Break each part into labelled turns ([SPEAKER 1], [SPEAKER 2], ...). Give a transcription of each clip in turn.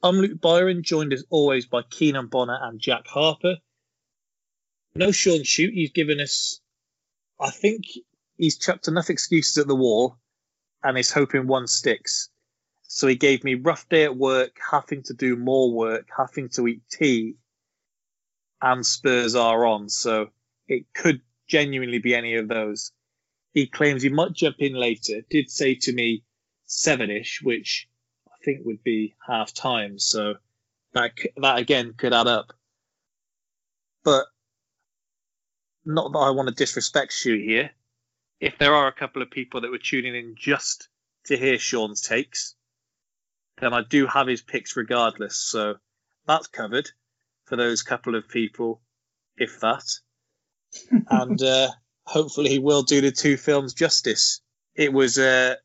[SPEAKER 1] I'm Luke Byron, joined as always by Keenan Bonner and Jack Harper. No Sean Shoot, he's given us, I think he's chucked enough excuses at the wall and is hoping one sticks. So he gave me rough day at work, having to do more work, having to eat tea, and Spurs are on. So it could genuinely be any of those. He claims he might jump in later. Did say to me seven-ish, which I think would be half time. So that that again could add up. But not that I want to disrespect Shu here. If there are a couple of people that were tuning in just to hear Sean's takes, then I do have his picks regardless. So that's covered for those couple of people, if that. and uh, hopefully he will do the two films justice. It was uh,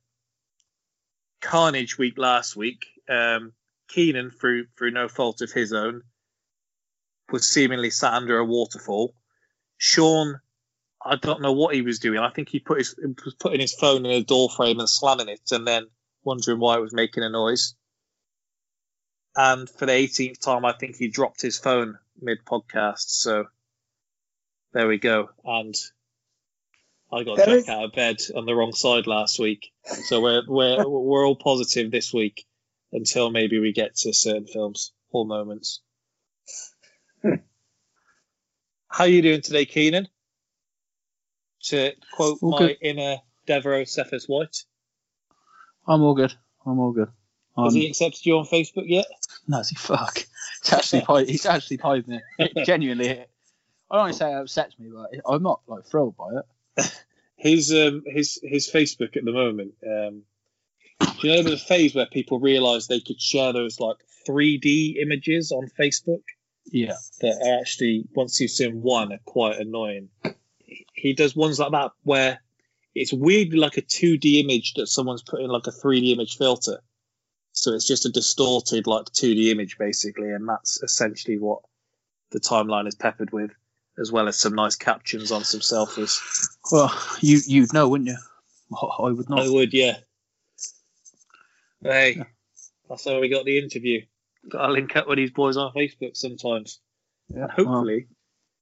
[SPEAKER 1] Carnage week last week. Um, Keenan, through through no fault of his own, was seemingly sat under a waterfall. Sean, I don't know what he was doing. I think he put his was putting his phone in a door frame and slamming it, and then wondering why it was making a noise. And for the 18th time, I think he dropped his phone mid podcast. So there we go. And I got
[SPEAKER 2] There
[SPEAKER 1] Jack
[SPEAKER 2] is-
[SPEAKER 1] out of bed on the wrong side last week, so we're we're we're all positive this week until maybe we get to certain films or moments. How are you doing today, Keenan? To quote
[SPEAKER 3] All
[SPEAKER 1] my
[SPEAKER 3] good.
[SPEAKER 1] inner Devereaux Cephas White,
[SPEAKER 3] I'm all good. I'm all good. Um,
[SPEAKER 1] has he accepted you on Facebook yet?
[SPEAKER 3] no, he fuck? It's actually pied, he's actually pied me. It genuinely, I don't want to say it upsets me, but I'm not like thrilled by it.
[SPEAKER 1] His um his his Facebook at the moment. Um, you know there's a phase where people realise they could share those like 3D images on Facebook?
[SPEAKER 3] Yeah,
[SPEAKER 1] that are actually once you've seen one are quite annoying. He does ones like that where it's weirdly like a 2D image that someone's put in like a 3D image filter. So it's just a distorted like 2D image basically, and that's essentially what the timeline is peppered with, as well as some nice captions on some selfies.
[SPEAKER 3] Well, you you'd know, wouldn't you? I would not.
[SPEAKER 1] I would, yeah. Hey, that's how we got the interview. Got to link up with these boys on Facebook sometimes.
[SPEAKER 3] Yeah,
[SPEAKER 1] And hopefully,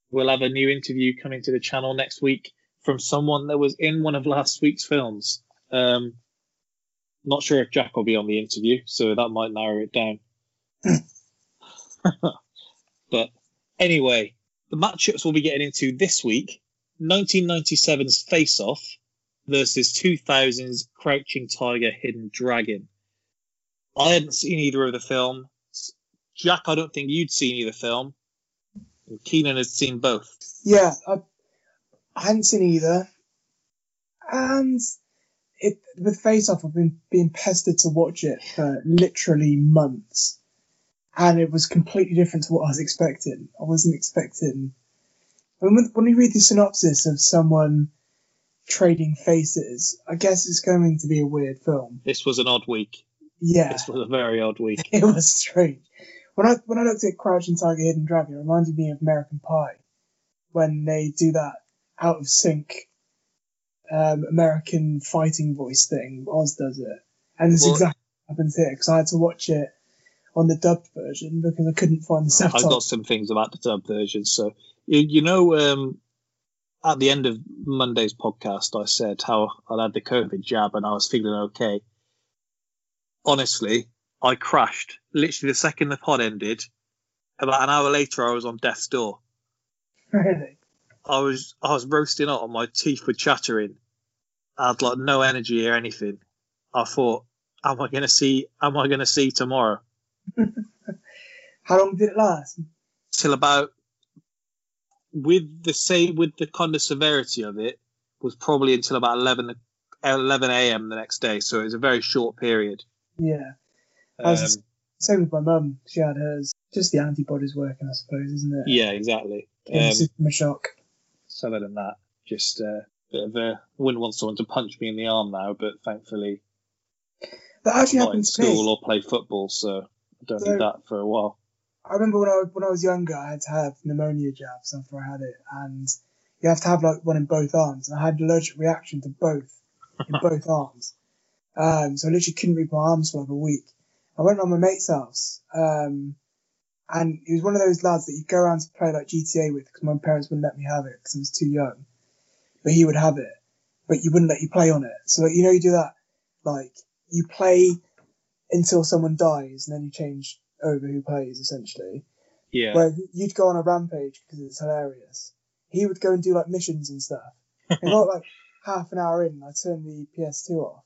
[SPEAKER 1] we'll have a new interview coming to the channel next week from someone that was in one of last week's films. Um, not sure if Jack will be on the interview, so that might narrow it down. but anyway, the matchups we'll be getting into this week 1997's Face Off versus 2000's Crouching Tiger, Hidden Dragon. I hadn't seen either of the films. Jack, I don't think you'd seen either film. Keenan had seen both.
[SPEAKER 2] Yeah, I, I hadn't seen either. And it with Face Off, I've been being pestered to watch it for literally months. And it was completely different to what I was expecting. I wasn't expecting. When, when you read the synopsis of someone trading faces, I guess it's going to be a weird film.
[SPEAKER 1] This was an odd week.
[SPEAKER 2] Yeah.
[SPEAKER 1] This was a very odd week.
[SPEAKER 2] it was strange. When I when I looked at Crouching Tiger, Hidden Dragon, it reminded me of American Pie, when they do that out of sync um, American fighting voice thing. Oz does it, and it's
[SPEAKER 1] Well-
[SPEAKER 2] exactly what happens here because I had to watch it on the dubbed version because I couldn't find the
[SPEAKER 1] I've got some things about the dubbed version. So, you, you know, um, at the end of Monday's podcast, I said how I had the COVID jab and I was feeling okay. Honestly, I crashed. Literally, the second the pod ended, about an hour later, I was on death's door.
[SPEAKER 2] really?
[SPEAKER 1] I was I was roasting up, and my teeth were chattering. I had like no energy or anything. I thought, am I gonna see? Am I gonna see tomorrow?
[SPEAKER 2] How long did it last?
[SPEAKER 1] Till about with the same with the kind of severity of it was probably until about 11, 11 a.m. the next day. So it was a very short period.
[SPEAKER 2] Yeah. I was
[SPEAKER 1] Um,
[SPEAKER 2] Same with my mum. She had hers Just the antibodies working, I suppose, isn't it?
[SPEAKER 1] Yeah, exactly. Um,
[SPEAKER 2] of shock.
[SPEAKER 1] so other than that, just a bit of a wouldn't want someone to punch me in the arm now, but thankfully
[SPEAKER 2] That actually
[SPEAKER 1] I'm not in
[SPEAKER 2] to me.
[SPEAKER 1] school or play football, so I don't
[SPEAKER 2] So-
[SPEAKER 1] need that for a while.
[SPEAKER 2] I remember when I when I was younger, I had to have pneumonia jabs after I had it, and you have to have like one in both arms. And I had an allergic reaction to both in both arms, um, so I literally couldn't move my arms for like a week. I went around my mate's house, um, and he was one of those lads that you go around to play like GTA with because my parents wouldn't let me have it because I was too young, but he would have it, but you wouldn't let you play on it. So you know you do that, like you play until someone dies, and then you change over who plays essentially.
[SPEAKER 1] Yeah.
[SPEAKER 2] Where you'd go on a rampage because it's hilarious. He would go and do like missions and stuff. And got like half an hour in, I turned the PS2 off,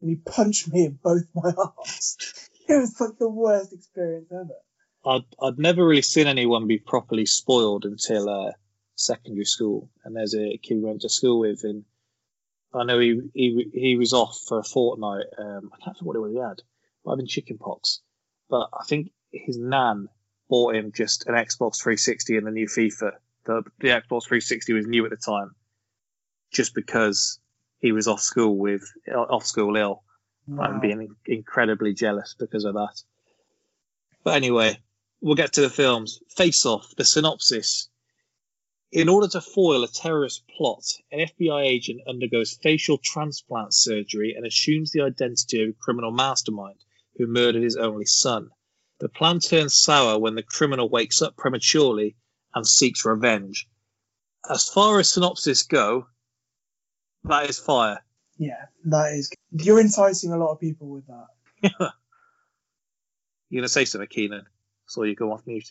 [SPEAKER 2] and he punched me in both my arms. It was like the worst experience ever.
[SPEAKER 1] I'd I'd never really seen anyone be properly spoiled until uh, secondary school. And there's a kid we went to school with, and I know he he he was off for a fortnight. Um, I can't remember what it was he had. Might have been chicken pox, but I think his nan bought him just an Xbox 360 and the new FIFA. The the Xbox 360 was new at the time, just because he was off school with uh, off school ill. I'm being incredibly jealous because of that. But anyway, we'll get to the films. Face Off, the synopsis. In order to foil a terrorist plot, an FBI agent undergoes facial transplant surgery and assumes the identity of a criminal mastermind who murdered his only son. The plan turns sour when the criminal wakes up prematurely and seeks revenge. As far as synopsis go, that is fire.
[SPEAKER 2] Yeah, that is. You're enticing a lot of people with that.
[SPEAKER 1] You're gonna say something, Keenan? Saw you go off mute.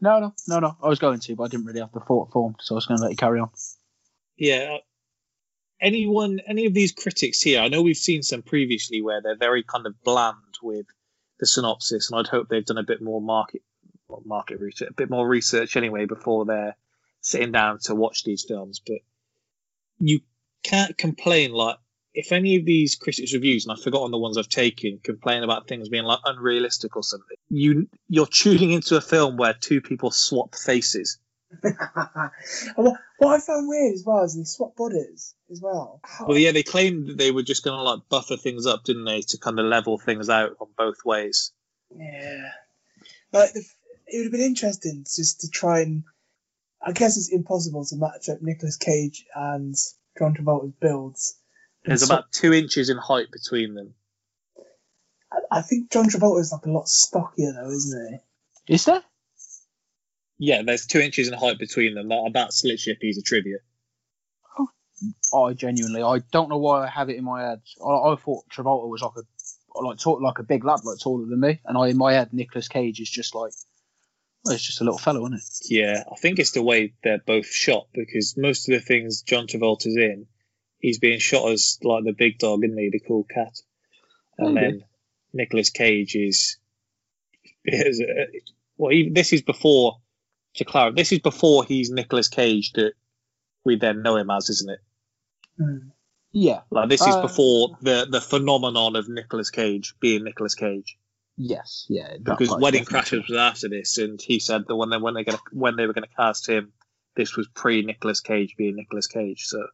[SPEAKER 3] No, no, no, no. I was going to, but I didn't really have the thought formed, so I was going to let you carry on.
[SPEAKER 1] Yeah. uh, Anyone, any of these critics here, I know we've seen some previously where they're very kind of bland with the synopsis, and I'd hope they've done a bit more market, well, market research, a bit more research anyway before they're sitting down to watch these films. But you can't complain like if any of these critics reviews, and I've forgotten the ones I've taken, complain about things being like unrealistic or something. You you're tuning into a film where two people swap faces.
[SPEAKER 2] And what, what I found weird as well is they swap bodies as well. How-
[SPEAKER 1] Well, yeah, they claimed that they were just going to like buffer things up, didn't they, to kind of level things out on both ways.
[SPEAKER 2] Yeah. Like the, it would have been interesting just to try and. I guess it's impossible to match up Nicolas Cage and John Travolta's builds.
[SPEAKER 1] There's
[SPEAKER 2] So-
[SPEAKER 1] about two inches in height between them.
[SPEAKER 2] I, I think John Travolta is like a lot stockier though, isn't he?
[SPEAKER 3] Is there?
[SPEAKER 1] Yeah, there's two inches in height between them. That, that's literally a piece of trivia.
[SPEAKER 3] I genuinely, I don't know why I have it in my head. I, I thought Travolta was like a, like tall, like a big lad, like taller than me, and I in my head Nicolas Cage is just like, well, it's just a little fellow, isn't it?
[SPEAKER 1] Yeah, I think it's the way they're both shot because most of the things John Travolta's in, he's being shot as like the big dog, isn't he, the cool cat, and
[SPEAKER 3] Maybe.
[SPEAKER 1] then Nicolas Cage is, is uh, well, even, this is before to clarify, this is before he's Nicolas Cage that we then know him as, isn't it?
[SPEAKER 2] Hmm.
[SPEAKER 3] Yeah.
[SPEAKER 1] Like this is
[SPEAKER 3] Uh,
[SPEAKER 1] before the the phenomenon of Nicolas Cage being Nicolas Cage.
[SPEAKER 3] Yes. Yeah.
[SPEAKER 1] Because
[SPEAKER 3] part's
[SPEAKER 1] Wedding Crashers was after this, and he said that when they when they gonna when they were gonna cast him, this was pre Nicolas Cage being Nicolas Cage. So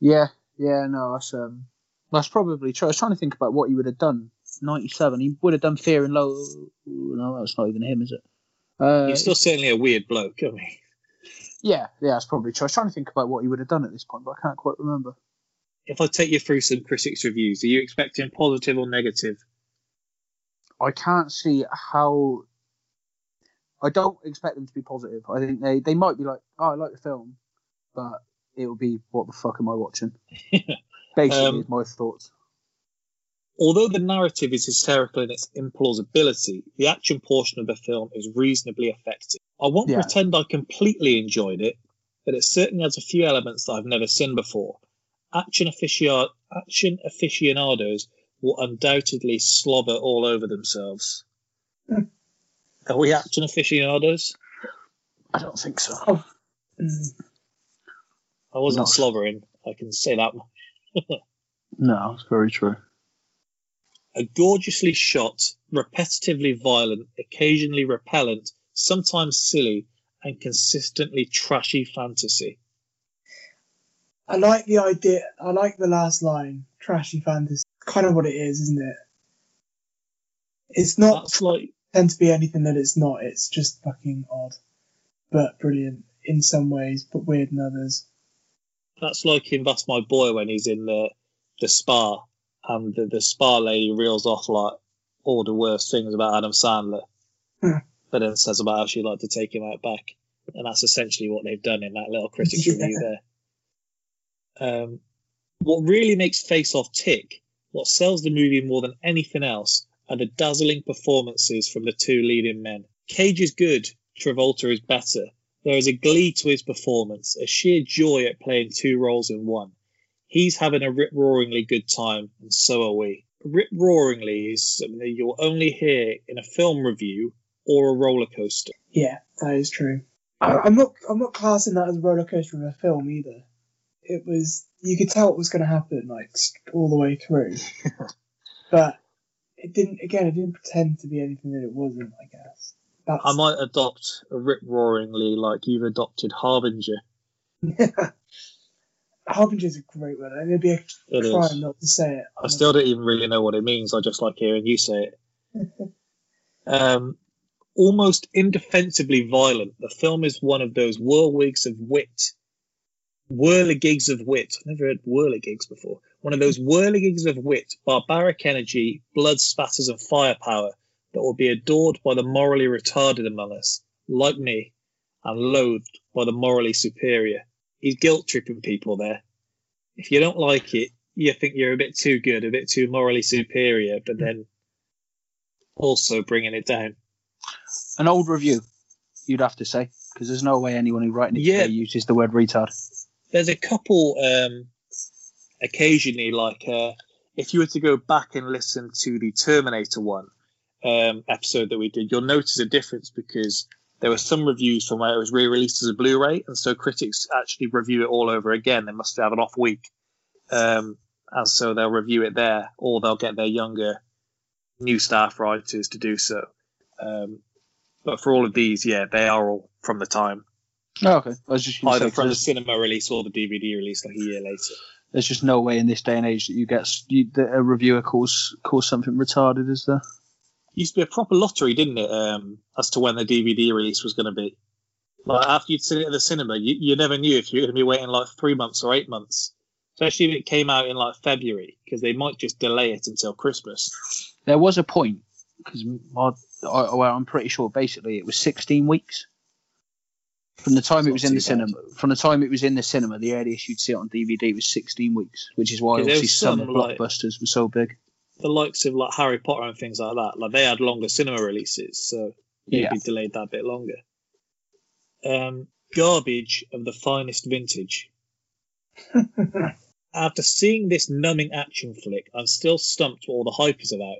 [SPEAKER 3] Yeah, yeah, no, that's um, that's probably true. I was trying to think about what he would have done. Ninety-seven, he would have done Fear and Low. No, that's not even him, is it? Uh,
[SPEAKER 1] he's still certainly a weird bloke. I mean,
[SPEAKER 3] yeah, yeah, that's probably true. I was trying to think about what he would have done at this point, but I can't quite remember.
[SPEAKER 1] if I take you through some critics' reviews, are you expecting positive or negative?
[SPEAKER 3] I can't see how. I don't expect them to be positive. I think they, they might be like, oh, I like the film, but it will be, what the fuck am I watching? Basically,
[SPEAKER 1] Um,
[SPEAKER 3] my thoughts.
[SPEAKER 1] Although the narrative is hysterical in its implausibility, the action portion of the film is reasonably effective. I won't
[SPEAKER 3] Yeah.
[SPEAKER 1] pretend I completely enjoyed it, but it certainly has a few elements that I've never seen before. Action, aficio- action aficionados will undoubtedly slobber all over themselves.
[SPEAKER 2] Hmm.
[SPEAKER 1] Are we action aficionados?
[SPEAKER 3] I don't think so.
[SPEAKER 2] Mm.
[SPEAKER 1] I wasn't
[SPEAKER 3] No.
[SPEAKER 1] slobbering, I can say that much.
[SPEAKER 3] No, it's very true.
[SPEAKER 1] A gorgeously shot, repetitively violent, occasionally repellent, sometimes silly, and consistently trashy fantasy.
[SPEAKER 2] I like the idea. I like the last line. Trashy fantasy. Kind of what it is, isn't it? It's not
[SPEAKER 1] That's like
[SPEAKER 2] tend to be anything that it's not. It's just fucking odd, but brilliant in some ways, but weird in others.
[SPEAKER 1] that's like in That's My Boy when he's in the the spa and the, the spa lady reels off like all the worst things about Adam Sandler,
[SPEAKER 2] Hmm.
[SPEAKER 1] but then says about how she'd like to take him out back, and that's essentially what they've done in that little critics
[SPEAKER 2] Yeah.
[SPEAKER 1] review there. Um, what really makes Face Off tick, what sells the movie more than anything else, are the dazzling performances from the two leading men. Cage is good, Travolta is better. There is a glee to his performance, a sheer joy at playing two roles in one. He's having a rip roaringly good time, and so are we. Rip roaringly is something that you'll only hear in a film review or a roller coaster.
[SPEAKER 2] Yeah, that is true. I, I'm not. I'm not classing that as a roller coaster of a film either. It was. You could tell what was going to happen, like all the way through. but it didn't. Again, it didn't pretend to be anything that it wasn't. I guess. That's,
[SPEAKER 1] I might adopt a rip roaringly like you've adopted Harbinger.
[SPEAKER 2] Harbinger's a great word. It'd be a
[SPEAKER 1] It is.
[SPEAKER 2] crime not to say it.
[SPEAKER 1] I still don't even really know what it means. I just like hearing you say it. um, almost indefensibly violent, the film is one of those whirlwigs of wit. Whirligigs of wit. I've never heard whirligigs before. One of those whirligigs of wit, barbaric energy, blood spatters, and firepower that will be adored by the morally retarded among us, like me, and loathed by the morally superior. He's guilt tripping people there. If you don't like it, you think you're a bit too good, a bit too morally superior, but then also bringing it down.
[SPEAKER 3] An old review, you'd have to say, because there's no way anyone who writing it
[SPEAKER 1] Yeah.
[SPEAKER 3] uses the word retard.
[SPEAKER 1] There's a couple um, occasionally, like uh, if you were to go back and listen to the Terminator one um, episode that we did, you'll notice a difference because there were some reviews from where it was re-released as a Blu-ray, and so critics actually review it all over again. They must have an off week, um, and so they'll review it there, or they'll get their younger new staff writers to do so. Um, but for all of these, yeah, they are all from the time,
[SPEAKER 3] Oh, okay. I was just
[SPEAKER 1] either
[SPEAKER 3] say,
[SPEAKER 1] from the cinema release or the DVD release, like a year later.
[SPEAKER 3] there's just no way in this day and age that you get you, that a reviewer calls calls something retarded, is there?
[SPEAKER 1] Used to be a proper lottery, didn't it? Um, as to when the DVD release was going to be. Like after you'd seen it at the cinema, you, you never knew if you were going to be waiting like three months or eight months, especially if it came out in like February, because they might just delay it until Christmas.
[SPEAKER 3] There was a point because well, I'm pretty sure basically it was 16 weeks from the time it was in the
[SPEAKER 1] bad.
[SPEAKER 3] cinema. From the time it was in the cinema, the earliest you'd see it on DVD was 16 weeks, which is why obviously some
[SPEAKER 1] some, like-
[SPEAKER 3] blockbusters were so big.
[SPEAKER 1] The likes of like Harry Potter and things like that, like they had longer cinema releases, so maybe
[SPEAKER 3] Yeah.
[SPEAKER 1] delayed that a bit longer. Um, garbage of the finest vintage. After seeing this numbing action flick, I'm still stumped what all the hype is about.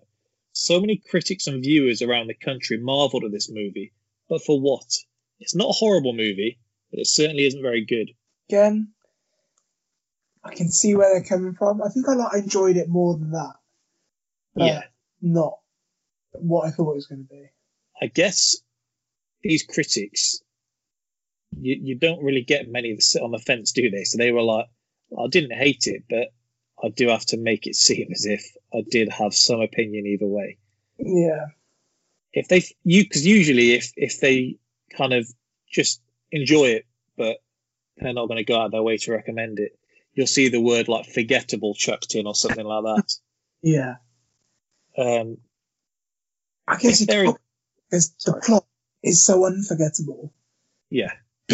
[SPEAKER 1] So many critics and viewers around the country marveled at this movie, but for what? It's not a horrible movie, but it certainly isn't very good.
[SPEAKER 2] Again, I can see where they're coming from. I think I like enjoyed it more than that. But
[SPEAKER 1] Yeah,
[SPEAKER 2] Not what I thought it was going to be.
[SPEAKER 1] I guess these critics, you, you don't really get many that sit on the fence, do they? So they were like, I didn't hate it, but I do have to make it seem as if I did have some opinion either way.
[SPEAKER 2] Yeah.
[SPEAKER 1] if they you because usually if if they kind of just enjoy it but they're not going to go out of their way to recommend it you'll see the word like forgettable chucked in or something like that
[SPEAKER 2] Yeah.
[SPEAKER 1] Um
[SPEAKER 2] I guess
[SPEAKER 1] there is-
[SPEAKER 2] because the plot is so unforgettable.
[SPEAKER 1] yeah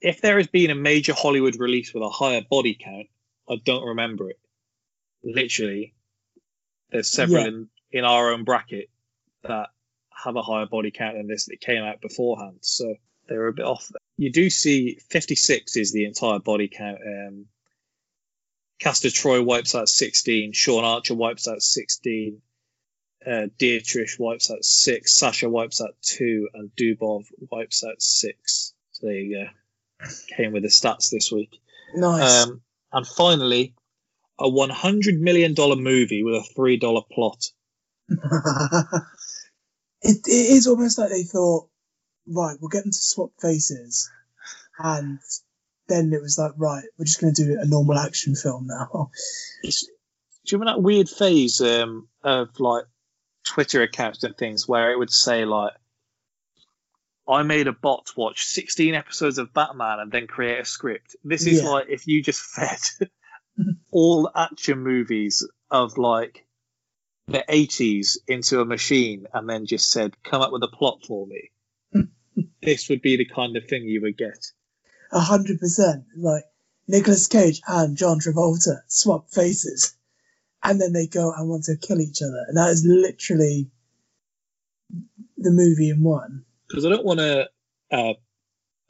[SPEAKER 1] if there has been a major hollywood release with a higher body count i don't remember it literally there's several
[SPEAKER 2] Yeah.
[SPEAKER 1] in, in our own bracket that have a higher body count than this that came out beforehand so they're a bit off there. you do see 56 is the entire body count um Castor Troy wipes out 16, Sean Archer wipes out 16, uh, Dietrich wipes out 6, Sasha wipes out 2, and Dubov wipes out 6. So there you go. Came with the stats this week.
[SPEAKER 2] Nice.
[SPEAKER 1] Um, and finally, a $100 million movie with a $3 plot.
[SPEAKER 2] it, it is almost like they thought, right, we'll get them to swap faces, and then it was like, right, we're just going to do a normal action film now.
[SPEAKER 1] Do you remember that weird phase um, of like Twitter accounts and things where it would say like, I made a bot watch 16 episodes of Batman and then create a script. This is
[SPEAKER 2] Yeah.
[SPEAKER 1] like if you just fed all action movies of like the 80s into a machine and then just said, come up with a plot for me. this would be the kind of thing you would get.
[SPEAKER 2] A hundred percent. Like Nicolas Cage and John Travolta swap faces, and then they go and want to kill each other, and that is literally the movie in one.
[SPEAKER 1] Because I don't want to uh,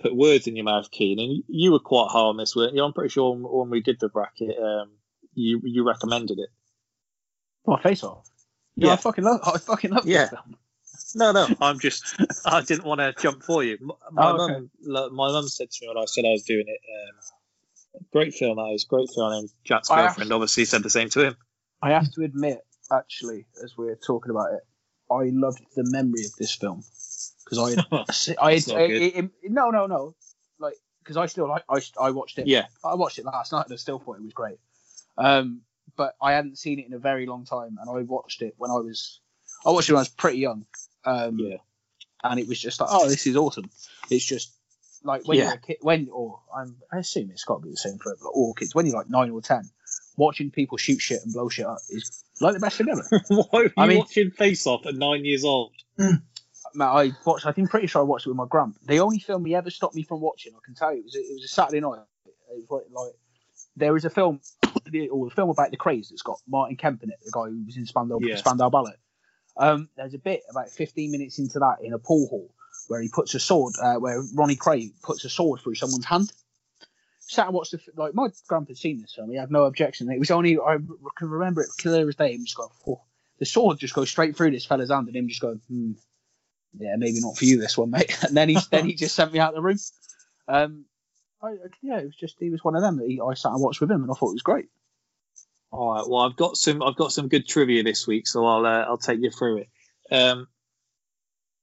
[SPEAKER 1] put words in your mouth, Keen, and you were quite hard on this, weren't you? I'm pretty sure when we did the bracket, um, you you recommended it.
[SPEAKER 3] What face off? Yeah,
[SPEAKER 1] Yeah.
[SPEAKER 3] I fucking love. I fucking love
[SPEAKER 1] Yeah. No, no, I'm just, I didn't want to jump for you. My
[SPEAKER 3] Oh,
[SPEAKER 1] mum, my mum said to me when I said I was doing it, um, great film, that is, great film, and Jack's
[SPEAKER 3] I
[SPEAKER 1] girlfriend obviously said the same to him.
[SPEAKER 3] I have to admit, actually, as we're talking about it, I loved the memory of this film because I, I, it- it- no, no, no, like because I still like, I, I watched it.
[SPEAKER 1] yeah,
[SPEAKER 3] I watched it last night and I still thought it was great. Um, but I hadn't seen it in a very long time, and I watched it when I was, I watched it when I was pretty young. Um,
[SPEAKER 1] yeah,
[SPEAKER 3] and it was just like, oh, this is awesome. It's just like when
[SPEAKER 1] Yeah.
[SPEAKER 3] you're a kid, when or I'm, I assume it's got to be the same for all kids. When you're like nine or ten, watching people shoot shit and blow shit up is like the best thing ever.
[SPEAKER 1] Why you
[SPEAKER 3] I mean-
[SPEAKER 1] watching Face Off at nine years old?
[SPEAKER 3] Man, I watched. I think pretty sure I watched it with my grump. The only film he ever stopped me from watching, I can tell you, it was a, it was a Saturday night. It was like, like there is a film, or a film about the Krays that's got Martin Kemp in it, the guy who was in Spandau,
[SPEAKER 1] Yeah.
[SPEAKER 3] Spandau Ballet. Um, there's a bit about 15 minutes into that in a pool hall where he puts a sword, uh, where Ronnie Kray puts a sword through someone's hand. Sat and watched the like my grandpa had seen this film. He had no objection. It was only I can remember it clear as day. Him just going, oh. the sword just goes straight through this fella's hand, and him just going, hmm, yeah, maybe not for you this one, mate. And then he then he just sent me out of the room. Um, I- yeah, it was just he was one of them that he, I sat and watched with him, and I thought it was great.
[SPEAKER 1] All right. Well, I've got some. I've got some good trivia this week, so I'll uh, I'll take you through it. Um,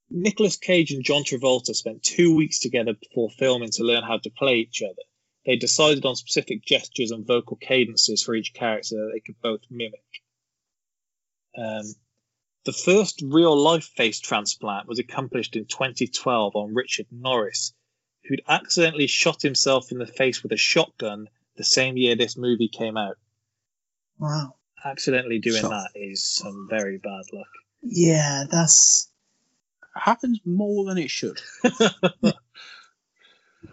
[SPEAKER 1] Nicolas Cage and John Travolta spent two weeks together before filming to learn how to play each other. They decided on specific gestures and vocal cadences for each character that they could both mimic. Um, the first real life face transplant was accomplished in 2012 on Richard Norris, who'd accidentally shot himself in the face with a shotgun the same year this movie came out
[SPEAKER 2] Wow.
[SPEAKER 1] accidentally doing
[SPEAKER 3] So-
[SPEAKER 1] that is some very bad luck.
[SPEAKER 2] Yeah, that's
[SPEAKER 3] It happens more than it should.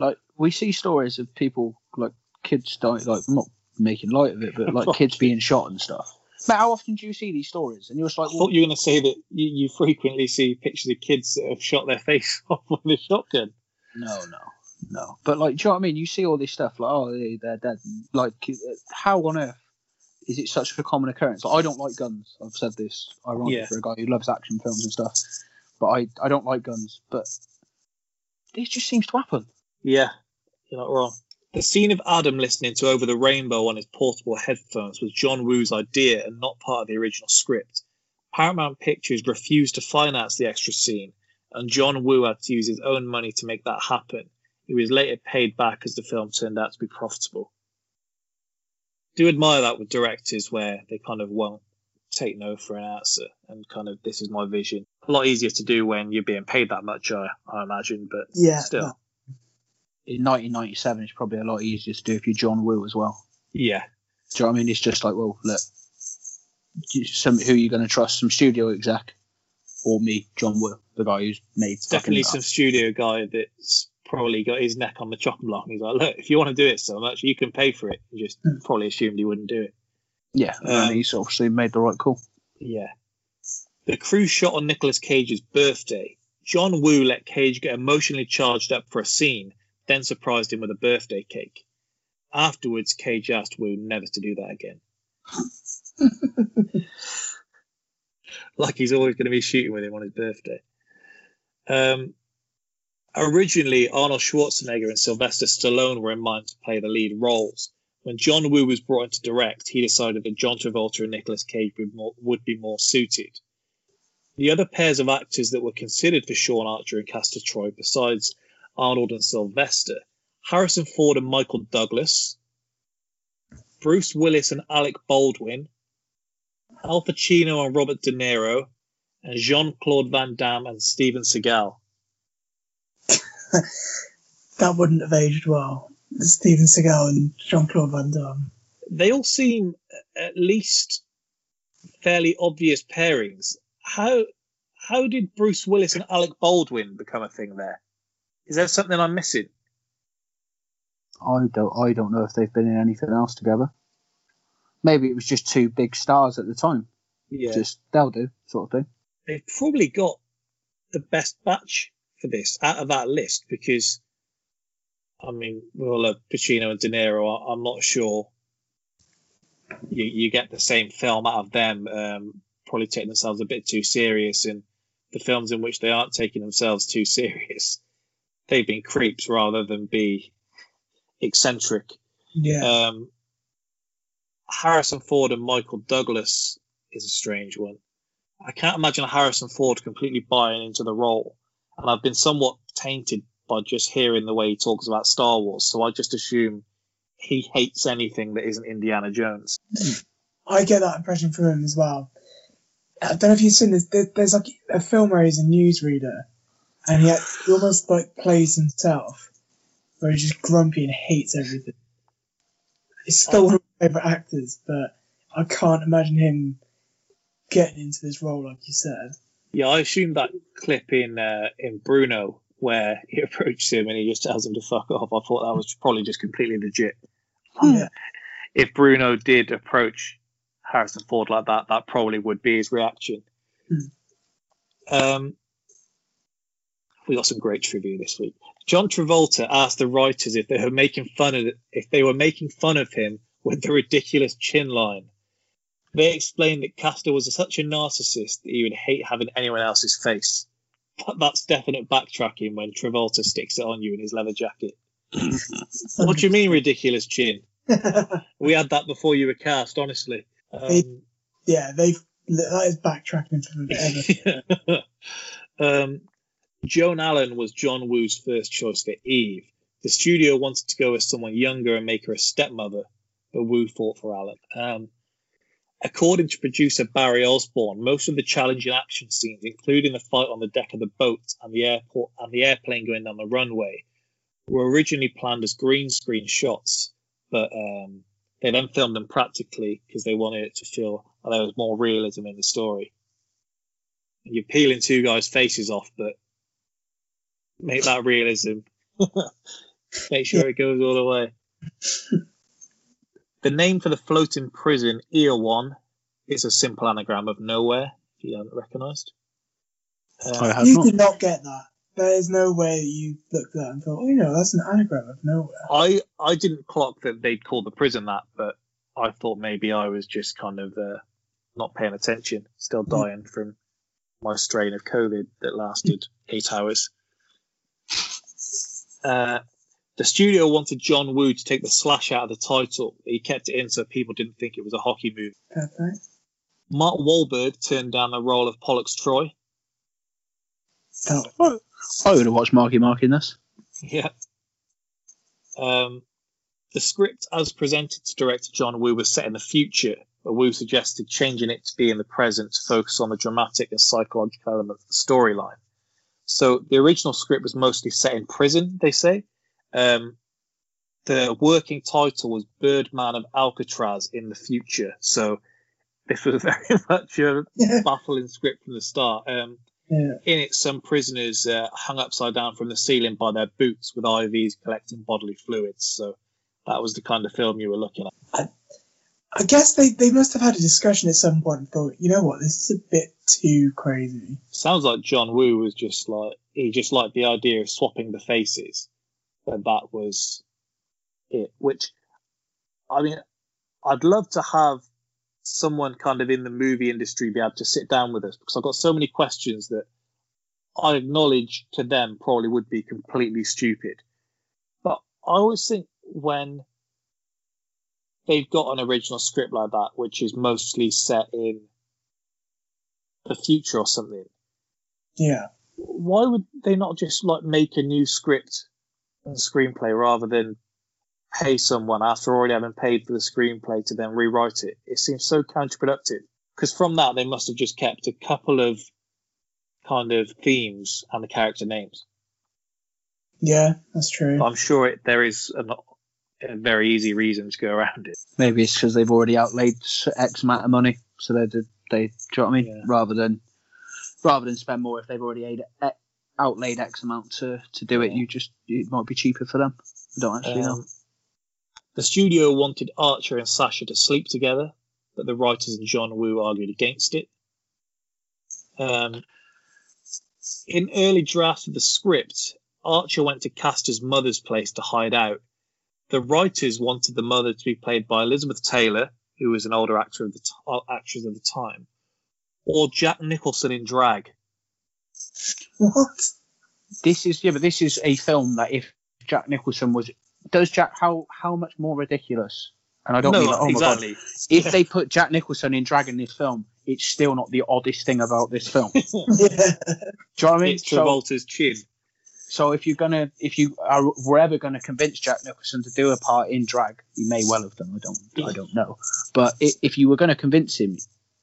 [SPEAKER 3] like we see stories of people like kids die like I'm not making light of it, but like kids being shot and stuff. But how often do you see these stories? And you're just like, well,
[SPEAKER 1] thought you were going to say that you, you frequently see pictures of kids that have shot their face off with a shotgun.
[SPEAKER 3] no, no, no. But like, do you know what I mean? You see all this stuff like, oh, they're dead. Like, how on earth is it such a common occurrence? Like, I don't like guns. I've said this ironically
[SPEAKER 1] Yeah.
[SPEAKER 3] for a guy who loves action films and stuff. But I, I don't like guns. But it just seems to happen.
[SPEAKER 1] Yeah, you're not wrong. The scene of Adam listening to Over the Rainbow on his portable headphones was John Woo's idea and not part of the original script. Paramount Pictures refused to finance the extra scene, and John Woo had to use his own money to make that happen. He was later paid back as the film turned out to be profitable. Do admire that with directors where they kind of won't take no for an answer and kind of this is my vision. A lot easier to do when you're being paid that much, I, I imagine, but
[SPEAKER 2] yeah.
[SPEAKER 1] still.
[SPEAKER 2] no.
[SPEAKER 3] In 1997, it's probably a lot easier to do if you're John Woo as well.
[SPEAKER 1] Yeah,
[SPEAKER 3] Do you know what I mean? It's just like, well, look, some who are you going to trust? Some studio exec or me, John Woo, the guy who's made
[SPEAKER 1] definitely some studio guy that's probably got his neck on the chopping block and he's like, look, if you want to do it so much, you can pay for it. He just
[SPEAKER 2] Mm.
[SPEAKER 1] probably assumed he wouldn't do it.
[SPEAKER 3] Yeah,
[SPEAKER 1] Um,
[SPEAKER 3] and he's obviously made the right call.
[SPEAKER 1] Yeah. The crew shot on Nicolas Cage's birthday. John Woo let Cage get emotionally charged up for a scene, then surprised him with a birthday cake. Afterwards, Cage asked Woo never to do that again. like he's always going to be shooting with him on his birthday. Um, originally, Arnold Schwarzenegger and Sylvester Stallone were in mind to play the lead roles, When John Woo was brought in to direct, he decided that John Travolta and Nicolas Cage would, more, would be more suited. The other pairs of actors that were considered for Sean Archer and Castor Troy, besides Arnold and Sylvester, Harrison Ford and Michael Douglas, Bruce Willis and Alec Baldwin, Al Pacino and Robert De Niro, and Jean Claude Van Damme and Steven Seagal.
[SPEAKER 2] That wouldn't have aged well. Steven Seagal and Jean Claude Van Damme.
[SPEAKER 1] They all seem at least fairly obvious pairings. How how did Bruce Willis and Alec Baldwin become a thing there? Is there something I'm missing?
[SPEAKER 3] I don't I don't know if they've been in anything else together. Maybe it was just two big stars at the time.
[SPEAKER 1] Yeah,
[SPEAKER 3] Just they'll do sort of thing.
[SPEAKER 1] they've probably got the best batch this out of that list because, I mean, we all love Pacino and De Niro. I'm not sure you, you get the same film out of them. Um, probably taking themselves a bit too serious, and the films in which they aren't taking themselves too serious, they've been creeps rather than be eccentric.
[SPEAKER 2] Yeah.
[SPEAKER 1] Um, Harrison Ford and Michael Douglas is a strange one. I can't imagine Harrison Ford completely buying into the role, and I've been somewhat tainted by just hearing the way he talks about Star Wars. So I just assume he hates anything that isn't Indiana Jones.
[SPEAKER 2] I get that impression from him as well. I don't know if you've seen this. There, there's like a film where he's a newsreader, and he, he almost like plays himself, where he's just grumpy and hates everything. He's still one of my favorite actors, but I can't imagine him getting into this role like you said.
[SPEAKER 1] Yeah, I assume that clip in uh, in Bruno where he approaches him and he just tells him to fuck off. I thought that was probably just completely legit.
[SPEAKER 2] Yeah.
[SPEAKER 1] If Bruno did approach Harrison Ford like that, that probably would be his reaction. Um, we got some great trivia this week. John Travolta asked the writers if they were making fun of if they were making fun of him with the ridiculous chin line. They explained that Castor was such a narcissist that he would hate having anyone else's face. But that's definite backtracking when Travolta sticks it on you in his leather jacket. What do you mean ridiculous chin? We had that before you were cast, honestly. Um,
[SPEAKER 2] yeah, they've that is backtracking from ever.
[SPEAKER 1] um, Joan Allen was John Woo's first choice for Eve. The studio wanted to go with someone younger and make her a stepmother, but Woo fought for Allen. Um, according to producer Barrie Osborne, most of the challenging action scenes, including the fight on the deck of the boat and the airport and the airplane going down the runway, were originally planned as green screen shots, but um, they then filmed them practically because they wanted it to feel like there was more realism in the story. You're peeling two guys' faces off, but make that realism. make sure it goes all the way. the name for the floating prison, Erewhon, is a simple anagram of nowhere, if you haven't recognised.
[SPEAKER 3] I
[SPEAKER 1] Uh,
[SPEAKER 2] you
[SPEAKER 3] not.
[SPEAKER 2] did not get that. There is no way you looked at that and thought, oh, you know, that's an anagram of nowhere.
[SPEAKER 1] I I didn't clock that they'd call the prison that, but I thought maybe I was just kind of uh, not paying attention, still dying from my strain of COVID that lasted eight hours. Uh, the studio wanted John Woo to take the slash out of the title. He kept it in so people didn't think it was a hockey movie.
[SPEAKER 2] Fair play.
[SPEAKER 1] Mark Wahlberg turned down the role of Pollux Troy.
[SPEAKER 2] That,
[SPEAKER 3] I would have watched Marky Mark in this.
[SPEAKER 1] Yeah. Um, the script, as presented to director John Woo, was set in the future, but Woo suggested changing it to be in the present to focus on the dramatic and psychological elements of the storyline. So the original script was mostly set in prison, they say. Um, the working title was Birdman of Alcatraz in the future. So this was very much a
[SPEAKER 2] yeah.
[SPEAKER 1] baffling script from the start. Um,
[SPEAKER 2] yeah.
[SPEAKER 1] in it, some prisoners uh, hung upside down from the ceiling by their boots with IVs collecting bodily fluids. So that was the kind of film you were looking at.
[SPEAKER 2] I guess they, they must have had a discussion at some point and thought, you know what, this is a bit too crazy.
[SPEAKER 1] Sounds like John Woo was just like he just liked the idea of swapping the faces, and that was it. Which, I mean, I'd love to have someone kind of in the movie industry be able to sit down with us because I've got so many questions that I acknowledge to them probably would be completely stupid. But I always think when they've got an original script like that, which is mostly set in the future or something,
[SPEAKER 2] Yeah.
[SPEAKER 1] why would they not just like make a new script and screenplay rather than pay someone after already having paid for the screenplay to then rewrite it? It seems so counterproductive. Because from that, they must have just kept a couple of kind of themes and the character names.
[SPEAKER 2] Yeah, that's true.
[SPEAKER 1] I'm sure it, there is an, a very easy reason to go around it.
[SPEAKER 3] Maybe it's because they've already outlaid X amount of money, so they. They, do you know what I mean?
[SPEAKER 1] Yeah.
[SPEAKER 3] Rather than rather than spend more if they've already aid, outlaid X amount to, to do it, you just it might be cheaper for them. I don't actually know.
[SPEAKER 1] Um, the studio wanted Archer and Sasha to sleep together, but the writers and John Woo argued against it. Um, in early drafts of the script, Archer went to Castor's mother's place to hide out. The writers wanted the mother to be played by Elizabeth Taylor, who was an older actor of the t- uh, actress of the time, or Jack Nicholson in drag.
[SPEAKER 2] What?
[SPEAKER 3] This is yeah, but this is a film that if Jack Nicholson was does Jack how how much more ridiculous? And I don't
[SPEAKER 1] no,
[SPEAKER 3] mean like, oh my god.
[SPEAKER 1] exactly.
[SPEAKER 3] If they put Jack Nicholson in drag in this film, it's still not the oddest thing about this film. Do you
[SPEAKER 2] Yeah.
[SPEAKER 3] know what I mean?
[SPEAKER 1] It's
[SPEAKER 3] So-
[SPEAKER 1] Travolta's chin.
[SPEAKER 3] So if you're gonna, if you are were ever gonna convince Jack Nicholson to do a part in drag, he may well have done. I don't, I don't know. But if you were gonna convince him,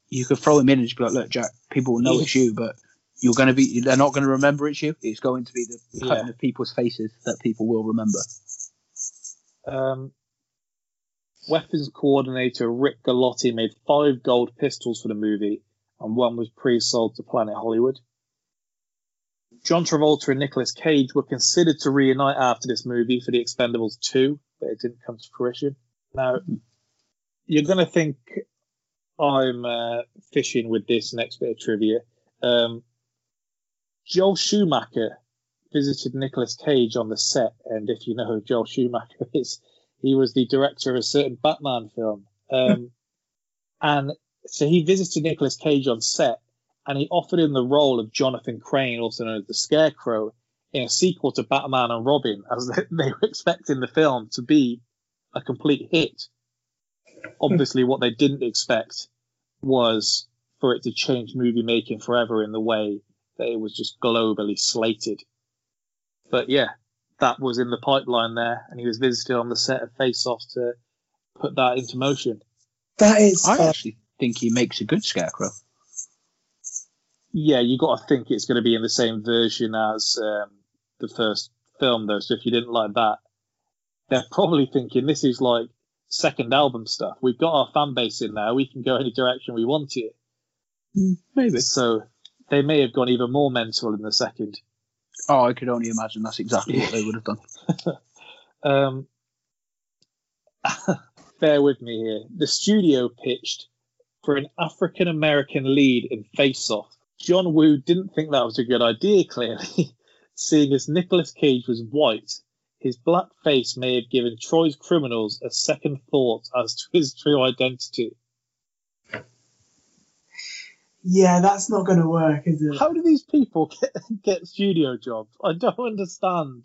[SPEAKER 3] you could throw him in and just be like, "Look, Jack, people will know it's you, but you're gonna be, they're not gonna remember it's you. It's going to be the
[SPEAKER 1] Yeah.
[SPEAKER 3] of people's faces that people will remember."
[SPEAKER 1] Um, weapons coordinator Rick galotti made five gold pistols for the movie, and one was pre-sold to Planet Hollywood. John Travolta and Nicolas Cage were considered to reunite after this movie for The Expendables 2, but it didn't come to fruition. Now, you're going to think I'm uh, fishing with this next bit of trivia. Um, Joel Schumacher visited Nicolas Cage on the set, and if you know who Joel Schumacher is, he was the director of a certain Batman film. Um, and so he visited Nicolas Cage on set, and he offered him the role of Jonathan Crane, also known as the Scarecrow, in a sequel to Batman and Robin, as they they were expecting the film to be a complete hit. Obviously, what they didn't expect was for it to change movie making forever in the way that it was just globally slated. But yeah, that was in the pipeline there, and he was visited on the set of Face Off to put that into motion.
[SPEAKER 2] That is.
[SPEAKER 3] I
[SPEAKER 2] uh,
[SPEAKER 3] actually think he makes a good scarecrow.
[SPEAKER 1] Yeah, you got to think it's going to be in the same version as um, the first film, though. So if you didn't like that, they're probably thinking this is like second album stuff. We've got our fan base in there. We can go any direction we want to.
[SPEAKER 3] Maybe.
[SPEAKER 1] So they may have gone even more mental in the second.
[SPEAKER 3] Oh, I could only imagine that's exactly what they would have done.
[SPEAKER 1] Um, bear with me here. The studio pitched for an African American lead in Face Off. John Woo didn't think that was a good idea, clearly, seeing as Nicolas Cage was white. His black face may have given Troy's criminals a second thought as to his true identity.
[SPEAKER 2] Yeah, that's not going to work, is it?
[SPEAKER 1] How do these people get, get studio jobs? I don't understand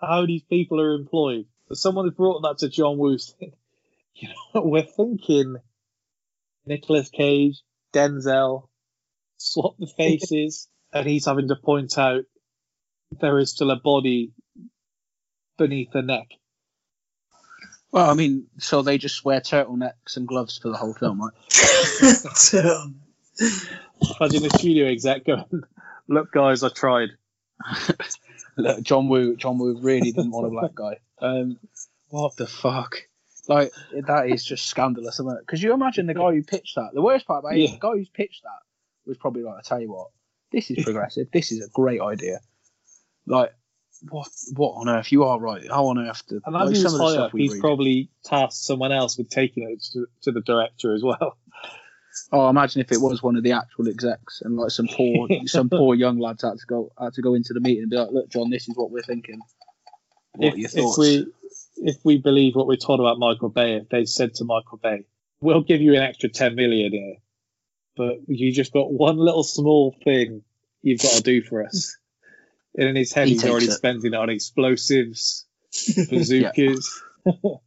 [SPEAKER 1] how these people are employed. Someone has brought that to John Woo. You know, we're thinking Nicolas Cage, Denzel, swap the faces, and he's having to point out there is still a body beneath the neck.
[SPEAKER 3] Well, I mean, so they just wear turtlenecks and gloves for the whole film, right?
[SPEAKER 1] Imagine the studio exec going, "Look, guys, I tried."
[SPEAKER 3] Look, John Woo, John Woo really didn't want a black guy. Um, what the fuck? Like that is just scandalous, isn't it? Because you imagine the guy who pitched that. The worst part about it, is
[SPEAKER 1] Yeah.
[SPEAKER 3] the guy who's pitched that was probably like, I tell you what, this is progressive. this is a great idea. Like, what? What on earth? You are right. How on earth? To,
[SPEAKER 1] And
[SPEAKER 3] like, some of the stuff
[SPEAKER 1] up,
[SPEAKER 3] we
[SPEAKER 1] he's
[SPEAKER 3] read.
[SPEAKER 1] probably tasked someone else with taking it to, to the director as well.
[SPEAKER 3] Oh, imagine if it was one of the actual execs and like some poor, some poor young lads had to go had to go into the meeting and be like, "Look, John, this is what we're thinking. What
[SPEAKER 1] if,
[SPEAKER 3] are your
[SPEAKER 1] if we if we believe what we're told about Michael Bay, if they said to Michael Bay, "We'll give you an extra ten million here, but you just got one little small thing you've got to do for us," and in his head
[SPEAKER 3] He
[SPEAKER 1] he's already
[SPEAKER 3] it.
[SPEAKER 1] spending it on explosives, bazookas.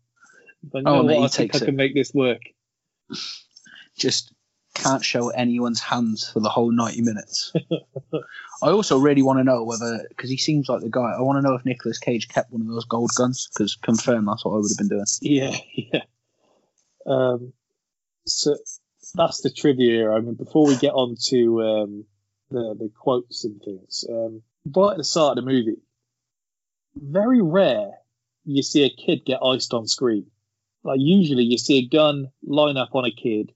[SPEAKER 1] Oh, know
[SPEAKER 3] Oh, mate, he
[SPEAKER 1] I think I
[SPEAKER 3] it.
[SPEAKER 1] can make this work.
[SPEAKER 3] Just can't show anyone's hands for the whole 90 minutes. I also really want to know whether, because he seems like the guy, I want to know if Nicolas Cage kept one of those gold guns, because confirm that's what I would have been doing.
[SPEAKER 1] Yeah, yeah. Um, so that's the trivia. Here. I mean, before we get on to um, the the quotes and things, um, right at the start of the movie, very rare you see a kid get iced on screen. Like usually, you see a gun line up on a kid.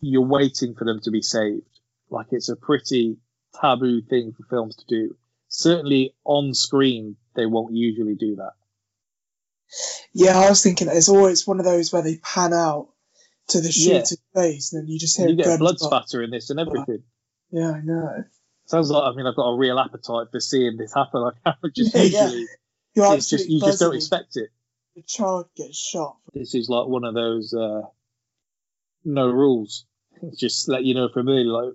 [SPEAKER 1] You're waiting for them to be saved. Like it's a pretty taboo thing for films to do. Certainly on screen, they won't usually do that.
[SPEAKER 2] Yeah, I was thinking it's always one of those where they pan out to the
[SPEAKER 1] Yeah.
[SPEAKER 2] shooter's face, and then you just hear
[SPEAKER 1] you get blood spatter in this and everything.
[SPEAKER 2] Yeah, I know.
[SPEAKER 1] Sounds like I mean I've got a real appetite for seeing this happen. Like just
[SPEAKER 2] Yeah, yeah.
[SPEAKER 1] usually
[SPEAKER 2] You're
[SPEAKER 1] it's just you just don't expect it.
[SPEAKER 2] The child gets shot.
[SPEAKER 1] This is like one of those uh, no rules. Just let you know from early, like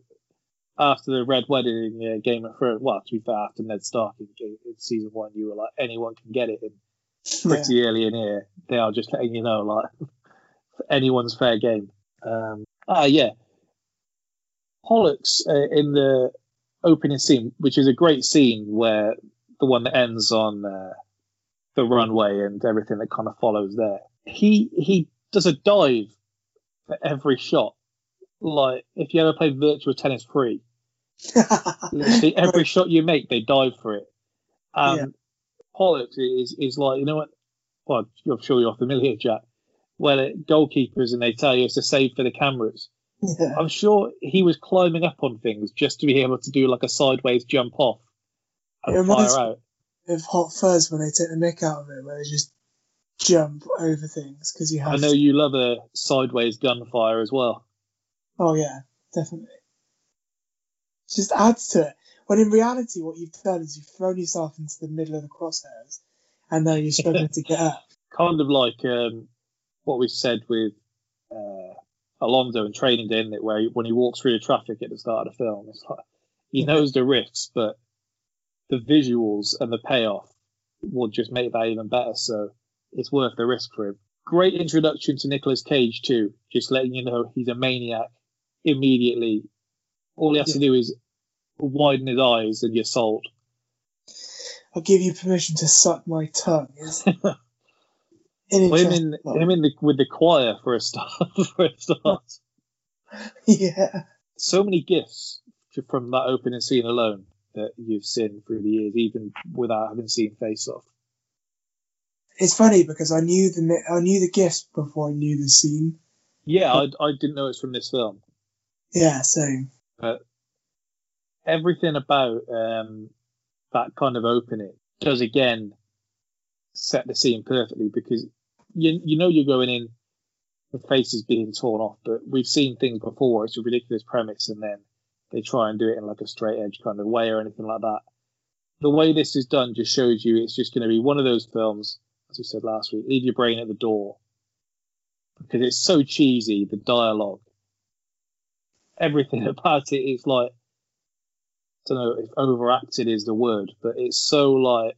[SPEAKER 1] after the Red Wedding in uh, Game of Thrones. Well, to be fair, after Ned Stark in, Game- in season one, you were like anyone can get it. And
[SPEAKER 2] Yeah.
[SPEAKER 1] pretty early in here, they are just letting you know like anyone's fair game. Um, ah, yeah, Pollux uh, in the opening scene, which is a great scene where the one that ends on uh, the runway and everything that kind of follows there. He he does a dive for every shot. Like if you ever played Virtua Tennis free, literally every shot you make, they dive for it. And
[SPEAKER 2] Yeah.
[SPEAKER 1] Pollux is is like you know what? Well, I'm sure you're familiar, Jack. Where the goalkeepers and they tell you it's a save for the cameras.
[SPEAKER 2] yeah.
[SPEAKER 1] I'm sure he was climbing up on things just to be able to do like a sideways jump off and fire out.
[SPEAKER 2] Of Hot Fuzz when they take the mick out of it, where they just jump over things because you have.
[SPEAKER 1] I know you love a sideways gunfire as well.
[SPEAKER 2] Oh yeah, definitely. It just adds to it. When in reality, what you've done is you've thrown yourself into the middle of the crosshairs, and now you're struggling to get up.
[SPEAKER 1] Kind of like um, what we said with uh, Alonzo in Training Day, isn't it? Where he, when he walks through the traffic at the start of the film, it's like he knows the risks, but the visuals and the payoff will just make that even better. So it's worth the risk for him. Great introduction to Nicolas Cage too. Just letting you know he's a maniac immediately. All he has to do is widen his eyes and you're sold.
[SPEAKER 2] I'll give you permission to suck my tongue.
[SPEAKER 1] Well, him in him in the with the choir for a start. for a start.
[SPEAKER 2] yeah,
[SPEAKER 1] So many GIFs from that opening scene alone that you've seen through the years, even without having seen Face Off.
[SPEAKER 2] It's funny because I knew the I knew the GIFs before I knew the scene.
[SPEAKER 1] Yeah, I, I didn't know it's from this film.
[SPEAKER 2] Yeah, same.
[SPEAKER 1] Everything about um, that kind of opening does again set the scene perfectly because you you know you're going in, the face is being torn off, but we've seen things before. It's a ridiculous premise, and then they try and do it in like a straight edge kind of way or anything like that. The way this is done just shows you it's just going to be one of those films, as we said last week. Leave your brain at the door because it's so cheesy. The dialogue, everything about it is like I don't know if overacted is the word, but it's so like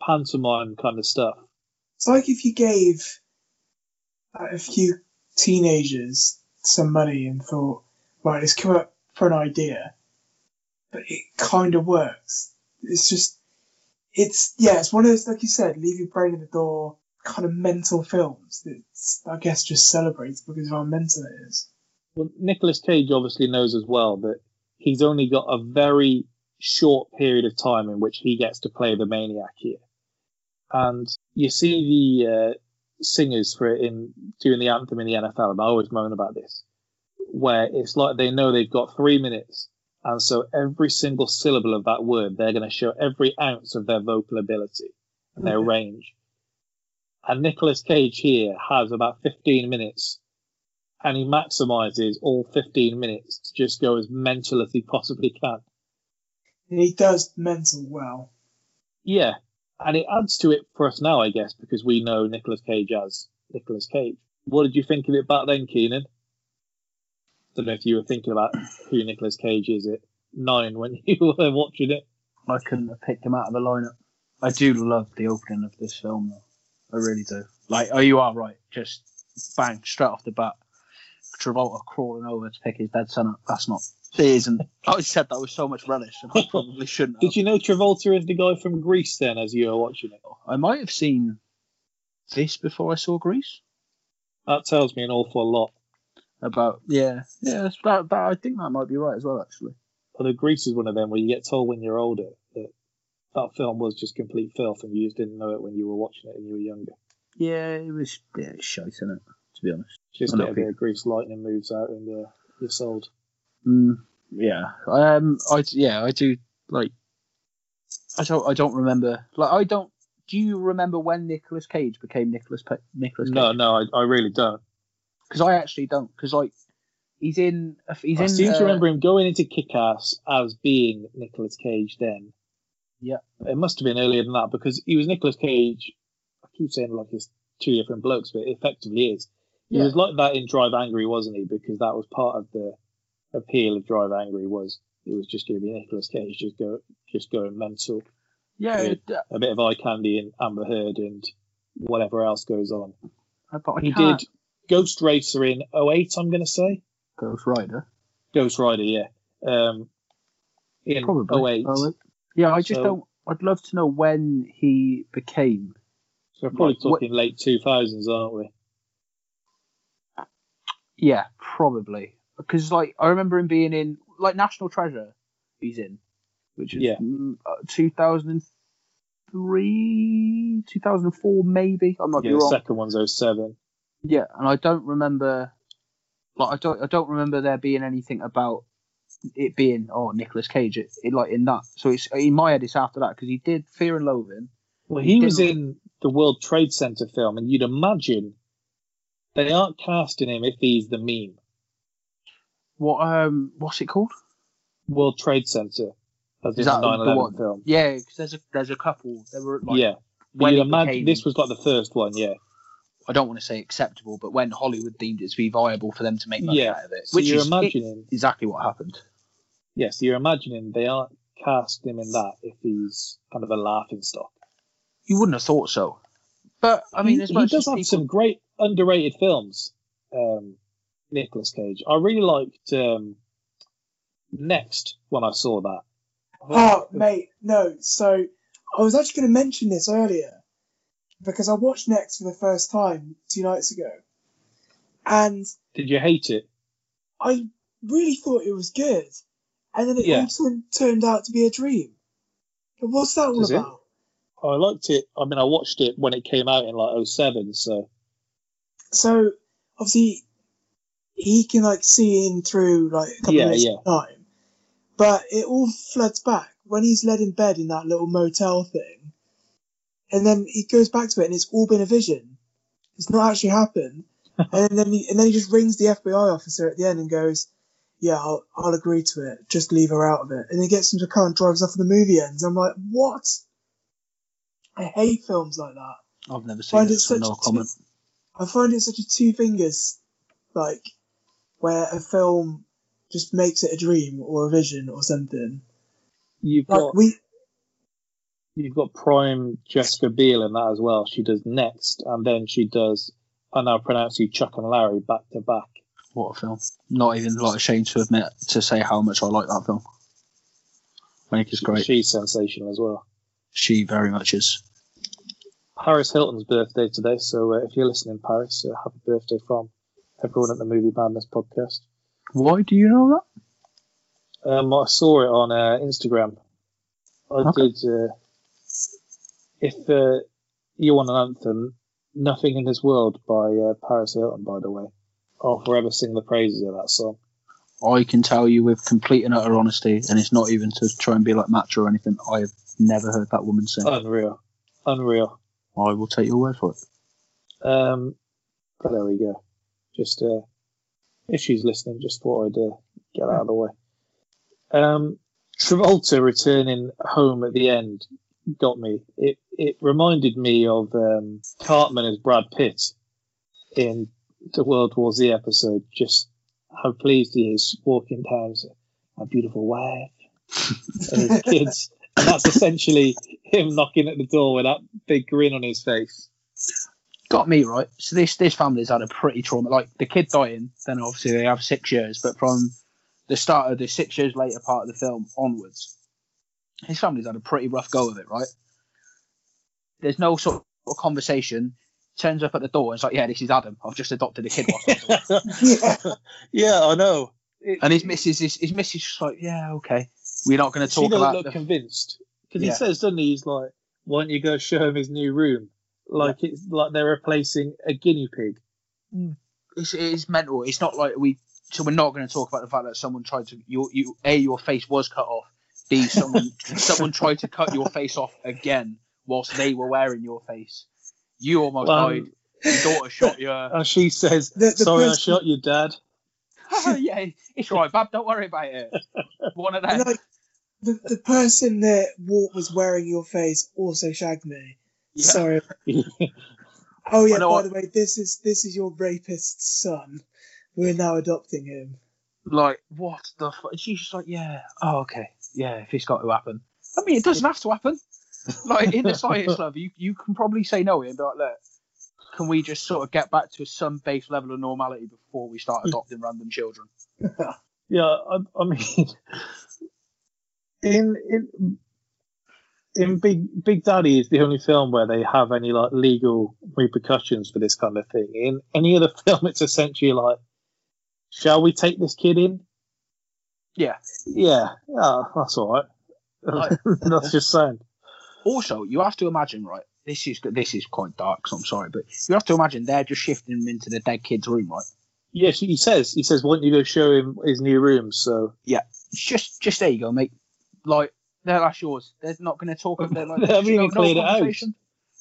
[SPEAKER 1] pantomime kind of stuff.
[SPEAKER 2] It's like if you gave uh, a few teenagers some money and thought, right, let's come up for an idea, but it kind of works. It's just, it's yeah, it's one of those like you said, leave your brain at the door, kind of mental films that I guess just celebrates because of how mental it is.
[SPEAKER 1] Well, Nicolas Cage obviously knows as well that he's only got a very short period of time in which he gets to play the maniac here. And you see the uh, singers for it in doing the anthem in the NFL, and I always moan about this, where it's like they know they've got three minutes, and so every single syllable of that word, they're going to show every ounce of their vocal ability and their
[SPEAKER 2] Okay.
[SPEAKER 1] range. And Nicolas Cage here has about 15 minutes and he maximizes all 15 minutes to just go as mental as he possibly can.
[SPEAKER 2] He does mental well.
[SPEAKER 1] Yeah, and it adds to it for us now, I guess, because we know Nicolas Cage as Nicolas Cage. What did you think of it back then, Keenan? Don't know if you were thinking about who Nicolas Cage is at nine when you were watching it.
[SPEAKER 3] I couldn't have picked him out of the lineup. I do love the opening of this film, though. I really do. Like, oh, you are right. Just bang straight off the bat. Travolta crawling over to pick his dead son up. That's not. It isn't. I said that with so much relish, and I probably shouldn't. Have.
[SPEAKER 1] Did you know Travolta is the guy from Grease then, as you were watching it?
[SPEAKER 3] I might have seen this before I saw Grease.
[SPEAKER 1] That tells me an awful lot.
[SPEAKER 3] About yeah, yeah. that's- That, that I think that might be right as well. Actually,
[SPEAKER 1] Although Grease is one of them where you get told when you're older that that film was just complete filth and you just didn't know it when you were watching it and you were younger.
[SPEAKER 3] yeah, it was yeah, it's shite, isn't it? To be honest.
[SPEAKER 1] Just
[SPEAKER 3] I know
[SPEAKER 1] get a bit of Grease lightning moves out and uh, you're sold.
[SPEAKER 3] Mm, yeah. Um. I yeah. I do like. I don't. I don't remember. Like. I don't. Do you remember when Nicolas Cage became Nicolas Pe- Nicolas Cage?
[SPEAKER 1] No, no, I, I really don't.
[SPEAKER 3] Because I actually don't. Because like, he's in. He's
[SPEAKER 1] I
[SPEAKER 3] in.
[SPEAKER 1] seem
[SPEAKER 3] uh,
[SPEAKER 1] to remember him going into Kick-Ass as being Nicolas Cage then.
[SPEAKER 3] Yeah.
[SPEAKER 1] It must have been earlier than that because he was Nicolas Cage. I keep saying like it's two different blokes, but it effectively is. He
[SPEAKER 3] Yeah.
[SPEAKER 1] was like that in Drive Angry, wasn't he? Because that was part of the appeal of Drive Angry was it was just going to be Nicolas Cage just go just going mental.
[SPEAKER 3] Yeah. It- uh,
[SPEAKER 1] A bit of eye candy and Amber Heard and whatever else goes on.
[SPEAKER 3] but I
[SPEAKER 1] he did Ghost Racer in 08, I'm going to say.
[SPEAKER 3] Ghost Rider.
[SPEAKER 1] Ghost Rider, yeah. Um, in
[SPEAKER 3] Probably.
[SPEAKER 1] 08.
[SPEAKER 3] Oh. Yeah. I just
[SPEAKER 1] So-
[SPEAKER 3] don't. I'd love to know when he became.
[SPEAKER 1] So we're probably
[SPEAKER 3] What- what-
[SPEAKER 1] talking late 2000s, aren't we?
[SPEAKER 3] Yeah, probably. Because like I remember him being in like National Treasure. He's in, which is
[SPEAKER 1] Yeah.
[SPEAKER 3] uh, 2003, 2004 maybe. I might
[SPEAKER 1] Yeah, the
[SPEAKER 3] wrong.
[SPEAKER 1] second one's 07.
[SPEAKER 3] Yeah, and I don't remember. Like I don't. I don't remember there being anything about it being oh Nicolas Cage. It, it like in that. So it's in my head. It's after that because he did Fear and Loathing.
[SPEAKER 1] Well,
[SPEAKER 3] He
[SPEAKER 1] he was in the World Trade Center film, and you'd imagine they aren't casting him if he's the meme.
[SPEAKER 3] What um what's it called?
[SPEAKER 1] World Trade Center. As
[SPEAKER 3] Is that
[SPEAKER 1] the
[SPEAKER 3] the
[SPEAKER 1] 9/11
[SPEAKER 3] one?
[SPEAKER 1] film.
[SPEAKER 3] Yeah, because there's a there's a couple. There were like
[SPEAKER 1] yeah. But
[SPEAKER 3] when
[SPEAKER 1] you'd imagine
[SPEAKER 3] became-
[SPEAKER 1] this was like the first one, yeah.
[SPEAKER 3] I don't want to say acceptable, but when Hollywood deemed it to be viable for them to make money
[SPEAKER 1] Yeah,
[SPEAKER 3] out of it,
[SPEAKER 1] So
[SPEAKER 3] which
[SPEAKER 1] you're
[SPEAKER 3] is
[SPEAKER 1] imagining,
[SPEAKER 3] exactly what happened.
[SPEAKER 1] yes, you're imagining they aren't cast him in that if he's kind of a laughing stock.
[SPEAKER 3] You wouldn't have thought so, but I mean,
[SPEAKER 1] he,
[SPEAKER 3] as
[SPEAKER 1] he does
[SPEAKER 3] as
[SPEAKER 1] have
[SPEAKER 3] people,
[SPEAKER 1] some great underrated films. Um, Nicolas Cage. I really liked um, Next when I saw that.
[SPEAKER 2] Oh, mate, no. So I was actually going to mention this earlier because I watched Next for the first time two nights ago, and
[SPEAKER 1] Did you hate it?
[SPEAKER 2] I really thought it was good, and then it
[SPEAKER 1] Yeah.
[SPEAKER 2] all turned, out to be a dream. What's that all
[SPEAKER 1] Does it?
[SPEAKER 2] about?
[SPEAKER 1] Oh, I liked it. I mean, I watched it when it came out in like 07, so
[SPEAKER 2] So obviously he can like see in through like a couple
[SPEAKER 1] Yeah,
[SPEAKER 2] of minutes
[SPEAKER 1] yeah.
[SPEAKER 2] time, but it all floods back when he's led in bed in that little motel thing, and then he goes back to it and it's all been a vision. It's not actually happened, and then he, and then he just rings the FBI officer at the end and goes, "Yeah, I'll, I'll agree to it. Just leave her out of it." And he gets into the car and drives off, and the movie ends. I'm like, what? I hate films like that.
[SPEAKER 3] I've never seen
[SPEAKER 2] Find
[SPEAKER 3] it,
[SPEAKER 2] such
[SPEAKER 3] no
[SPEAKER 2] a
[SPEAKER 3] comment.
[SPEAKER 2] I find it such a two fingers, like, where a film just makes it a dream or a vision or something.
[SPEAKER 1] you've
[SPEAKER 2] Like
[SPEAKER 1] got
[SPEAKER 2] we,
[SPEAKER 1] you've got prime Jessica Biel in that as well. She does Next, and then she does. I now pronounce you Chuck and Larry back to back.
[SPEAKER 3] What a film! Not even like ashamed to admit to say how much I like that film. I think it's great.
[SPEAKER 1] She's sensational as well.
[SPEAKER 3] She very much is.
[SPEAKER 1] Paris Hilton's birthday today, so uh, if you're listening, Paris, uh, happy birthday from everyone at the Movie Madness podcast.
[SPEAKER 3] Why do you know that?
[SPEAKER 1] Um, I saw it on uh, Instagram. I
[SPEAKER 3] Okay.
[SPEAKER 1] did. If uh, you want an anthem, "Nothing in This World" by uh, Paris Hilton, by the way. I'll forever sing the praises of that song.
[SPEAKER 3] I can tell you with complete and utter honesty, and it's not even to try and be like Match or anything. I have never heard that woman sing.
[SPEAKER 1] Unreal, unreal.
[SPEAKER 3] I will take your word for it.
[SPEAKER 1] Um, but there we go. Just uh, if she's listening, just thought I'd uh, get out of the way. Um, Travolta returning home at the end got me. It it reminded me of um, Cartman as Brad Pitt in the World War Z episode. Just how pleased he is walking down my beautiful wife and his kids. And that's essentially him knocking at the door with that big grin on his face.
[SPEAKER 3] got me right. So this this family's had a pretty trauma. Like the kid dying, then obviously they have six years. But from the start of the six years later part of the film onwards, his family's had a pretty rough go of it, right? There's no sort of conversation. Turns up at the door and it's like, yeah, this is Adam. I've just adopted a kid. whilst I was away."
[SPEAKER 2] Yeah.
[SPEAKER 1] yeah, I know. It-
[SPEAKER 3] and his missus is his missus just like, yeah, okay. We're not going to
[SPEAKER 1] she
[SPEAKER 3] talk
[SPEAKER 1] doesn't
[SPEAKER 3] about
[SPEAKER 1] look
[SPEAKER 3] the
[SPEAKER 1] convinced because
[SPEAKER 3] Yeah.
[SPEAKER 1] he says, doesn't he? He's like, "Why don't you go show him his new room?" Like it's like they're replacing a guinea pig. Mm.
[SPEAKER 3] it's, it's mental. It's not like we. So we're not going to talk about the fact that someone tried to you you a your face was cut off. B someone someone tried to cut your face off again whilst they were wearing your face. You almost
[SPEAKER 1] Um,
[SPEAKER 3] died. Your daughter shot you.
[SPEAKER 1] And she says,
[SPEAKER 2] The- the
[SPEAKER 1] "Sorry, I shot you, Dad."
[SPEAKER 3] yeah, it's all right, Bab. Don't worry about it. One of them.
[SPEAKER 2] like the, the person that Walt was wearing your face also shagged me.
[SPEAKER 3] Yeah.
[SPEAKER 2] Sorry. Oh yeah, by
[SPEAKER 3] what-
[SPEAKER 2] the way, this is this is your rapist's son. We're now adopting him.
[SPEAKER 3] Like what the fuck? She's just like, yeah, oh okay, yeah. If it's got to happen, I mean, it doesn't have to happen. Like in the science love, you you can probably say no and be like, look, can we just sort of get back to some base level of normality before we start hmm. adopting random children?
[SPEAKER 1] Yeah, I, I mean, in in in Big Big Daddy is the only film where they have any like legal repercussions for this kind of thing. In any other film, it's essentially like, "Shall we take this kid in?"
[SPEAKER 3] Yeah.
[SPEAKER 1] Yeah, yeah, that's all right.
[SPEAKER 3] Right.
[SPEAKER 1] that's just saying.
[SPEAKER 3] Also, you have to imagine, right? This is this is quite dark, so I'm sorry, but you have to imagine they're just shifting him into the dead kid's room, right?
[SPEAKER 1] Yes, he says. He says, "Why don't you go show him his new room?" So yeah,
[SPEAKER 3] Just just there you go, mate. Like, there, that's yours. They're not going to talk. They're like,
[SPEAKER 1] They haven't even
[SPEAKER 3] no- no
[SPEAKER 1] cleared it out.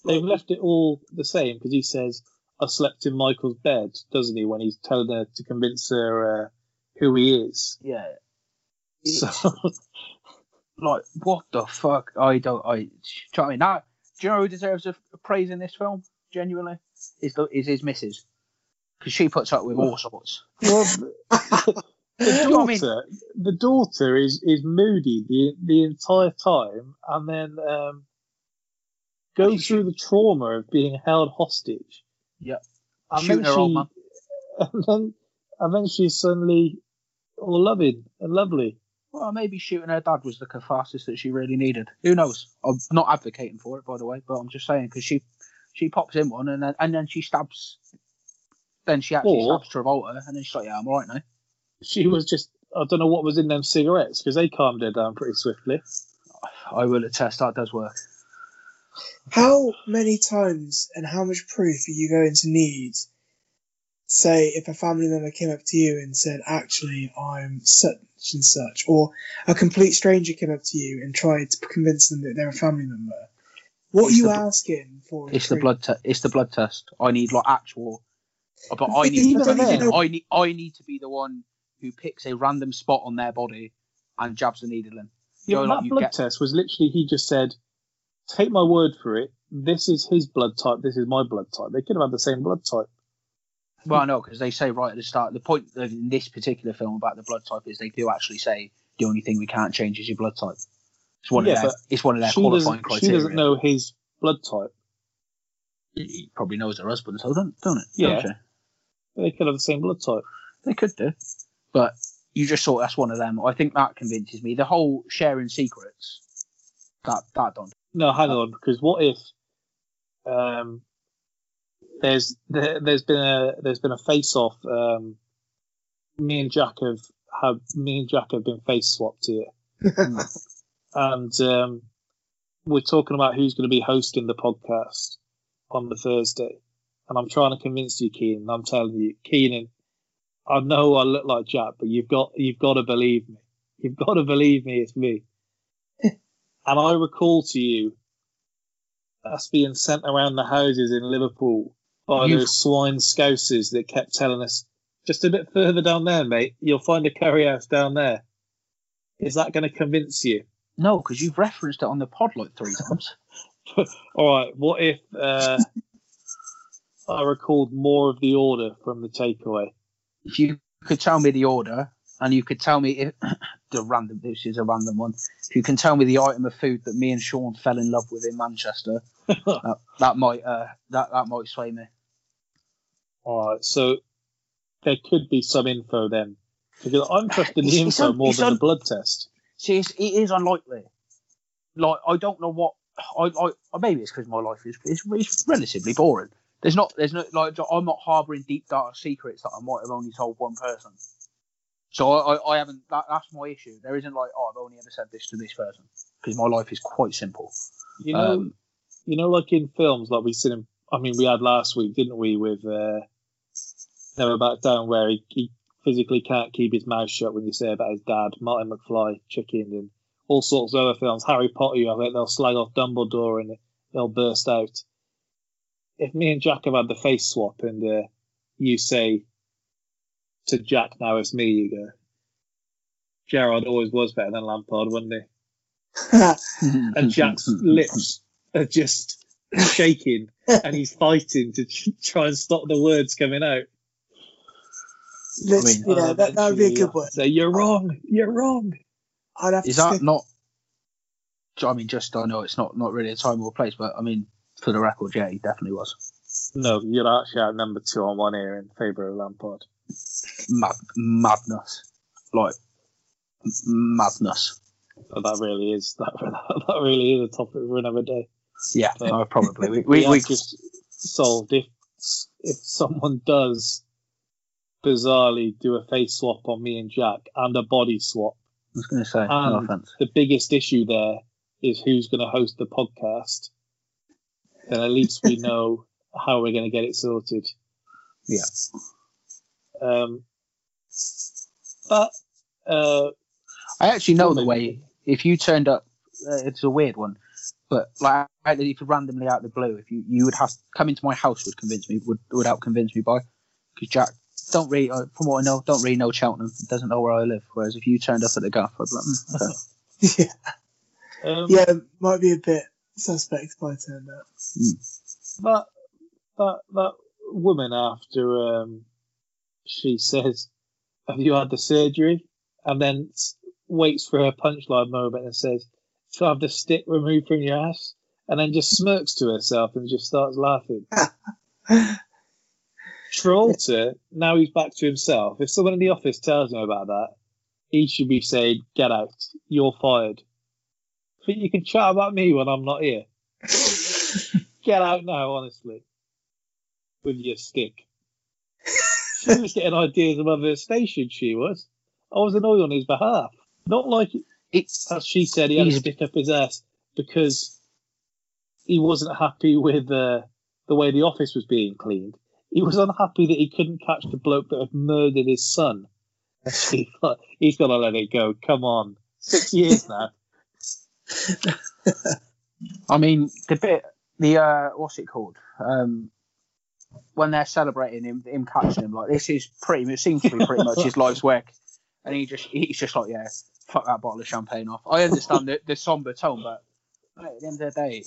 [SPEAKER 1] they've left it all the same because he says, "I slept in Michael's bed," doesn't he? When he's telling her to convince her uh, who he is.
[SPEAKER 3] Yeah.
[SPEAKER 1] So
[SPEAKER 3] like what the fuck? I don't. I. Do you know I mean? Do you know who deserves a, a praise in this film? Genuinely, is the is his missus because she puts up with all sorts.
[SPEAKER 1] well, the, the
[SPEAKER 3] you know I mean?
[SPEAKER 1] daughter, the daughter is is moody the the entire time, and then um, goes through the trauma of being held hostage.
[SPEAKER 3] Yep.
[SPEAKER 1] and
[SPEAKER 3] Shooting her old
[SPEAKER 1] she,
[SPEAKER 3] man.
[SPEAKER 1] and then and then she's suddenly all loving and lovely.
[SPEAKER 3] Well, maybe shooting her dad was the catharsis that she really needed. Who knows? I'm not advocating for it, by the way, but I'm just saying because she she pops in one and then and then she stabs. Then she actually
[SPEAKER 1] Or-
[SPEAKER 3] stabs Travolta, and then she's like, "Yeah, I'm alright now."
[SPEAKER 1] She was just I don't know what was in them cigarettes because they calmed her down pretty swiftly.
[SPEAKER 3] I will attest that does work.
[SPEAKER 2] How many times and how much proof are you going to need? Say, if a family member came up to you and said, "Actually, I'm such and such," or a complete stranger came up to you and tried to convince them that they're a family member, what are you
[SPEAKER 3] the-
[SPEAKER 2] asking for?
[SPEAKER 3] It's the blood. Te- it's the blood test. I need like actual. But I need.
[SPEAKER 2] even
[SPEAKER 3] to,
[SPEAKER 1] then-
[SPEAKER 3] I need. I need to be the one who picks a random spot on their body and jabs the needle in.
[SPEAKER 1] Yeah,
[SPEAKER 3] Joe,
[SPEAKER 1] but
[SPEAKER 3] like,
[SPEAKER 1] blood
[SPEAKER 3] get-
[SPEAKER 1] test was literally he just said, "Take my word for it. This is his blood type. This is my blood type." They could have had the same blood type.
[SPEAKER 3] Well, I know because they say right at the start. The point of in this particular film about the blood type is they do actually say the only thing we can't change is your blood type. It's one
[SPEAKER 1] Yeah,
[SPEAKER 3] of their. It's one of their
[SPEAKER 1] She
[SPEAKER 3] qualifying
[SPEAKER 1] doesn't, she doesn't know his blood type.
[SPEAKER 3] He probably knows her husband, so don't don't it?
[SPEAKER 1] Yeah.
[SPEAKER 3] Don't?
[SPEAKER 1] They could have the same blood type.
[SPEAKER 3] They could do, but you just thought that's one of them. I think that convinces me. The whole sharing secrets. That that don't.
[SPEAKER 1] No, hang on, because what if um, there's there, there's been a there's been a face off. Um, me and Jack have have me and Jack have been face swapped here, and um, we're talking about who's going to be hosting the podcast on the Thursday. And I'm trying to convince you, Keenan. I'm telling you, Keenan. I know I look like Jack, but you've got you've got to believe me. You've got to believe me. It's me. and I recall to you us being sent around the houses in Liverpool by
[SPEAKER 3] You've-
[SPEAKER 1] those swine scousers that kept telling us, just a bit further down there, mate, you'll find a curry house down there. Is that going to convince you?
[SPEAKER 3] No, because you've referenced it on the pod like three times.
[SPEAKER 1] All right, what if uh, I recalled more of the order from the takeaway?
[SPEAKER 3] if you could tell me the order and you could tell me if the random this is a random one if you can tell me the item of food that me and sean fell in love with in manchester that, that might uh that, that might sway me
[SPEAKER 1] All right, so there could be some info then, because I'm trusting the info
[SPEAKER 3] un-
[SPEAKER 1] more than
[SPEAKER 3] un-
[SPEAKER 1] the blood test.
[SPEAKER 3] See, it's, it is unlikely. Like I don't know what I, I maybe it's because my life is it's, it's relatively boring. There's not there's no like I'm not harboring deep dark secrets that I might have only told one person. So I, I, I haven't that, that's my issue. There isn't like oh I've only ever said this to this person because my life is quite simple.
[SPEAKER 1] You know,
[SPEAKER 3] Um,
[SPEAKER 1] you know, like in films, like we've seen. In, I mean, we had last week, didn't we, with uh, Never Back Down, where he, he physically can't keep his mouth shut when you say about his dad, Martin McFly, chicken, and all sorts of other films. Harry Potter, you have it, they'll slag off Dumbledore and they'll burst out. If me and Jack have had the face swap and uh, you say to Jack, now it's me, you go, Gerrard always was better than Lampard, wasn't he? and Jack's lips are just shaking, and he's fighting to try and stop the words coming out.
[SPEAKER 2] Let's,
[SPEAKER 3] mean,
[SPEAKER 2] yeah,
[SPEAKER 1] Uh,
[SPEAKER 2] that, that would be a good one.
[SPEAKER 1] So you're wrong. You're wrong.
[SPEAKER 2] I'd have
[SPEAKER 3] Is
[SPEAKER 2] to
[SPEAKER 3] that
[SPEAKER 2] stick,
[SPEAKER 3] not? I mean, just I know it's not not really a time or place, but I mean, for the record, yeah, he definitely was
[SPEAKER 1] No, you're actually at number two on one here in favour of Lampard.
[SPEAKER 3] Mad, madness, like madness.
[SPEAKER 1] That really is that. That really is a topic for another day.
[SPEAKER 3] Yeah, no, probably. We
[SPEAKER 1] we,
[SPEAKER 3] we,
[SPEAKER 1] just solved if if someone does bizarrely do a face swap on me and Jack and a body swap.
[SPEAKER 3] I was going to say, no offense.
[SPEAKER 1] the biggest issue there is who's going to host the podcast. Then at least we know how we're going to get it sorted.
[SPEAKER 3] Yeah.
[SPEAKER 1] Um, but uh,
[SPEAKER 3] I actually know the way. If you turned up, uh, it's a weird one, but like if you randomly out of the blue, if you you would have come into my house would convince me would would help convince me by because Jack don't really uh, from what I know don't really know Cheltenham doesn't know where I live. Whereas if you turned up at the gaff, I'd be like, mm, okay.
[SPEAKER 2] yeah,
[SPEAKER 1] um,
[SPEAKER 2] yeah, might be a bit suspect if I turned up.
[SPEAKER 1] that that that woman after um, she says, "Have you had the surgery?" and then waits for her punchline moment and says, "To have the stick removed from your ass," and then just smirks to herself and just starts laughing. Travolta, now he's back to himself. If someone in the office tells him about that, he should be saying, "Get out! You're fired." But you can chat about me when I'm not here. Get out now, honestly. With your stick. She was getting ideas above her station, she was. I was annoyed on his behalf. Not like,
[SPEAKER 3] It's
[SPEAKER 1] as she said, he had to
[SPEAKER 3] He's-
[SPEAKER 1] stick up his ass because he wasn't happy with uh, the way the office was being cleaned. He was unhappy that he couldn't catch the bloke that had murdered his son. He thought, He's got to let it go. Come on. Six years now.
[SPEAKER 3] I mean, the bit, the uh, what's it called? Um, when they're celebrating him, him catching him, like this is pretty. It seems to be pretty much his life's work, and he just, he's just like, yeah, fuck that bottle of champagne off. I understand the, the somber tone, but mate, at the end of the day,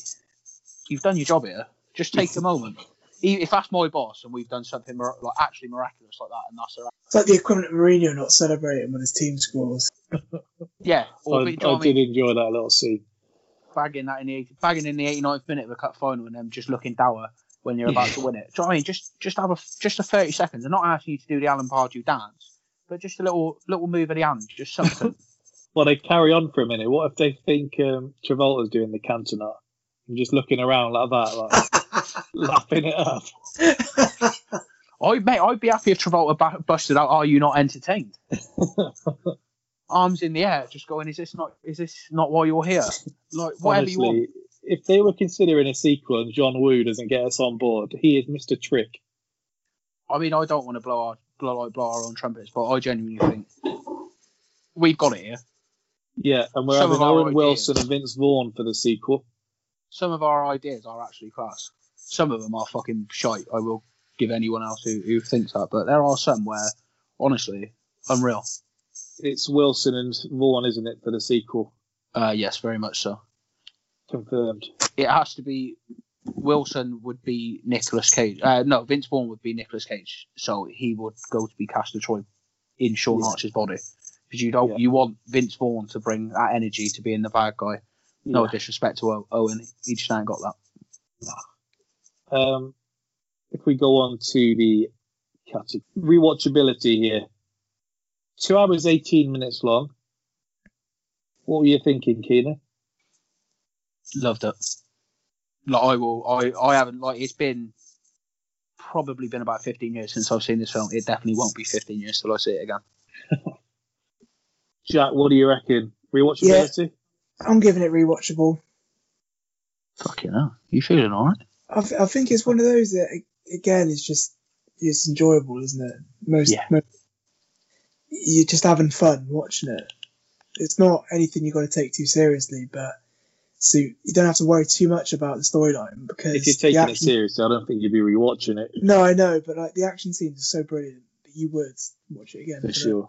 [SPEAKER 3] you've done your job here. Just take a moment. If that's my boss and we've done something mir- like actually miraculous like that, and that's all right.
[SPEAKER 2] It's like the equivalent of Mourinho not celebrating when his team scores.
[SPEAKER 3] yeah, or
[SPEAKER 1] I,
[SPEAKER 3] do you know
[SPEAKER 1] I
[SPEAKER 3] I mean?
[SPEAKER 1] did enjoy that little scene.
[SPEAKER 3] bagging that in the bagging in the 89th minute of a cup final and then just looking dour when you're about to win it. Do you know what I mean? Just just have a just a 30 seconds. I'm not asking you to do the Alan Pardew dance, but just a little little move of the hand, just something.
[SPEAKER 1] Well, they carry on for a minute. What if they think um, Travolta's doing the Cantona and just looking around like that, like lapping it up?
[SPEAKER 3] I mate, I'd be happy if Travolta busted out. Are you not entertained? Arms in the air, just going. Is this not? Is this not why you're here? Like whatever you want.
[SPEAKER 1] If they were considering a sequel and John Woo doesn't get us on board, he is Mr. Trick.
[SPEAKER 3] I mean, I don't want to blow our blow like blow our own trumpets, but I genuinely think we've got it here.
[SPEAKER 1] Yeah, and we're
[SPEAKER 3] Some
[SPEAKER 1] having Owen
[SPEAKER 3] ideas.
[SPEAKER 1] Wilson and Vince Vaughn for the sequel.
[SPEAKER 3] some of our ideas are actually class. Some of them are fucking shite. I will give anyone else who, who thinks that, but there are some where, honestly, unreal.
[SPEAKER 1] It's Wilson and Vaughn, isn't it, for the sequel?
[SPEAKER 3] Uh, yes, very much so.
[SPEAKER 1] Confirmed.
[SPEAKER 3] It has to be. Wilson would be Nicolas Cage. Uh, no, Vince Vaughn would be Nicolas Cage, so he would go to be Castor Troy in Sean
[SPEAKER 1] Yeah.
[SPEAKER 3] Archer's body. Because you don't,
[SPEAKER 1] Yeah.
[SPEAKER 3] you want Vince Vaughn to bring that energy to being the bad guy. No
[SPEAKER 1] Yeah.
[SPEAKER 3] disrespect to Owen, he just ain't got that.
[SPEAKER 1] Um, if we go on to the category. Rewatchability here. Two hours, 18 minutes long. What were you thinking, Keena?
[SPEAKER 3] Loved it. Like I will, I, I haven't like it's been probably been about 15 years since I've seen this film. It definitely won't be 15 years till I see it again.
[SPEAKER 1] Jack, what do you reckon? Rewatchability?
[SPEAKER 2] I'm giving it rewatchable.
[SPEAKER 3] Fucking hell, you feeling alright?
[SPEAKER 2] I, th- I think it's one of those that again is just it's enjoyable, isn't it? Most,
[SPEAKER 3] Yeah.
[SPEAKER 2] most you're just having fun watching it. It's not anything you've got to take too seriously, but so you don't have to worry too much about the storyline because
[SPEAKER 1] If you're taking it seriously, I don't think you'd be rewatching it
[SPEAKER 2] No, I know, but like the action scenes are so brilliant that you would watch it again.
[SPEAKER 1] for sure.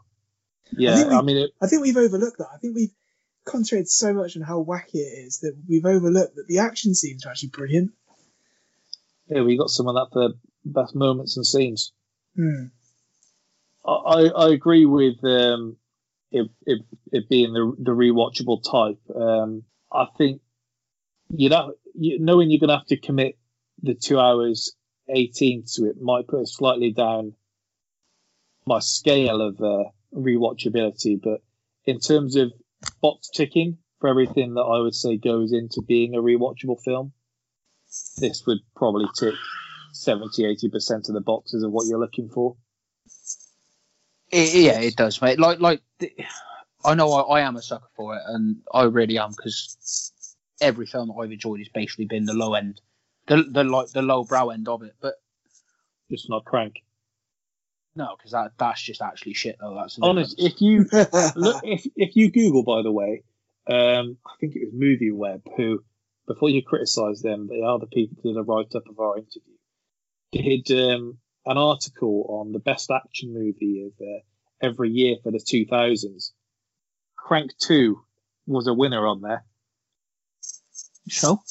[SPEAKER 2] I
[SPEAKER 1] Yeah,
[SPEAKER 2] we-
[SPEAKER 1] I mean, it,
[SPEAKER 2] I think we've overlooked that. I think we've concentrated so much on how wacky it is that we've overlooked that the action scenes are actually brilliant.
[SPEAKER 1] yeah, we got some of that for best moments and scenes.
[SPEAKER 2] Hmm.
[SPEAKER 1] I, I I agree with um, it, it, it being the the rewatchable type. Um, I think you know, you, knowing you're going to have to commit the two hours eighteen to it might put slightly down my scale of uh, rewatchability. But in terms of box ticking for everything that I would say goes into being a rewatchable film, this would probably tick 70 80 percent of the boxes of what you're looking for.
[SPEAKER 3] It, yeah, it does, mate. Like, like I know I, I am a sucker for it, and I really am because every film that I've enjoyed has basically been the low end, the the like the low brow end of it. But
[SPEAKER 1] it's not crank.
[SPEAKER 3] no, because that that's just actually shit. Though that's
[SPEAKER 1] Honest,
[SPEAKER 3] difference.
[SPEAKER 1] if you look, if if you Google, by the way, um, I think it was Movie Web who, before you criticise them, they are the people who did a write up of our interview. Did um, an article on the best action movie of uh, every year for the 2000s. Crank Two was a winner on there.
[SPEAKER 3] so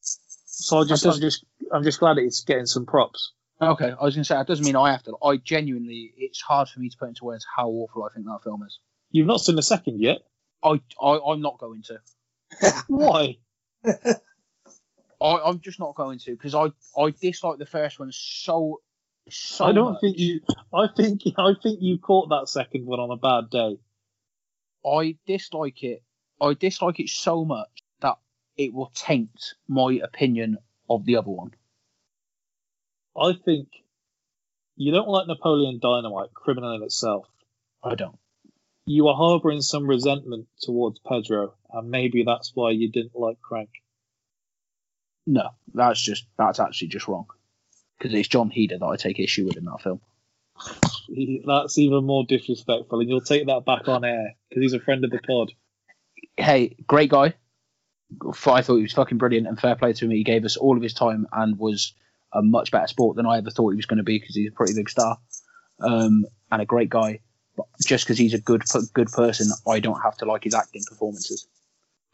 [SPEAKER 1] So I just, I'm just, I'm just glad it's getting some props.
[SPEAKER 3] okay, I was gonna say that doesn't mean I have to. I genuinely, it's hard for me to put into words how awful I think that film is.
[SPEAKER 1] You've not seen the second yet.
[SPEAKER 3] I, I I'm not going to.
[SPEAKER 1] Why?
[SPEAKER 3] I, I'm just not going to because I I dislike the first one so so.
[SPEAKER 1] I don't
[SPEAKER 3] much.
[SPEAKER 1] think you. I think I think you caught that second one on a bad day.
[SPEAKER 3] I dislike it. I dislike it so much that it will taint my opinion of the other one.
[SPEAKER 1] I think you don't like Napoleon Dynamite, criminal in itself.
[SPEAKER 3] I don't.
[SPEAKER 1] You are harbouring some resentment towards Pedro, and maybe that's why you didn't like Crank.
[SPEAKER 3] No, that's just that's actually just wrong. Because it's Jon Heder that I take issue with in that film.
[SPEAKER 1] That's even more disrespectful, and you'll take that back on air because he's a friend of the pod.
[SPEAKER 3] Hey, great guy. I thought he was fucking brilliant and fair play to him. He gave us all of his time and was a much better sport than I ever thought he was going to be because he's a pretty big star um, and a great guy. But just because he's a good good person, I don't have to like his acting performances.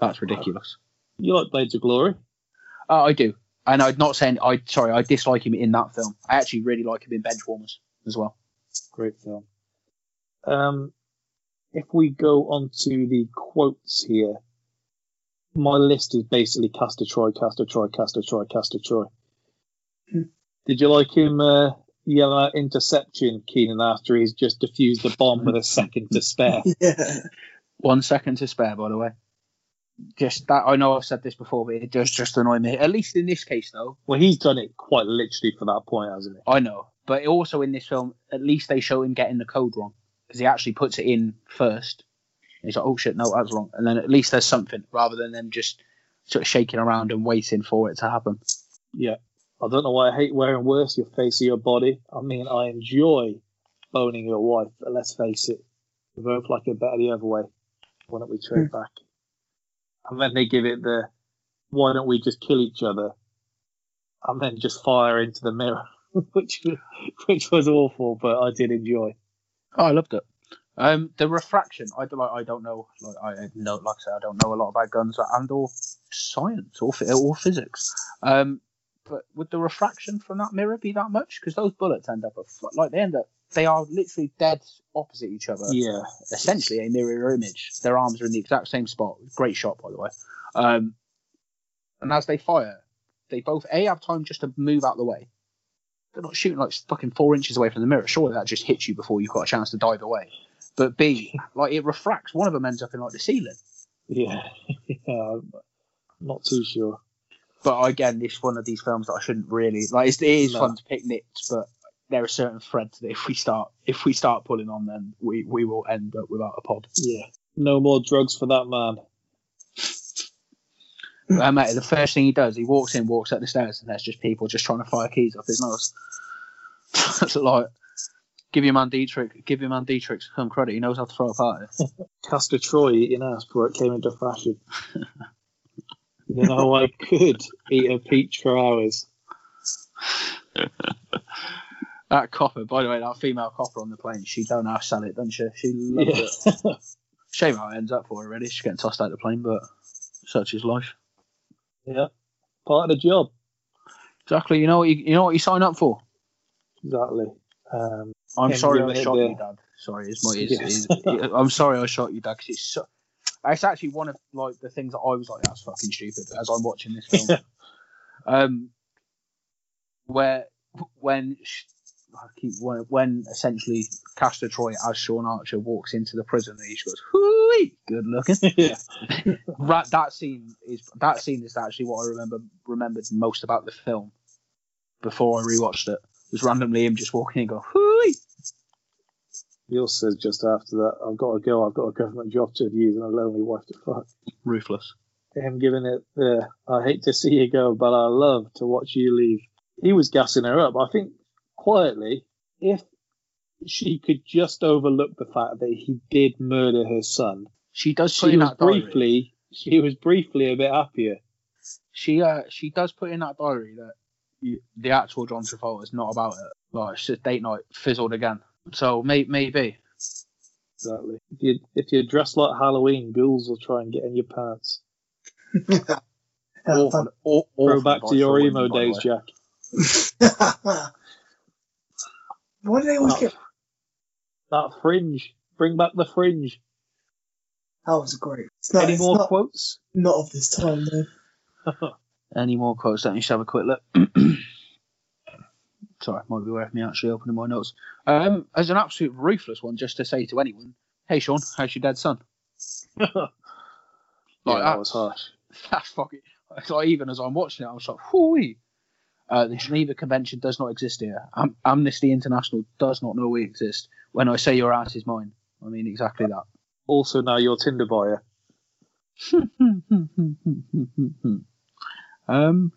[SPEAKER 3] That's ridiculous.
[SPEAKER 1] You like Blades of Glory?
[SPEAKER 3] Uh, I do, and I'm not saying I. Sorry, I dislike him in that film. I actually really like him in Benchwarmers as well.
[SPEAKER 1] Great film. Um, if we go on to the quotes here, my list is basically Castor Troy, Castor Troy, Castor Troy, Castor Troy.
[SPEAKER 2] Hmm.
[SPEAKER 1] Did you like him uh, yelling out interception, Keenan, after he's just defused the bomb with a second to spare?
[SPEAKER 2] yeah.
[SPEAKER 3] One second to spare, by the way. Just that I know I've said this before, but it does just annoy me. At least in this case, though,
[SPEAKER 1] Well, he's done it quite literally for that point, hasn't he?
[SPEAKER 3] I know. But also in this film, at least they show him getting the code wrong because he actually puts it in first. And he's like, "Oh shit, no, that's wrong." And then at least there's something rather than them just sort of shaking around and waiting for it to happen.
[SPEAKER 1] Yeah. I don't know why I hate wearing worse your face or your body. I mean, I enjoy boning your wife, but let's face it, we both like it better the other way. Why don't we trade hmm. back? And then they give it the, why don't we just kill each other? And then just fire into the mirror, which which was awful, but I did enjoy.
[SPEAKER 3] Oh, I loved it. Um, the refraction. I don't. I don't know. Like I know, like I said, I don't know a lot about guns and or science or or physics. Um, but would the refraction from that mirror be that much? Because those bullets end up a like they end up. They are literally dead opposite each other.
[SPEAKER 1] Yeah.
[SPEAKER 3] Essentially a mirror image. Their arms are in the exact same spot. Great shot, by the way. Um, and as they fire, they both a have time just to move out the way, they're not shooting like fucking four inches away from the mirror. Surely that just hits you before you've got a chance to dive away. But B, like it refracts. One of them ends up in like the ceiling.
[SPEAKER 1] Yeah, yeah, not too sure.
[SPEAKER 3] But again, this one of these films that I shouldn't really like. It's, it is
[SPEAKER 1] No.
[SPEAKER 3] fun to pick nits, but there are certain threads that if we start if we start pulling on, then we we will end up without a pod.
[SPEAKER 1] Yeah, no more drugs for that man.
[SPEAKER 3] Uh, mate, the first thing he does, he walks in, walks up the stairs, and there's just people just trying to fire keys off his nose. It's like, give your man Dietrich, give your man Dietrich some credit. He knows how to throw a party.
[SPEAKER 1] Castor Troy eating ass before it came into fashion. you know, I could eat a peach for hours.
[SPEAKER 3] that copper, by the way, that female copper on the plane, she don't know how to sell it, doesn't she? She loves
[SPEAKER 1] Yeah.
[SPEAKER 3] it. Shame how it ends up for her, really. She's getting tossed out the plane, but such is life.
[SPEAKER 1] Yeah, part of the job.
[SPEAKER 3] Exactly. You know what you, you know what you sign up for.
[SPEAKER 1] Exactly. Um,
[SPEAKER 3] I'm sorry I shot you, Dad. Sorry, it's my. It's,
[SPEAKER 1] Yes.
[SPEAKER 3] it's- I'm sorry I shot you, Dad. Because it's so, it's actually one of like the things that I was like, that's fucking stupid as I'm watching this film. um, where when I keep when, when essentially Castor Troy as Sean Archer walks into the prison and he just goes, "Hooey, good looking." Right, that scene is that scene is actually what I remember remembered most about the film before I rewatched it. Was randomly him just walking and go, "Hooey."
[SPEAKER 1] He also says just after that, I've got to go, I've got a government job to use and a lonely wife to fuck.
[SPEAKER 3] Ruthless.
[SPEAKER 1] Him giving it the, I hate to see you go, but I love to watch you leave. He was gassing her up. I think quietly, if she could just overlook the fact that he did murder her son,
[SPEAKER 3] She does put
[SPEAKER 1] she
[SPEAKER 3] in
[SPEAKER 1] was
[SPEAKER 3] that diary.
[SPEAKER 1] briefly, she was briefly a bit happier.
[SPEAKER 3] She uh she does put in that diary that you, the actual John Travolta is not about it. Like it's just date night fizzled again. So may, maybe.
[SPEAKER 1] Exactly. If you if you dress like Halloween, ghouls will try and get in your pants.
[SPEAKER 3] Awful, aw-
[SPEAKER 1] Throw back to your emo
[SPEAKER 3] women, by the
[SPEAKER 1] days. Jack.
[SPEAKER 2] Why do they always
[SPEAKER 1] Oh.
[SPEAKER 2] get?
[SPEAKER 1] That fringe. Bring back the fringe.
[SPEAKER 2] That was great. It's not,
[SPEAKER 1] Any more
[SPEAKER 2] not,
[SPEAKER 1] quotes?
[SPEAKER 2] not of this time though.
[SPEAKER 3] Any more quotes? Let me just have a quick look. Sorry, might be worth me actually opening my notes. Um, as an absolute ruthless one, just to say to anyone, "Hey Sean, how's your dead son?"
[SPEAKER 1] yeah,
[SPEAKER 3] Like
[SPEAKER 1] that
[SPEAKER 3] that.
[SPEAKER 1] was harsh.
[SPEAKER 3] That's fucking. It's like even as I'm watching it, I was like, "Whoo!" Uh, the Geneva Convention does not exist here. Am- Amnesty International does not know we exist. When I say your ass is mine, I mean exactly that.
[SPEAKER 1] Also, now your Tinder buyer.
[SPEAKER 3] um,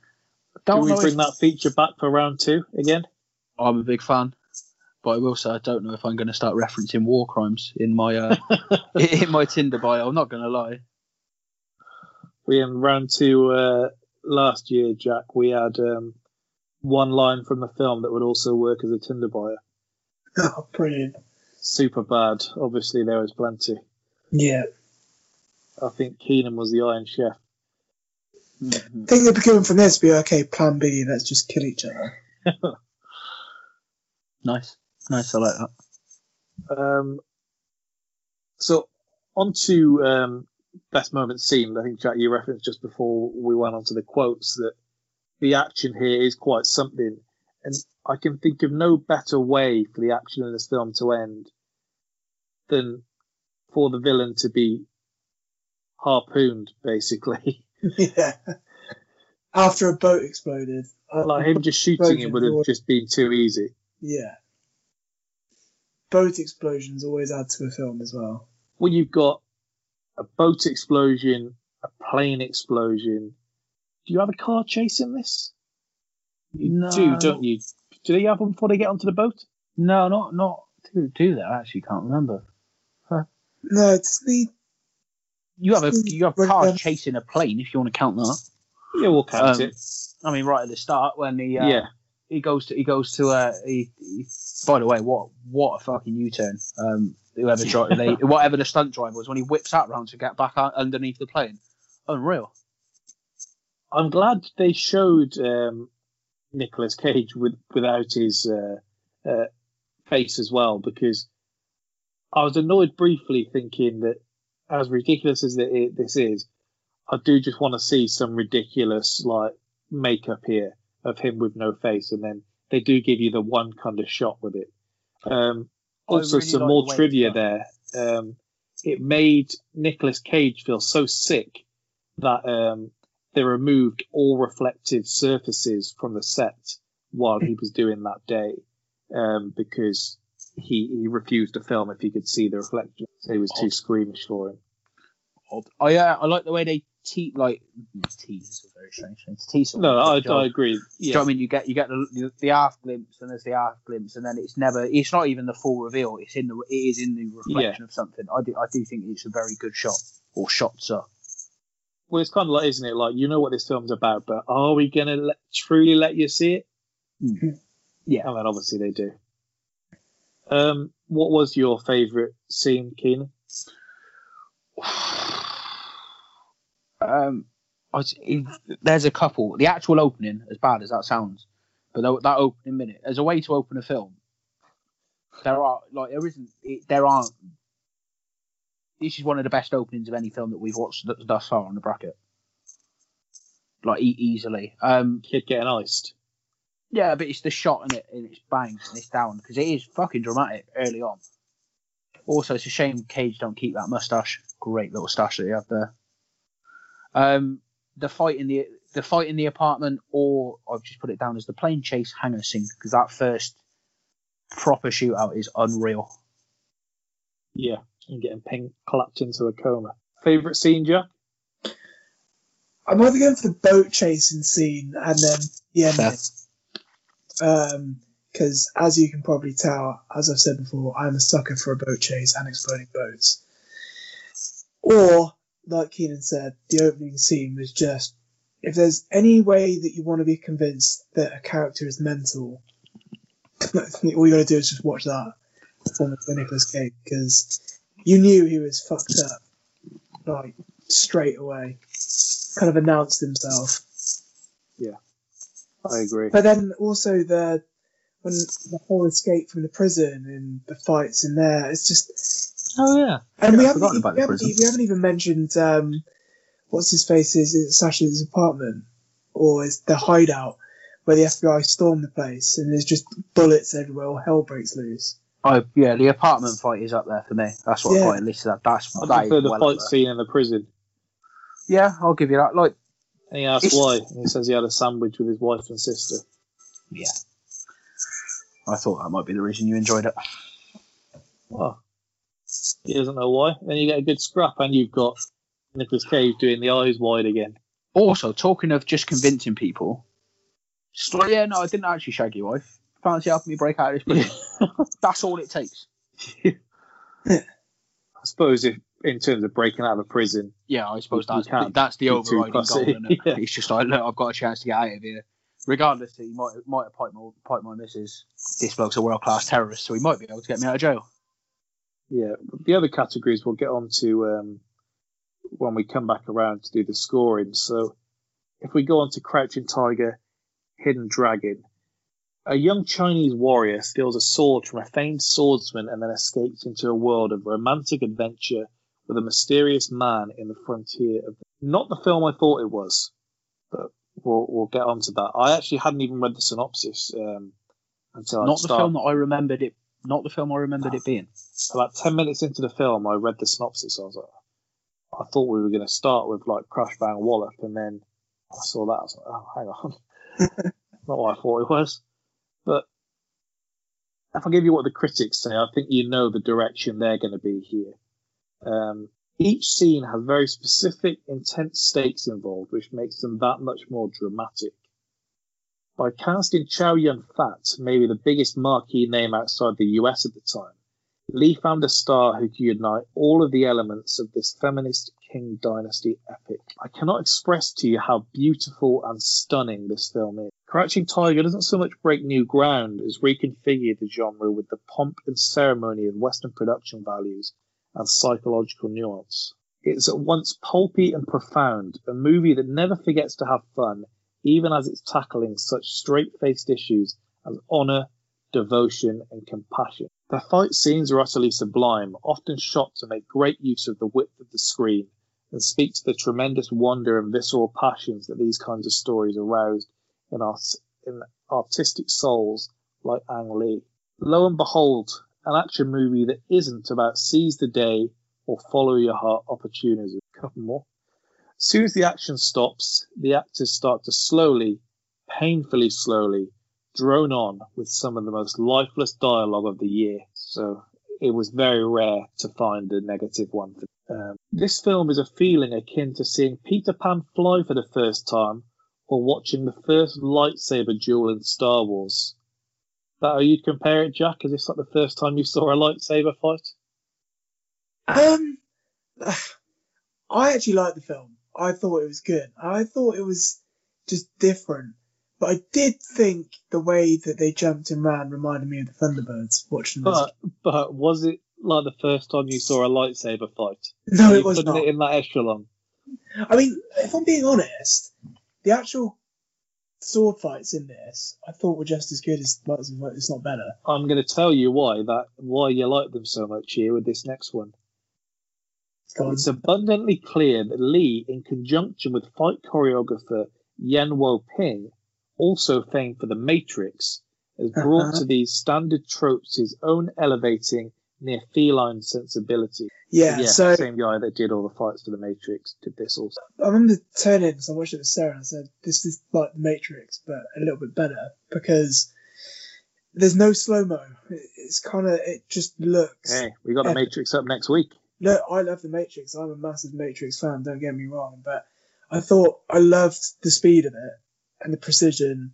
[SPEAKER 1] Do we bring
[SPEAKER 3] If,
[SPEAKER 1] that feature back for round two again?
[SPEAKER 3] I'm a big fan, but I will say I don't know if I'm going to start referencing war crimes in my uh, in my Tinder bio. I'm not going to lie.
[SPEAKER 1] We in round two uh, last year, Jack. We had um, one line from the film that would also work as a Tinder buyer.
[SPEAKER 2] Oh, brilliant.
[SPEAKER 1] Super bad. Obviously, there was plenty.
[SPEAKER 2] Yeah.
[SPEAKER 1] I think Keenan was the Iron Chef.
[SPEAKER 3] Mhm.
[SPEAKER 2] I think they'd be going from this to be okay, plan B, let's just kill each other.
[SPEAKER 3] Nice, nice. I like that.
[SPEAKER 1] Um, so on to um, best moment scene. I think Jack, you referenced just before we went on to the quotes that the action here is quite something, and I can think of no better way for the action in this film to end than for the villain to be harpooned, basically.
[SPEAKER 2] yeah. After a boat exploded.
[SPEAKER 1] like him just shooting it would have just been too easy.
[SPEAKER 2] Yeah. Boat explosions always add to a film as well.
[SPEAKER 1] When you've got a boat explosion, a plane explosion. Do you have a car chase in this? You
[SPEAKER 3] No.
[SPEAKER 1] do, don't you? Do they have them before they get onto the boat?
[SPEAKER 3] No, not not do do that. I actually can't remember.
[SPEAKER 2] No, it's the
[SPEAKER 3] You have a you have
[SPEAKER 2] Well,
[SPEAKER 3] cars chasing a plane if you want to count that.
[SPEAKER 1] Yeah, we'll count
[SPEAKER 3] Um,
[SPEAKER 1] it.
[SPEAKER 3] I mean, right at the start when he uh,
[SPEAKER 1] yeah,
[SPEAKER 3] he goes to he goes to uh he, he by the way what what a fucking U turn um whoever dri- they whatever the stunt driver was when he whips out round to get back underneath the plane unreal
[SPEAKER 1] I'm glad they showed um, Nicolas Cage with without his uh, uh, face as well because I was annoyed briefly thinking that as ridiculous as it, this is, I do just want to see some ridiculous like makeup here of him with no face, and then they do give you the one kind of shot with it. Um, also,
[SPEAKER 3] really
[SPEAKER 1] some more
[SPEAKER 3] the
[SPEAKER 1] trivia there. Um, it made Nicolas Cage feel so sick that um, they removed all reflective surfaces from the set while he was doing that day um, because he, he refused to film if he could see the reflection. So he was too squeamish for him.
[SPEAKER 3] odd. I uh, I like the way they te like tease is a very strange thing. To tease
[SPEAKER 1] No, I, I agree.
[SPEAKER 3] Do you know what I mean? You get you get the, the half glimpse, and there's the half glimpse, and then it's never. It's not even the full reveal. It's in the. It is in the reflection of something. I do. I do think it's a very good shot or shots are.
[SPEAKER 1] Well, it's kind of like, isn't it? Like you know what this film's about, but are we gonna let, truly let you see it?
[SPEAKER 3] Mm. Yeah.
[SPEAKER 1] and then obviously they do. Um, what was your favourite scene, Keenan?
[SPEAKER 3] Um, I was, there's a couple. The actual opening, as bad as that sounds, but tho- that opening minute, as a way to open a film, there are like there isn't. It, there aren't. This is one of the best openings of any film that we've watched thus far on the bracket. Like e- easily. Um,
[SPEAKER 1] Kid getting iced.
[SPEAKER 3] yeah, but it's the shot and it and it's bang and it's down because it is fucking dramatic early on. Also, it's a shame Cage don't keep that mustache. Great little stash that he had there. Um, the fight in the the fight in the apartment, or I've just put it down as the plane chase hangar scene because that first proper shootout is unreal.
[SPEAKER 1] Yeah, and getting ping clapped into a coma. Favourite scene, Jack?
[SPEAKER 2] I'm either going for the boat chasing scene and then the ending. Um, because as you can probably tell, as I've said before, I'm a sucker for a boat chase and exploding boats. Or, like Keenan said, the opening scene was just if there's any way that you want to be convinced that a character is mental, all you got to do is just watch that performance by Nicolas Cage because you knew he was fucked up, like straight away. Kind of announced himself.
[SPEAKER 1] Yeah, I agree.
[SPEAKER 2] But then also the when the whole escape from the prison and the fights in there, it's just
[SPEAKER 1] Oh yeah.
[SPEAKER 2] and we
[SPEAKER 3] Yeah, I
[SPEAKER 2] haven't
[SPEAKER 3] forgotten about
[SPEAKER 2] we
[SPEAKER 3] the
[SPEAKER 2] haven't, we haven't even mentioned um, what's his face is it Sasha's apartment or is the hideout where the FBI stormed the place and there's just bullets everywhere, all hell breaks loose.
[SPEAKER 3] Oh yeah, the apartment fight is up there for me. That's what
[SPEAKER 2] Yeah.
[SPEAKER 3] I enlisted that. That's what
[SPEAKER 1] I
[SPEAKER 3] that is
[SPEAKER 1] prefer the
[SPEAKER 3] well
[SPEAKER 1] fight scene in the prison.
[SPEAKER 3] Yeah, I'll give you that. Like
[SPEAKER 1] And he asks why. And he says he had a sandwich with his wife and sister.
[SPEAKER 3] Yeah. I thought that might be the reason you enjoyed it.
[SPEAKER 1] Well, he doesn't know why. Then you get a good scrap, and you've got Nicolas Cage doing the eyes wide again.
[SPEAKER 3] Also, talking of just convincing people, just yeah, no, I didn't actually shag your wife. Fancy helping me break out of this prison? That's all it takes.
[SPEAKER 1] I suppose if in terms of breaking out of a prison,
[SPEAKER 3] Yeah, I suppose that's
[SPEAKER 1] can't
[SPEAKER 3] that's the overriding goal. It?
[SPEAKER 1] Yeah.
[SPEAKER 3] It's just like, look, I've got a chance to get out of here. Regardless, he might might have piped my, piped my missus. This bloke's a world class terrorist, so he might be able to get me out of jail.
[SPEAKER 1] yeah. The other categories we'll get on to um, when we come back around to do the scoring. So if we go on to Crouching Tiger, Hidden Dragon, a young Chinese warrior steals a sword from a famed swordsman and then escapes into a world of romantic adventure with a mysterious man in the frontier of not the film I thought it was, but we'll, we'll get on to that. I actually hadn't even read the synopsis um, until I
[SPEAKER 3] Not the film that I remembered it. Not the film I remembered it being.
[SPEAKER 1] about 10 minutes into the film, I read the synopsis. I was like, I thought we were going to start with like Crash Bang Wallop, and then I saw that. I was like, oh, hang on. Not what I thought it was. But if I give you what the critics say, I think you know the direction they're going to be here. Um, each scene has very specific, intense stakes involved, which makes them that much more dramatic. By casting Chow Yun Fat, maybe the biggest marquee name outside the US at the time, Lee found a star who could unite all of the elements of this feminist King Dynasty epic. I cannot express to you how beautiful and stunning this film is. Crouching Tiger doesn't so much break new ground as reconfigure the genre with the pomp and ceremony of Western production values and psychological nuance. It's at once pulpy and profound, a movie that never forgets to have fun, even as it's tackling such straight-faced issues as honour, devotion, and compassion. The fight scenes are utterly sublime, often shot to make great use of the width of the screen and speak to the tremendous wonder and visceral passions that these kinds of stories aroused in in artistic souls like Ang Lee. Lo and behold, an action movie that isn't about seize the day or follow your heart opportunism. A Couple more. As soon as the action stops, the actors start to slowly, painfully slowly, drone on with some of the most lifeless dialogue of the year. So it was very rare to find a negative one. Um, this film is a feeling akin to seeing Peter Pan fly for the first time or watching the first lightsaber duel in Star Wars. That how you'd compare it, Jack? Is this like the first time you saw a lightsaber fight?
[SPEAKER 2] Um, I actually liked the film. I thought it was good. I thought it was just different. But I did think the way that they jumped and ran reminded me of the Thunderbirds watching this.
[SPEAKER 1] But but was it like the first time you saw a lightsaber fight?
[SPEAKER 2] no, it was not.
[SPEAKER 1] it in that echelon.
[SPEAKER 2] I mean, if I'm being honest, the actual sword fights in this I thought were just as good as lightsaber It's not better.
[SPEAKER 1] I'm going to tell you why that why you like them so much here with this next one.
[SPEAKER 2] On.
[SPEAKER 1] It's abundantly clear that Lee, in conjunction with fight choreographer Yen Wo Ping, also famed for The Matrix, has brought
[SPEAKER 2] Uh-huh.
[SPEAKER 1] to these standard tropes his own elevating, near feline sensibility.
[SPEAKER 2] Yeah, yeah so
[SPEAKER 1] same guy that did all the fights for The Matrix did this also.
[SPEAKER 2] I remember turning because I watched it with Sarah and I said, This is like The Matrix, but a little bit better because there's no slow mo. It's kind of, it just looks.
[SPEAKER 1] Hey, we got The
[SPEAKER 2] Yeah.
[SPEAKER 1] Matrix up next week.
[SPEAKER 2] Look, I love The Matrix. I'm a massive Matrix fan, don't get me wrong, but I thought I loved the speed of it and the precision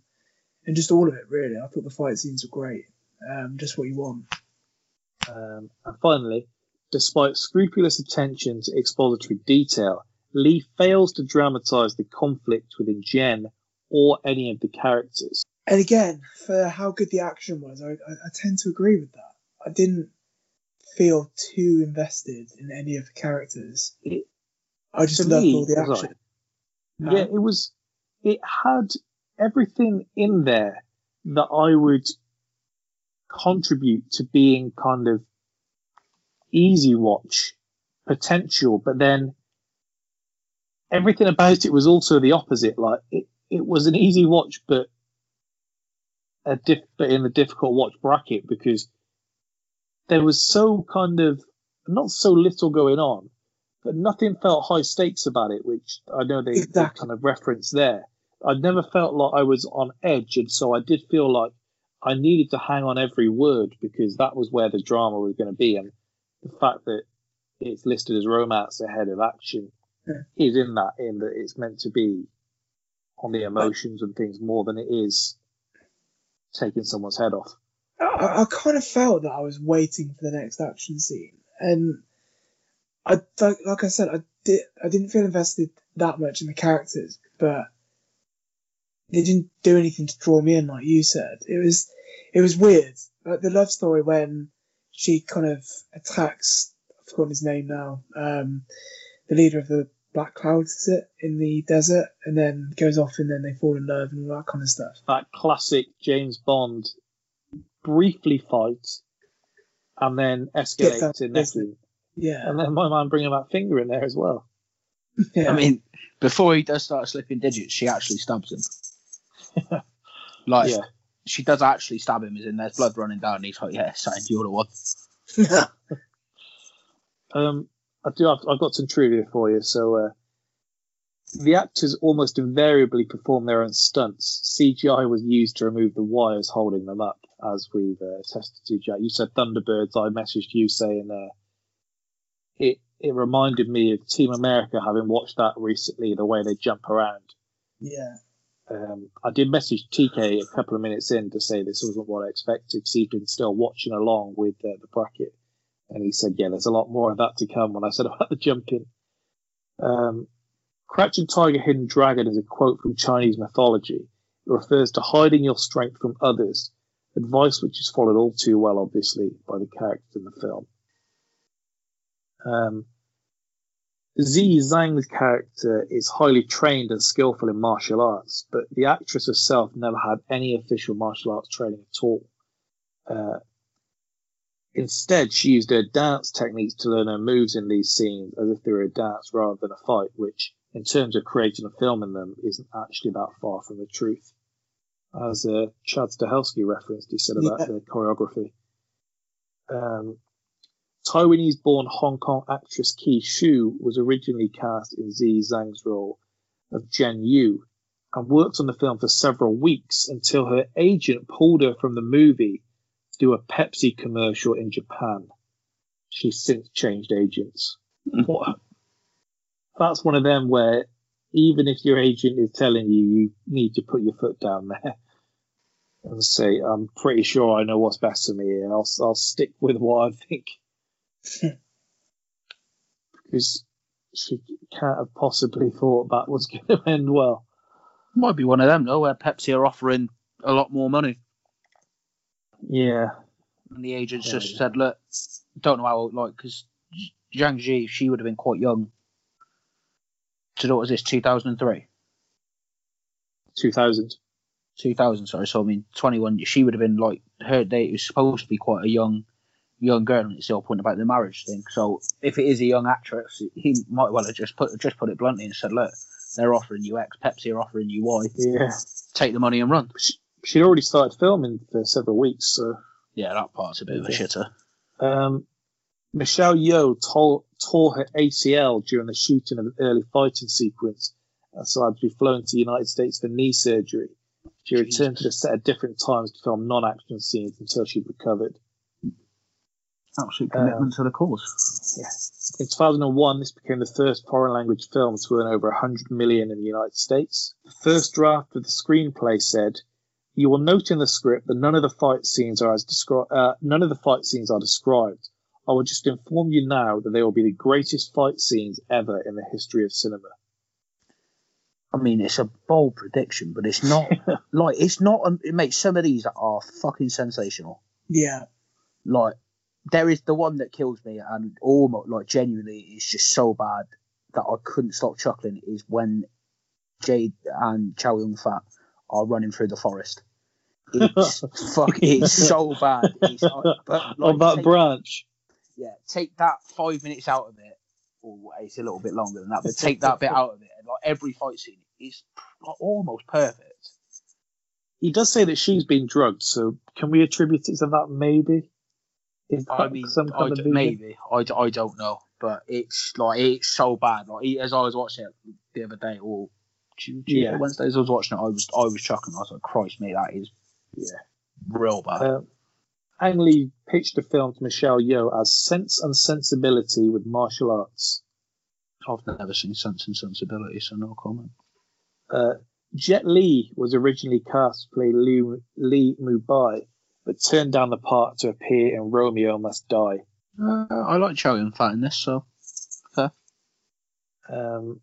[SPEAKER 2] and just all of it, really. I thought the fight scenes were great. Um, just what you want.
[SPEAKER 1] Um, and finally, despite scrupulous attention to expository detail, Lee fails to dramatize the conflict within Jen or any of the characters.
[SPEAKER 2] And again, for how good the action was, I, I, I tend to agree with that. I didn't feel too invested in any of the characters.
[SPEAKER 1] It-
[SPEAKER 2] I just loved
[SPEAKER 1] me,
[SPEAKER 2] all the action.
[SPEAKER 1] Yeah, it was. It had everything in there that I would contribute to being kind of easy watch potential, but then everything about it was also the opposite. Like it, it was an easy watch, but a diff, but in the difficult watch bracket because there was so kind of not so little going on, but nothing felt high stakes about it, which I know they, they kind of reference there. I never felt like I was on edge, and so I did feel like I needed to hang on every word because that was where the drama was going to be, and the fact that it's listed as romance ahead of action
[SPEAKER 2] Yeah.
[SPEAKER 1] is in that in that it's meant to be on the emotions and things more than it is taking someone's head off.
[SPEAKER 2] I, I kind of felt that I was waiting for the next action scene, and I like, like I said, I did I didn't feel invested that much in the characters, but they didn't do anything to draw me in, like you said. It was it was weird, like the love story when she kind of attacks. I've forgotten his name now. Um, the leader of the Black Clouds, is it in the desert, and then goes off, and then they fall in love and all that kind of stuff.
[SPEAKER 1] That classic James Bond briefly fight and then escalate
[SPEAKER 2] that
[SPEAKER 1] to
[SPEAKER 2] business. Yeah,
[SPEAKER 1] And then my man bringing that finger in there as well.
[SPEAKER 2] yeah.
[SPEAKER 3] I mean, before he does start slipping digits, she actually stabs him. Like,
[SPEAKER 1] Yeah.
[SPEAKER 3] she does actually stab him, as in there's blood running down, and he's like, yeah, saying you're the one.
[SPEAKER 1] Um, I do. Have, I've got some trivia for you. So, uh, the actors almost invariably perform their own stunts. CGI was used to remove the wires holding them up, as we've uh, attested to. Jack, you said Thunderbirds. I messaged you saying uh, it. It reminded me of Team America, having watched that recently. The way they jump around.
[SPEAKER 2] yeah.
[SPEAKER 1] Um, I did message TK a couple of minutes in to say this wasn't what I expected because he'd been still watching along with uh, the bracket. And he said, yeah, there's a lot more of that to come when I said about the jumping. Um, Crouching Tiger, Hidden Dragon is a quote from Chinese mythology. It refers to hiding your strength from others, advice which is followed all too well, obviously, by the characters in the film. Um, Zi Zhang's character is highly trained and skillful in martial arts, but the actress herself never had any official martial arts training at all. Uh, instead, she used her dance techniques to learn her moves in these scenes as if they were a dance rather than a fight, which, in terms of creating a film in them, isn't actually that far from the truth. as uh, Chad Stahelski referenced. He said about
[SPEAKER 2] Yeah.
[SPEAKER 1] the choreography. Um, Taiwanese-born Hong Kong actress Qi Shu was originally cast in Zi Zhang's role of Jen Yu and worked on the film for several weeks until her agent pulled her from the movie to do a Pepsi commercial in Japan. She's since changed agents. Mm. What? That's one of them where even if your agent is telling you you need to put your foot down there and say, I'm pretty sure I know what's best for me and I'll, I'll stick with what I think. because she can't have possibly thought that was going to end well.
[SPEAKER 3] Might be one of them though, where Pepsi are offering a lot more money,
[SPEAKER 1] Yeah.
[SPEAKER 3] and the agents
[SPEAKER 1] Yeah,
[SPEAKER 3] just
[SPEAKER 1] yeah.
[SPEAKER 3] said, "Look, don't know how like because Zhang Ji, she would have been quite young. So what was this? Two thousand and three.
[SPEAKER 1] 2000.
[SPEAKER 3] 2000, sorry. So I mean, 21. She would have been like her. It was supposed to be quite a young, young girl, and it's the whole point about the marriage thing. So if it is a young actress, he might well have just put just put it bluntly and said, "Look, they're offering you X, Pepsi are offering you Y.
[SPEAKER 1] Yeah.
[SPEAKER 3] Take the money and run."
[SPEAKER 1] She'd already started filming for several weeks, so.
[SPEAKER 3] Yeah, that part's a bit of a shitter.
[SPEAKER 1] Um, Michelle Yeoh tore, tore her ACL during the shooting of an early fighting sequence and so had to be flown to the United States for knee surgery. She returned to the set at different times to film non-action scenes until she'd recovered.
[SPEAKER 3] Absolute commitment to the cause.
[SPEAKER 1] In 2001, this became the first foreign language film to earn over 100 million in the United States. The first draft of the screenplay said, "You will note in the script that none of the fight scenes are as descri- uh, none of the fight scenes are described. I will just inform you now that they will be the greatest fight scenes ever in the history of cinema."
[SPEAKER 3] I mean, it's a bold prediction, but it's not like it's not. Um, it makes some of these are fucking sensational.
[SPEAKER 2] Yeah.
[SPEAKER 3] Like there is the one that kills me, and almost like genuinely, it's just so bad that I couldn't stop chuckling. Is when Jade and Chow Yun Fat are running through the forest. It's fuck. It's so bad. It's, uh, but, like,
[SPEAKER 1] On that
[SPEAKER 3] take-
[SPEAKER 1] branch.
[SPEAKER 3] yeah, take that five minutes out of it. Or it's a little bit longer than that, but take that bit out of it, and like every fight scene is like, almost perfect.
[SPEAKER 1] He does say that she's been drugged, so can we attribute it to that? Maybe. Is
[SPEAKER 3] I mean,
[SPEAKER 1] some kind of
[SPEAKER 3] maybe I, d- I don't know, but it's like it's so bad. Like as I was watching it the other day, or
[SPEAKER 1] Yeah.
[SPEAKER 3] Wednesdays, I was watching it. I was I was chuckling. I was like, Christ, mate, that is
[SPEAKER 1] Yeah.
[SPEAKER 3] real bad.
[SPEAKER 1] Um, Ang Lee pitched the film to Michelle Yeoh as Sense and Sensibility with martial arts.
[SPEAKER 3] I've never seen Sense and Sensibility, so no comment.
[SPEAKER 1] Uh, Jet Li was originally cast to play Liu, Li Mubai, but turned down the part to appear in Romeo Must Die.
[SPEAKER 3] Uh, I like Chow Yun Fat in this, so
[SPEAKER 1] Um,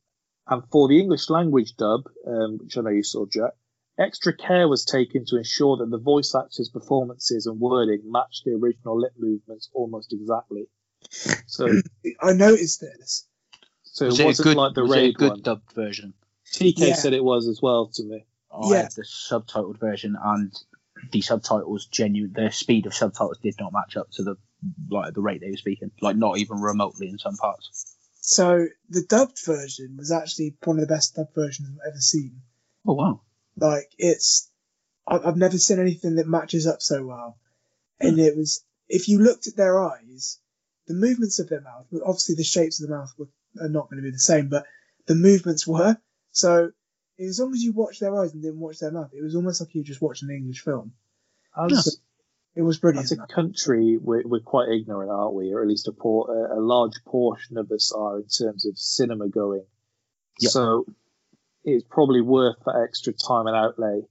[SPEAKER 1] and for the English language dub, um, which I know you saw, Jack, extra care was taken to ensure that the voice actors' performances and wording matched the original lip movements almost exactly. So,
[SPEAKER 2] I noticed this.
[SPEAKER 1] so
[SPEAKER 3] was
[SPEAKER 1] it
[SPEAKER 3] it
[SPEAKER 1] wasn't
[SPEAKER 3] good,
[SPEAKER 1] like the
[SPEAKER 3] was it a
[SPEAKER 1] raid
[SPEAKER 3] good
[SPEAKER 1] one.
[SPEAKER 3] dubbed version?
[SPEAKER 1] TK
[SPEAKER 2] Yeah.
[SPEAKER 1] said it was as well to me.
[SPEAKER 3] I
[SPEAKER 2] Yeah.
[SPEAKER 3] had the subtitled version, and the subtitles genuine. The speed of subtitles did not match up to the like the rate they were speaking, like not even remotely in some parts.
[SPEAKER 2] So the dubbed version was actually one of the best dubbed versions I've ever seen.
[SPEAKER 3] Oh wow!
[SPEAKER 2] Like it's, I've never seen anything that matches up so well. And hmm. it was, if you looked at their eyes, the movements of their mouth, obviously the shapes of the mouth were, are not going to be the same, but the movements were. So as long as you watched their eyes and didn't watch their mouth, it was almost like you were just watching an English film.
[SPEAKER 1] As,
[SPEAKER 2] It was brilliant.
[SPEAKER 1] as a country, we're, we're quite ignorant, aren't we? Or at least a, por- a, a large portion of us are in terms of cinema going.
[SPEAKER 3] Yep.
[SPEAKER 1] So it's probably worth that extra time and outlay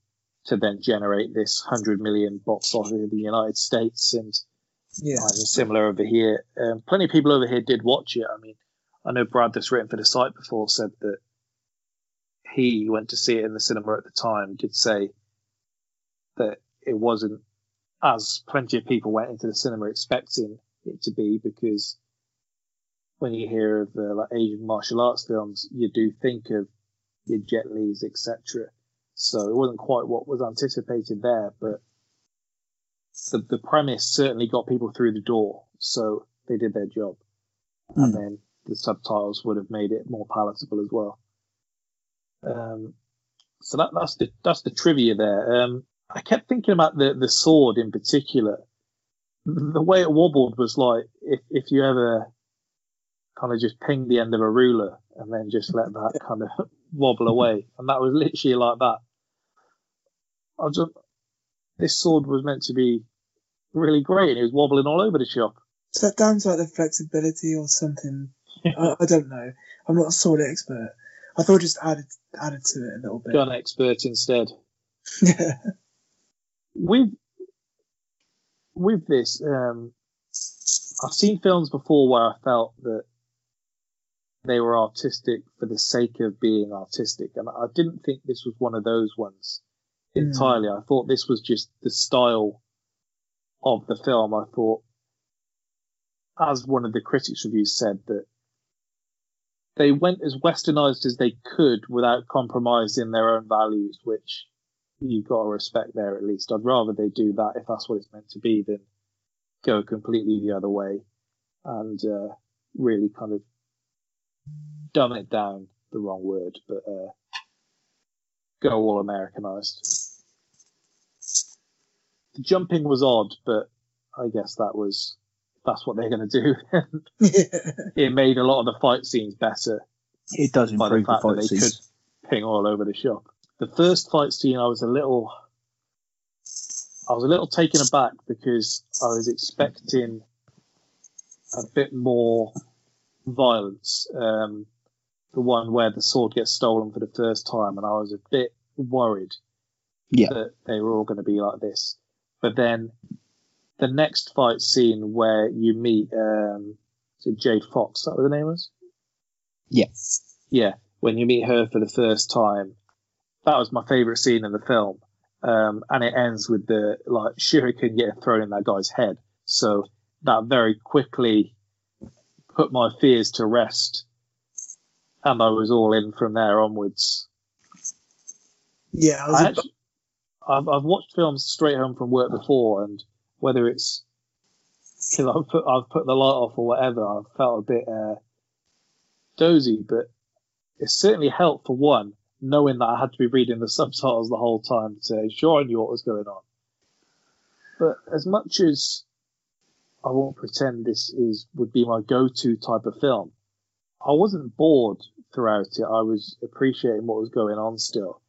[SPEAKER 1] to then generate this 100 million box office in the United States and
[SPEAKER 2] yeah.
[SPEAKER 1] Similar over here. Um, plenty of people over here did watch it. I mean, I know Brad, that's written for the site before, said that he went to see it in the cinema at the time. Did say that it wasn't as plenty of people went into the cinema expecting it to be because when you hear of uh, like Asian martial arts films, you do think of your Jet Li's, etc. So it wasn't quite what was anticipated there, but the, the premise certainly got people through the door, so they did their job. And
[SPEAKER 3] Hmm.
[SPEAKER 1] then the subtitles would have made it more palatable as well. Um, so that, that's the that's the trivia there. Um, I kept thinking about the the sword in particular. The way it wobbled was like if if you ever kind of just ping the end of a ruler and then just let that kind of wobble away, and that was literally like that. I just this sword was meant to be really great, and it was wobbling all over the shop.
[SPEAKER 2] Is that down to like the flexibility or something? I, I don't know. I'm not a sword expert. I thought just added added to it a little bit.
[SPEAKER 1] Gun expert instead.
[SPEAKER 2] Yeah.
[SPEAKER 1] with with this, um, I've seen films before where I felt that they were artistic for the sake of being artistic, and I didn't think this was one of those ones
[SPEAKER 2] Hmm.
[SPEAKER 1] entirely. I thought this was just the style of the film. I thought, as one of the critics' reviews said, that they went as westernized as they could without compromising their own values, which you've got to respect there at least. I'd rather they do that if that's what it's meant to be than go completely the other way and uh, really kind of dumb it down the wrong word, but uh, go all Americanized. The jumping was odd, but I guess that was that's what they're going to do. it made a lot of the fight scenes better
[SPEAKER 3] It does
[SPEAKER 1] the
[SPEAKER 3] improve the,
[SPEAKER 1] that
[SPEAKER 3] fight
[SPEAKER 1] they
[SPEAKER 3] scenes.
[SPEAKER 1] could ping all over the shop. The first fight scene, I was a little, I was a little taken aback because I was expecting a bit more violence. Um, the one where the sword gets stolen for the first time, and I was a bit worried
[SPEAKER 3] Yeah.
[SPEAKER 1] that they were all going to be like this. But then the next fight scene where you meet, um, is it Jade Fox? Is that what the name was?
[SPEAKER 3] Yeah.
[SPEAKER 1] yeah, when you meet her for the first time, that was my favorite scene in the film. Um, and it ends with the like shuriken getting thrown in that guy's head. So that very quickly put my fears to rest, and I was all in from there onwards.
[SPEAKER 2] Yeah, I was
[SPEAKER 1] I
[SPEAKER 2] a-
[SPEAKER 1] actually, I've, I've watched films straight home from work before, and whether it's I've put I've put the light off or whatever, I've felt a bit uh, dozy. But it certainly helped for one, knowing that I had to be reading the subtitles the whole time to ensure I knew what was going on. But as much as I won't pretend this is would be my go-to type of film, I wasn't bored throughout it. I was appreciating what was going on still.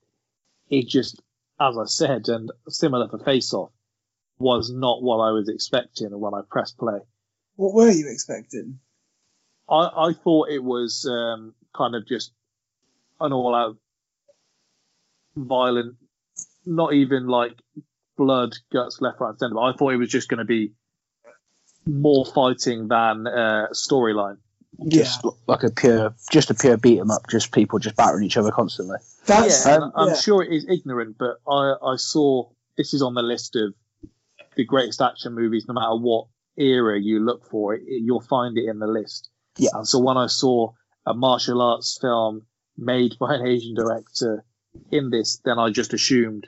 [SPEAKER 1] It just, as I said, and similar for Face Off, was not what I was expecting when I pressed play.
[SPEAKER 2] what were you expecting?
[SPEAKER 1] I, I thought it was um, kind of just an all-out violent, not even like blood, guts, left, right, and centre. But I thought it was just going to be more fighting than uh, storyline.
[SPEAKER 3] Just like a pure, just a pure beat 'em up. Just people just battering each other constantly.
[SPEAKER 2] That's
[SPEAKER 1] yeah,
[SPEAKER 3] um,
[SPEAKER 1] I'm
[SPEAKER 2] yeah.
[SPEAKER 1] sure it is ignorant, but I, I saw this is on the list of the greatest action movies. No matter what era you look for, it, you'll find it in the list.
[SPEAKER 3] Yeah.
[SPEAKER 1] And so when I saw a martial arts film made by an Asian director in this, then I just assumed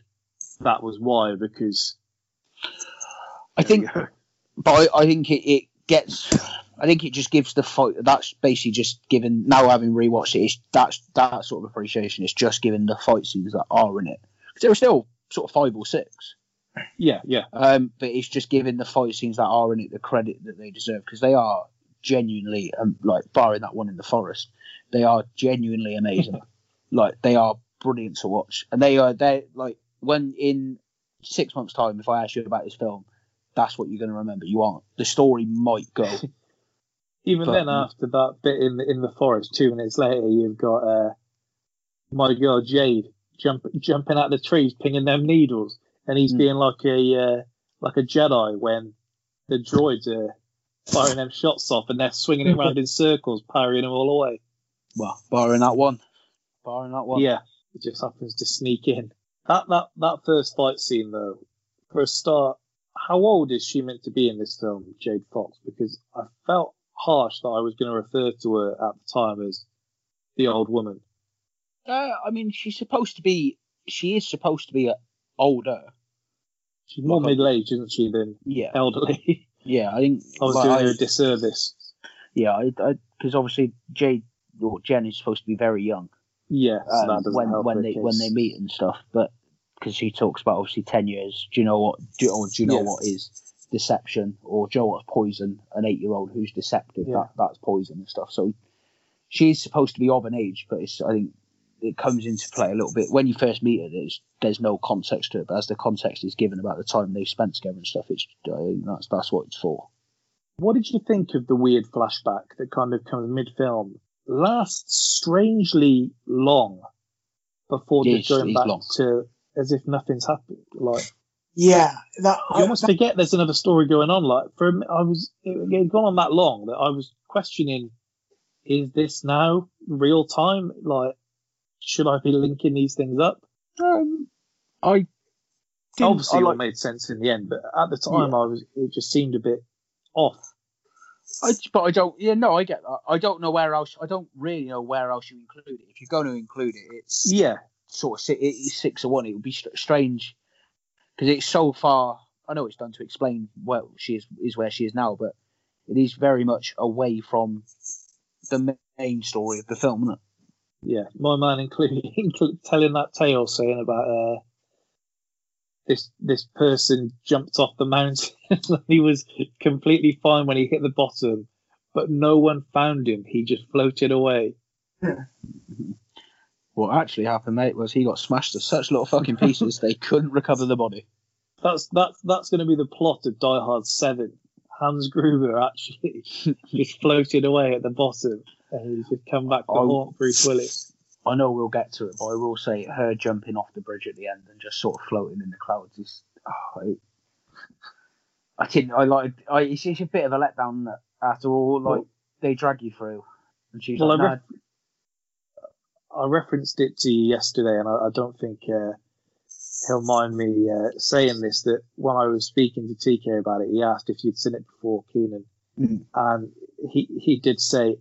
[SPEAKER 1] that was why because
[SPEAKER 3] I think, but I, I think it, it gets. I think it just gives the fight. That's basically just given. Now having rewatched it, it's, that's that sort of appreciation. It's just given the fight scenes that are in it. 'Cause there were still sort of five or six.
[SPEAKER 1] Yeah, yeah,
[SPEAKER 3] Um, but it's just giving the fight scenes that are in it the credit that they deserve because they are genuinely, um, like barring that one in the forest, they are genuinely amazing. like they are brilliant to watch, and they are they like when in six months' time, if I ask you about this film, that's what you're going to remember. You aren't. The story might go.
[SPEAKER 1] Even
[SPEAKER 3] But-
[SPEAKER 1] then, after that bit in the, in the forest, two minutes later, you've got uh, my girl Jade jump, jumping out of the trees, pinging them needles, and he's
[SPEAKER 3] Mm.
[SPEAKER 1] being like a uh, like a Jedi when the droids are firing them shots off, and they're swinging it around in circles, parrying them all away.
[SPEAKER 3] well, barring that one, barring that one.
[SPEAKER 1] Yeah, it just happens to sneak in. That that that first fight scene, though, for a start, how old is she meant to be in this film, Jade Fox? Because I felt harsh that I was going to refer to her at the time as the old woman.
[SPEAKER 3] Uh, I mean, she's supposed to be. She is supposed to be uh, older.
[SPEAKER 1] She's more middle aged, isn't she, than
[SPEAKER 3] Yeah,
[SPEAKER 1] elderly?
[SPEAKER 3] yeah. I think.
[SPEAKER 1] I was
[SPEAKER 3] like,
[SPEAKER 1] doing
[SPEAKER 3] I-
[SPEAKER 1] her a disservice.
[SPEAKER 3] Yeah, because obviously Jade or Jen is supposed to be very young.
[SPEAKER 1] Yeah, so
[SPEAKER 3] um,
[SPEAKER 1] that
[SPEAKER 3] when when they
[SPEAKER 1] case.
[SPEAKER 3] when they meet and stuff. But because she talks about obviously ten years. Do you know what? Do, or do you know
[SPEAKER 1] Yeah.
[SPEAKER 3] what is deception? Or do you know what's poison? An eight year old who's deceptive.
[SPEAKER 1] Yeah.
[SPEAKER 3] That that's poison and stuff. So she's supposed to be of an age, but it's I think it comes into play a little bit when you first meet her. There's there's no context to it, but as the context is given about the time they've spent together and stuff, it's uh, that's that's what it's for.
[SPEAKER 1] What did you think of the weird flashback that kind of comes mid film? Lasts strangely long before
[SPEAKER 3] Yeah,
[SPEAKER 1] just
[SPEAKER 3] it's-
[SPEAKER 1] going back
[SPEAKER 3] long.
[SPEAKER 1] to as if nothing's happened. Like
[SPEAKER 2] Yeah, that
[SPEAKER 1] you almost forget there's another story going on. Like for I was it had gone on that long that I was questioning: Is this now real time? Like, should I be linking these things up?
[SPEAKER 3] Um, I
[SPEAKER 1] Obviously,
[SPEAKER 3] I
[SPEAKER 1] it all made sense in the end, but at the time, I was it just seemed a bit off.
[SPEAKER 3] I, but I don't. Yeah, no, I get that. I don't know where else. I don't really know where else you include it. If you're going to include it, it's
[SPEAKER 1] Yeah,
[SPEAKER 3] sort of si- it's six or one. It would be strange because it's so far. I know it's done to explain where she is is where she is now, but it is very much away from the main story of the film, isn't it?
[SPEAKER 1] Yeah, my man including telling that tale, saying about uh, this this person jumped off the mountain. he was completely fine when he hit the bottom, but no one found him. He just floated away.
[SPEAKER 3] What actually happened, mate, was he got smashed to such little fucking pieces they couldn't recover the body.
[SPEAKER 1] That's that's that's going to be the plot of Die Hard Seven. Hans Gruber actually just floated away at the bottom, and he's just come back to
[SPEAKER 3] Oh.
[SPEAKER 1] haunt Bruce Willis.
[SPEAKER 3] I know we'll get to it, but I will say her jumping off the bridge at the end and just sort of floating in the clouds is. Oh, I, I didn't. I like. I, it's, it's a bit of a letdown that after all, like they drag you through, and she's
[SPEAKER 1] Well,
[SPEAKER 3] like,
[SPEAKER 1] I
[SPEAKER 3] "Nah,
[SPEAKER 1] I referenced it to you yesterday, and I, I don't think uh, he'll mind me uh, saying this. That when I was speaking to TK about it, he asked if you'd seen it before, Keenan,
[SPEAKER 3] Mm.
[SPEAKER 1] and he he did say,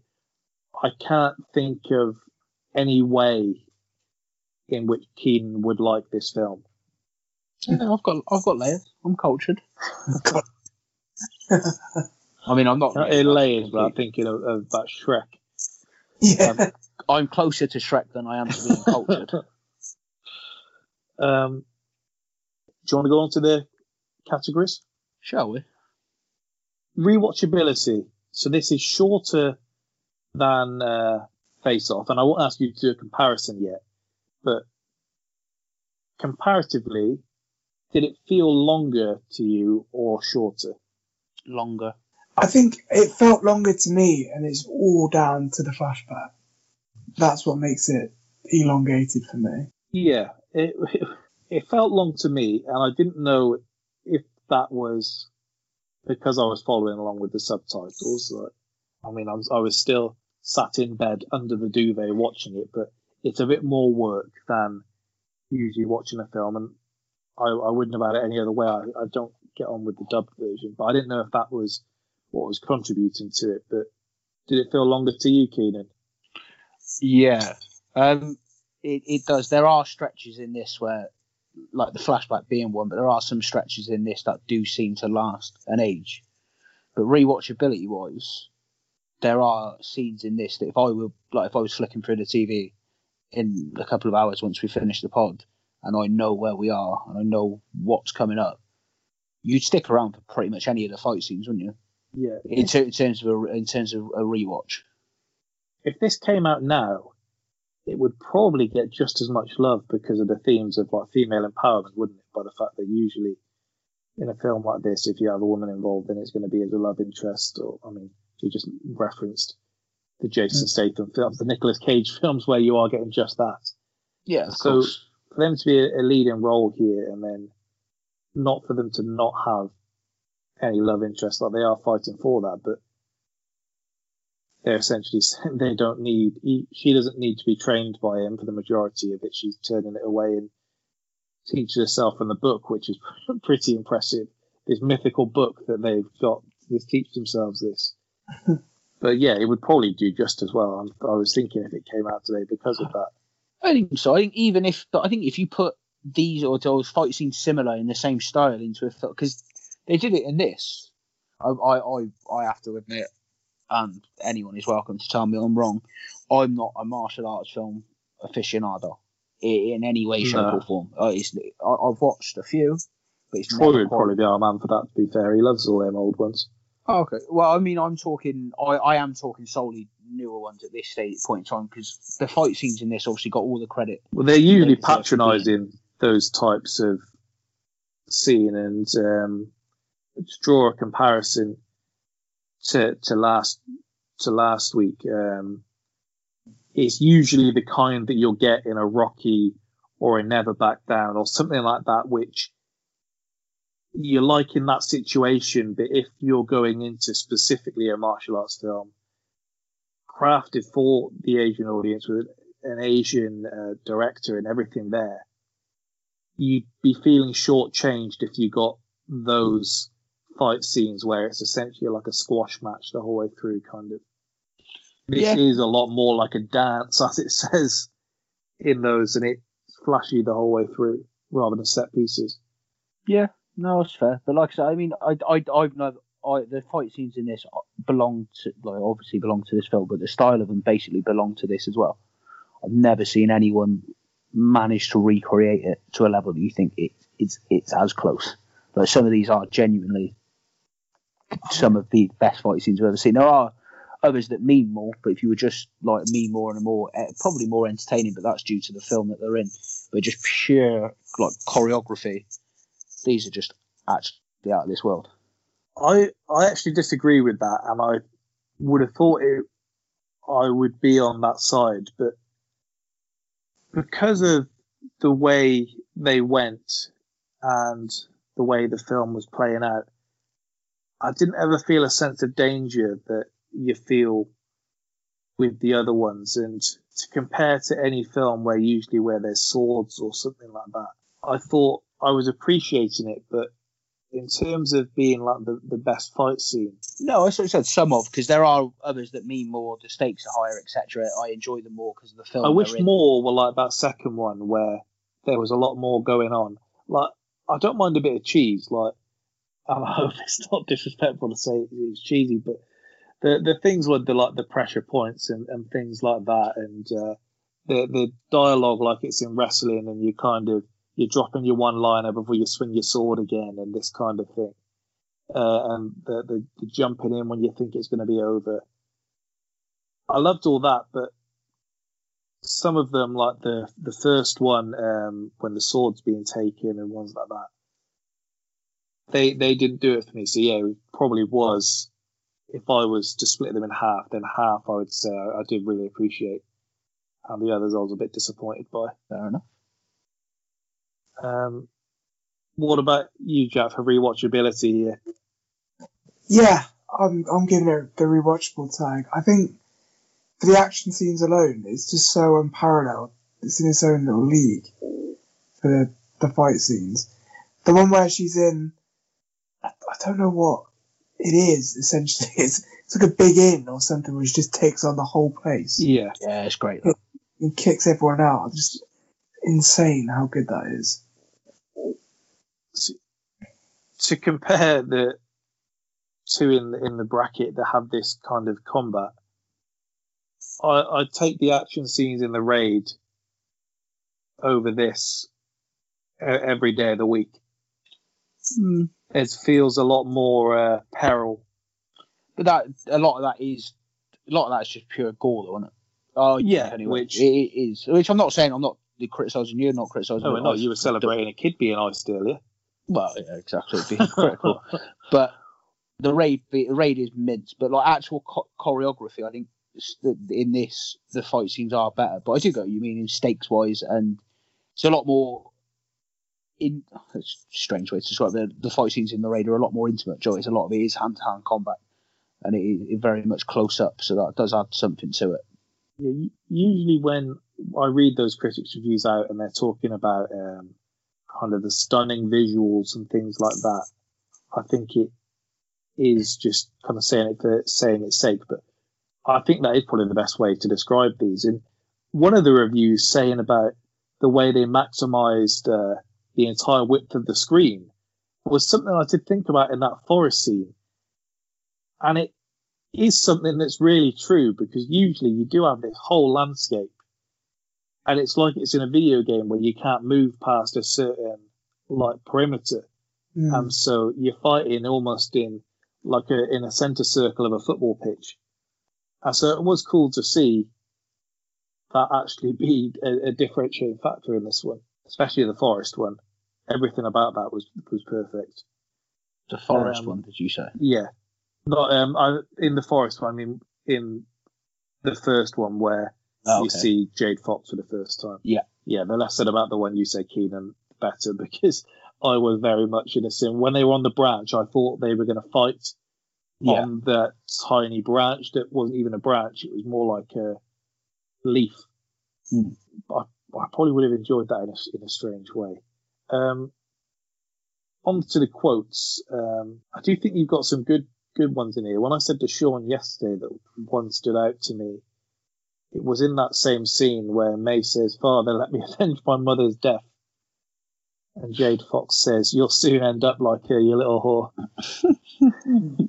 [SPEAKER 1] "I can't think of any way in which Keenan would like this film."
[SPEAKER 3] yeah, I've got, I've got layers. I'm cultured. I mean, I'm not.
[SPEAKER 1] Not in layers, but I'm thinking of, of that Shrek.
[SPEAKER 2] yeah.
[SPEAKER 3] I'm closer to Shrek than I am to being cultured.
[SPEAKER 1] Um, do you want to go on to the categories?
[SPEAKER 3] Shall we?
[SPEAKER 1] rewatchability. So this is shorter than uh, Face Off, and I won't ask you to do a comparison yet, but comparatively, did it feel longer to you or shorter?
[SPEAKER 3] Longer.
[SPEAKER 2] I think it felt longer to me, and it's all down to the flashback. That's what makes it elongated for me.
[SPEAKER 1] Yeah, it it felt long to me, and I didn't know if that was because I was following along with the subtitles. I mean, I was I was still sat in bed under the duvet watching it, but it's a bit more work than usually watching a film, and I, I wouldn't have had it any other way. I, I don't get on with the dubbed version, but I didn't know if that was what was contributing to it. But did it feel longer to you, Keenan?
[SPEAKER 3] Yeah. Um, it, it does. There are stretches in this where, like the flashback being one, but there are some stretches in this that do seem to last an age. But rewatchability wise, there are scenes in this that if I were like if I was flicking through the TV in a couple of hours once we finish the pod, and I know where we are and I know what's coming up, you'd stick around for pretty much any of the fight scenes, wouldn't you?
[SPEAKER 1] Yeah.
[SPEAKER 3] In, ter- in terms of a, in terms of a rewatch.
[SPEAKER 1] if this came out now, it would probably get just as much love because of the themes of like female empowerment, wouldn't it? By the fact that usually in a film like this, if you have a woman involved, then it's going to be as a love interest, or I mean, you just referenced the Jason mm. Statham films, the Nicolas Cage films, where you are getting just that.
[SPEAKER 3] Yeah,
[SPEAKER 1] So-
[SPEAKER 3] course.
[SPEAKER 1] For them to be a, a leading role here, and then not for them to not have any love interest, like they are fighting for that, but they're essentially saying they don't need he, she doesn't need to be trained by him for the majority of it. She's turning it away and teaches herself from the book which is pretty impressive. This mythical book that they've got to teach themselves this. But yeah it would probably do just as well. I was thinking if it came out today because of that.
[SPEAKER 3] I think so. I think even if I think if you put these or those fight scenes similar in the same style into a film, because they did it in this. I, I I I have to admit, and anyone is welcome to tell me I'm wrong. I'm not a martial arts film aficionado in any way, shape,
[SPEAKER 1] No.
[SPEAKER 3] or form. Uh, I, I've watched a few, but it's
[SPEAKER 1] Troy would probably be our man for that. To be fair, he loves all them old ones.
[SPEAKER 3] Oh, okay. Well, I mean, I'm talking. I, I am talking solely newer ones at this stage point in time because the fight scenes in this obviously got all the credit.
[SPEAKER 1] Well, they're usually
[SPEAKER 3] They deserve to be.
[SPEAKER 1] patronising those types of scene, and um, to draw a comparison to to last to last week, um, it's usually the kind that you'll get in a Rocky or a Never Back Down or something like that, which you like in that situation. But if you're going into specifically a martial arts film crafted for the Asian audience with an Asian uh, director and everything there, you'd be feeling shortchanged if you got those fight scenes where it's essentially like a squash match the whole way through, kind of. This
[SPEAKER 3] Yeah.
[SPEAKER 1] is a lot more like a dance, as it says in those, and it's flashy the whole way through rather than set pieces.
[SPEAKER 3] Yeah, no, it's fair. But like I said, I mean, I, I, I've never. I, the fight scenes in this belong to, like, obviously belong to this film, but the style of them basically belong to this as well. I've never seen anyone manage to recreate it to a level that you think it, it's it's as close. Like some of these are genuinely some of the best fight scenes I've ever seen. There are others that mean more, but if you were just like mean more and more, eh, probably more entertaining, but that's due to the film that they're in. But just pure like choreography, these are just actually out of this world.
[SPEAKER 1] I I actually disagree with that, and I would have thought it. I would be on that side, but because of the way they went and the way the film was playing out, I didn't ever feel a sense of danger that you feel with the other ones. And to compare to any film where usually where there's swords or something like that, I thought I was appreciating it, but in terms of being like the, the best fight scene,
[SPEAKER 3] No, I sort of said some of because there are others that mean more. The stakes are higher, etc. I enjoy them more because of the film.
[SPEAKER 1] I wish more were like that second one where there was a lot more going on. Like I don't mind a bit of cheese. Like I hope it's not disrespectful to say it's cheesy, but the the things with the like the pressure points and, and things like that, and uh, the the dialogue like it's in wrestling, and you kind of you're dropping your one liner before you swing your sword again, and this kind of thing. Uh, and the, the the jumping in when you think it's going to be over. I loved all that, but some of them, like the the first one, um, when the sword's being taken and ones like that, they they didn't do it for me. So yeah, it probably was. If I was to split them in half, then half I would say I, I did really appreciate, and the others I was a bit disappointed by.
[SPEAKER 3] Fair enough.
[SPEAKER 1] Um, what about you, Jack, for rewatchability here?
[SPEAKER 2] Yeah, I'm I'm giving it the rewatchable tag. I think for the action scenes alone, it's just so unparalleled. It's in its own little league for the, the fight scenes. The one where she's in, I, I don't know what it is. Essentially, it's it's like a big inn or something, which just takes on the whole place
[SPEAKER 1] Yeah,
[SPEAKER 3] Yeah, it's great.
[SPEAKER 2] It kicks everyone out. Just insane how good that is.
[SPEAKER 1] to compare the two in the, in the bracket that have this kind of combat, I I take the action scenes in the raid over this every day of the week.
[SPEAKER 3] Hmm.
[SPEAKER 1] It feels a lot more uh, peril.
[SPEAKER 3] But that a lot of that is a lot of that is just pure gore, though, isn't it? Oh
[SPEAKER 1] Yeah,
[SPEAKER 3] anyway,
[SPEAKER 1] which-
[SPEAKER 3] it, it is. Which I'm not saying I'm not criticising you, not criticising.
[SPEAKER 1] Oh,
[SPEAKER 3] the
[SPEAKER 1] no,
[SPEAKER 3] ice-
[SPEAKER 1] you were celebrating a kid being iced earlier.
[SPEAKER 3] Well, yeah, exactly. Being critical, but the raid, the raid is mince. But like actual cho- choreography, I think in this the fight scenes are better. But I do get what you mean in stakes wise, and it's a lot more. In a strange way to describe the the fight scenes in the raid are a lot more intimate. Joe, it's a lot of it is hand to hand combat, and it is very much close up. So that does add something to it.
[SPEAKER 1] Yeah, usually when I read those critics' reviews out and they're talking about um, kind of the stunning visuals and things like that, I think it is just kind of saying it for saying its sake. But I think that is probably the best way to describe these. And one of the reviews saying about the way they maximized uh, the entire width of the screen was something I did think about in that forest scene. And it is something that's really true because usually you do have this whole landscape and it's like it's in a video game where you can't move past a certain like perimeter,
[SPEAKER 2] Mm.
[SPEAKER 1] and so you're fighting almost in like a in a center circle of a football pitch. And so it was cool to see that actually be a, a differentiating factor in this one, especially the forest one. Everything about that was was perfect.
[SPEAKER 3] The forest
[SPEAKER 1] Um,
[SPEAKER 3] one, did you say?
[SPEAKER 1] Yeah, not um, I, in the forest one. I mean, in the first one where
[SPEAKER 3] Oh,
[SPEAKER 1] you see Jade Fox for the first time.
[SPEAKER 3] Yeah.
[SPEAKER 1] yeah. The less said about the one you said, Keenan, the better because I was very much innocent. When they were on the branch, I thought they were going to fight
[SPEAKER 3] Yeah.
[SPEAKER 1] on that tiny branch that wasn't even a branch. It was more like a leaf. I, I probably would have enjoyed that in a, in a strange way. Um, on to the quotes. Um, I do think you've got some good good ones in here. When I said to Sean yesterday that one stood out to me, it was in that same scene where May says, "Father, let me avenge my mother's death," and Jade Fox says, "You'll soon end up like her, you little whore."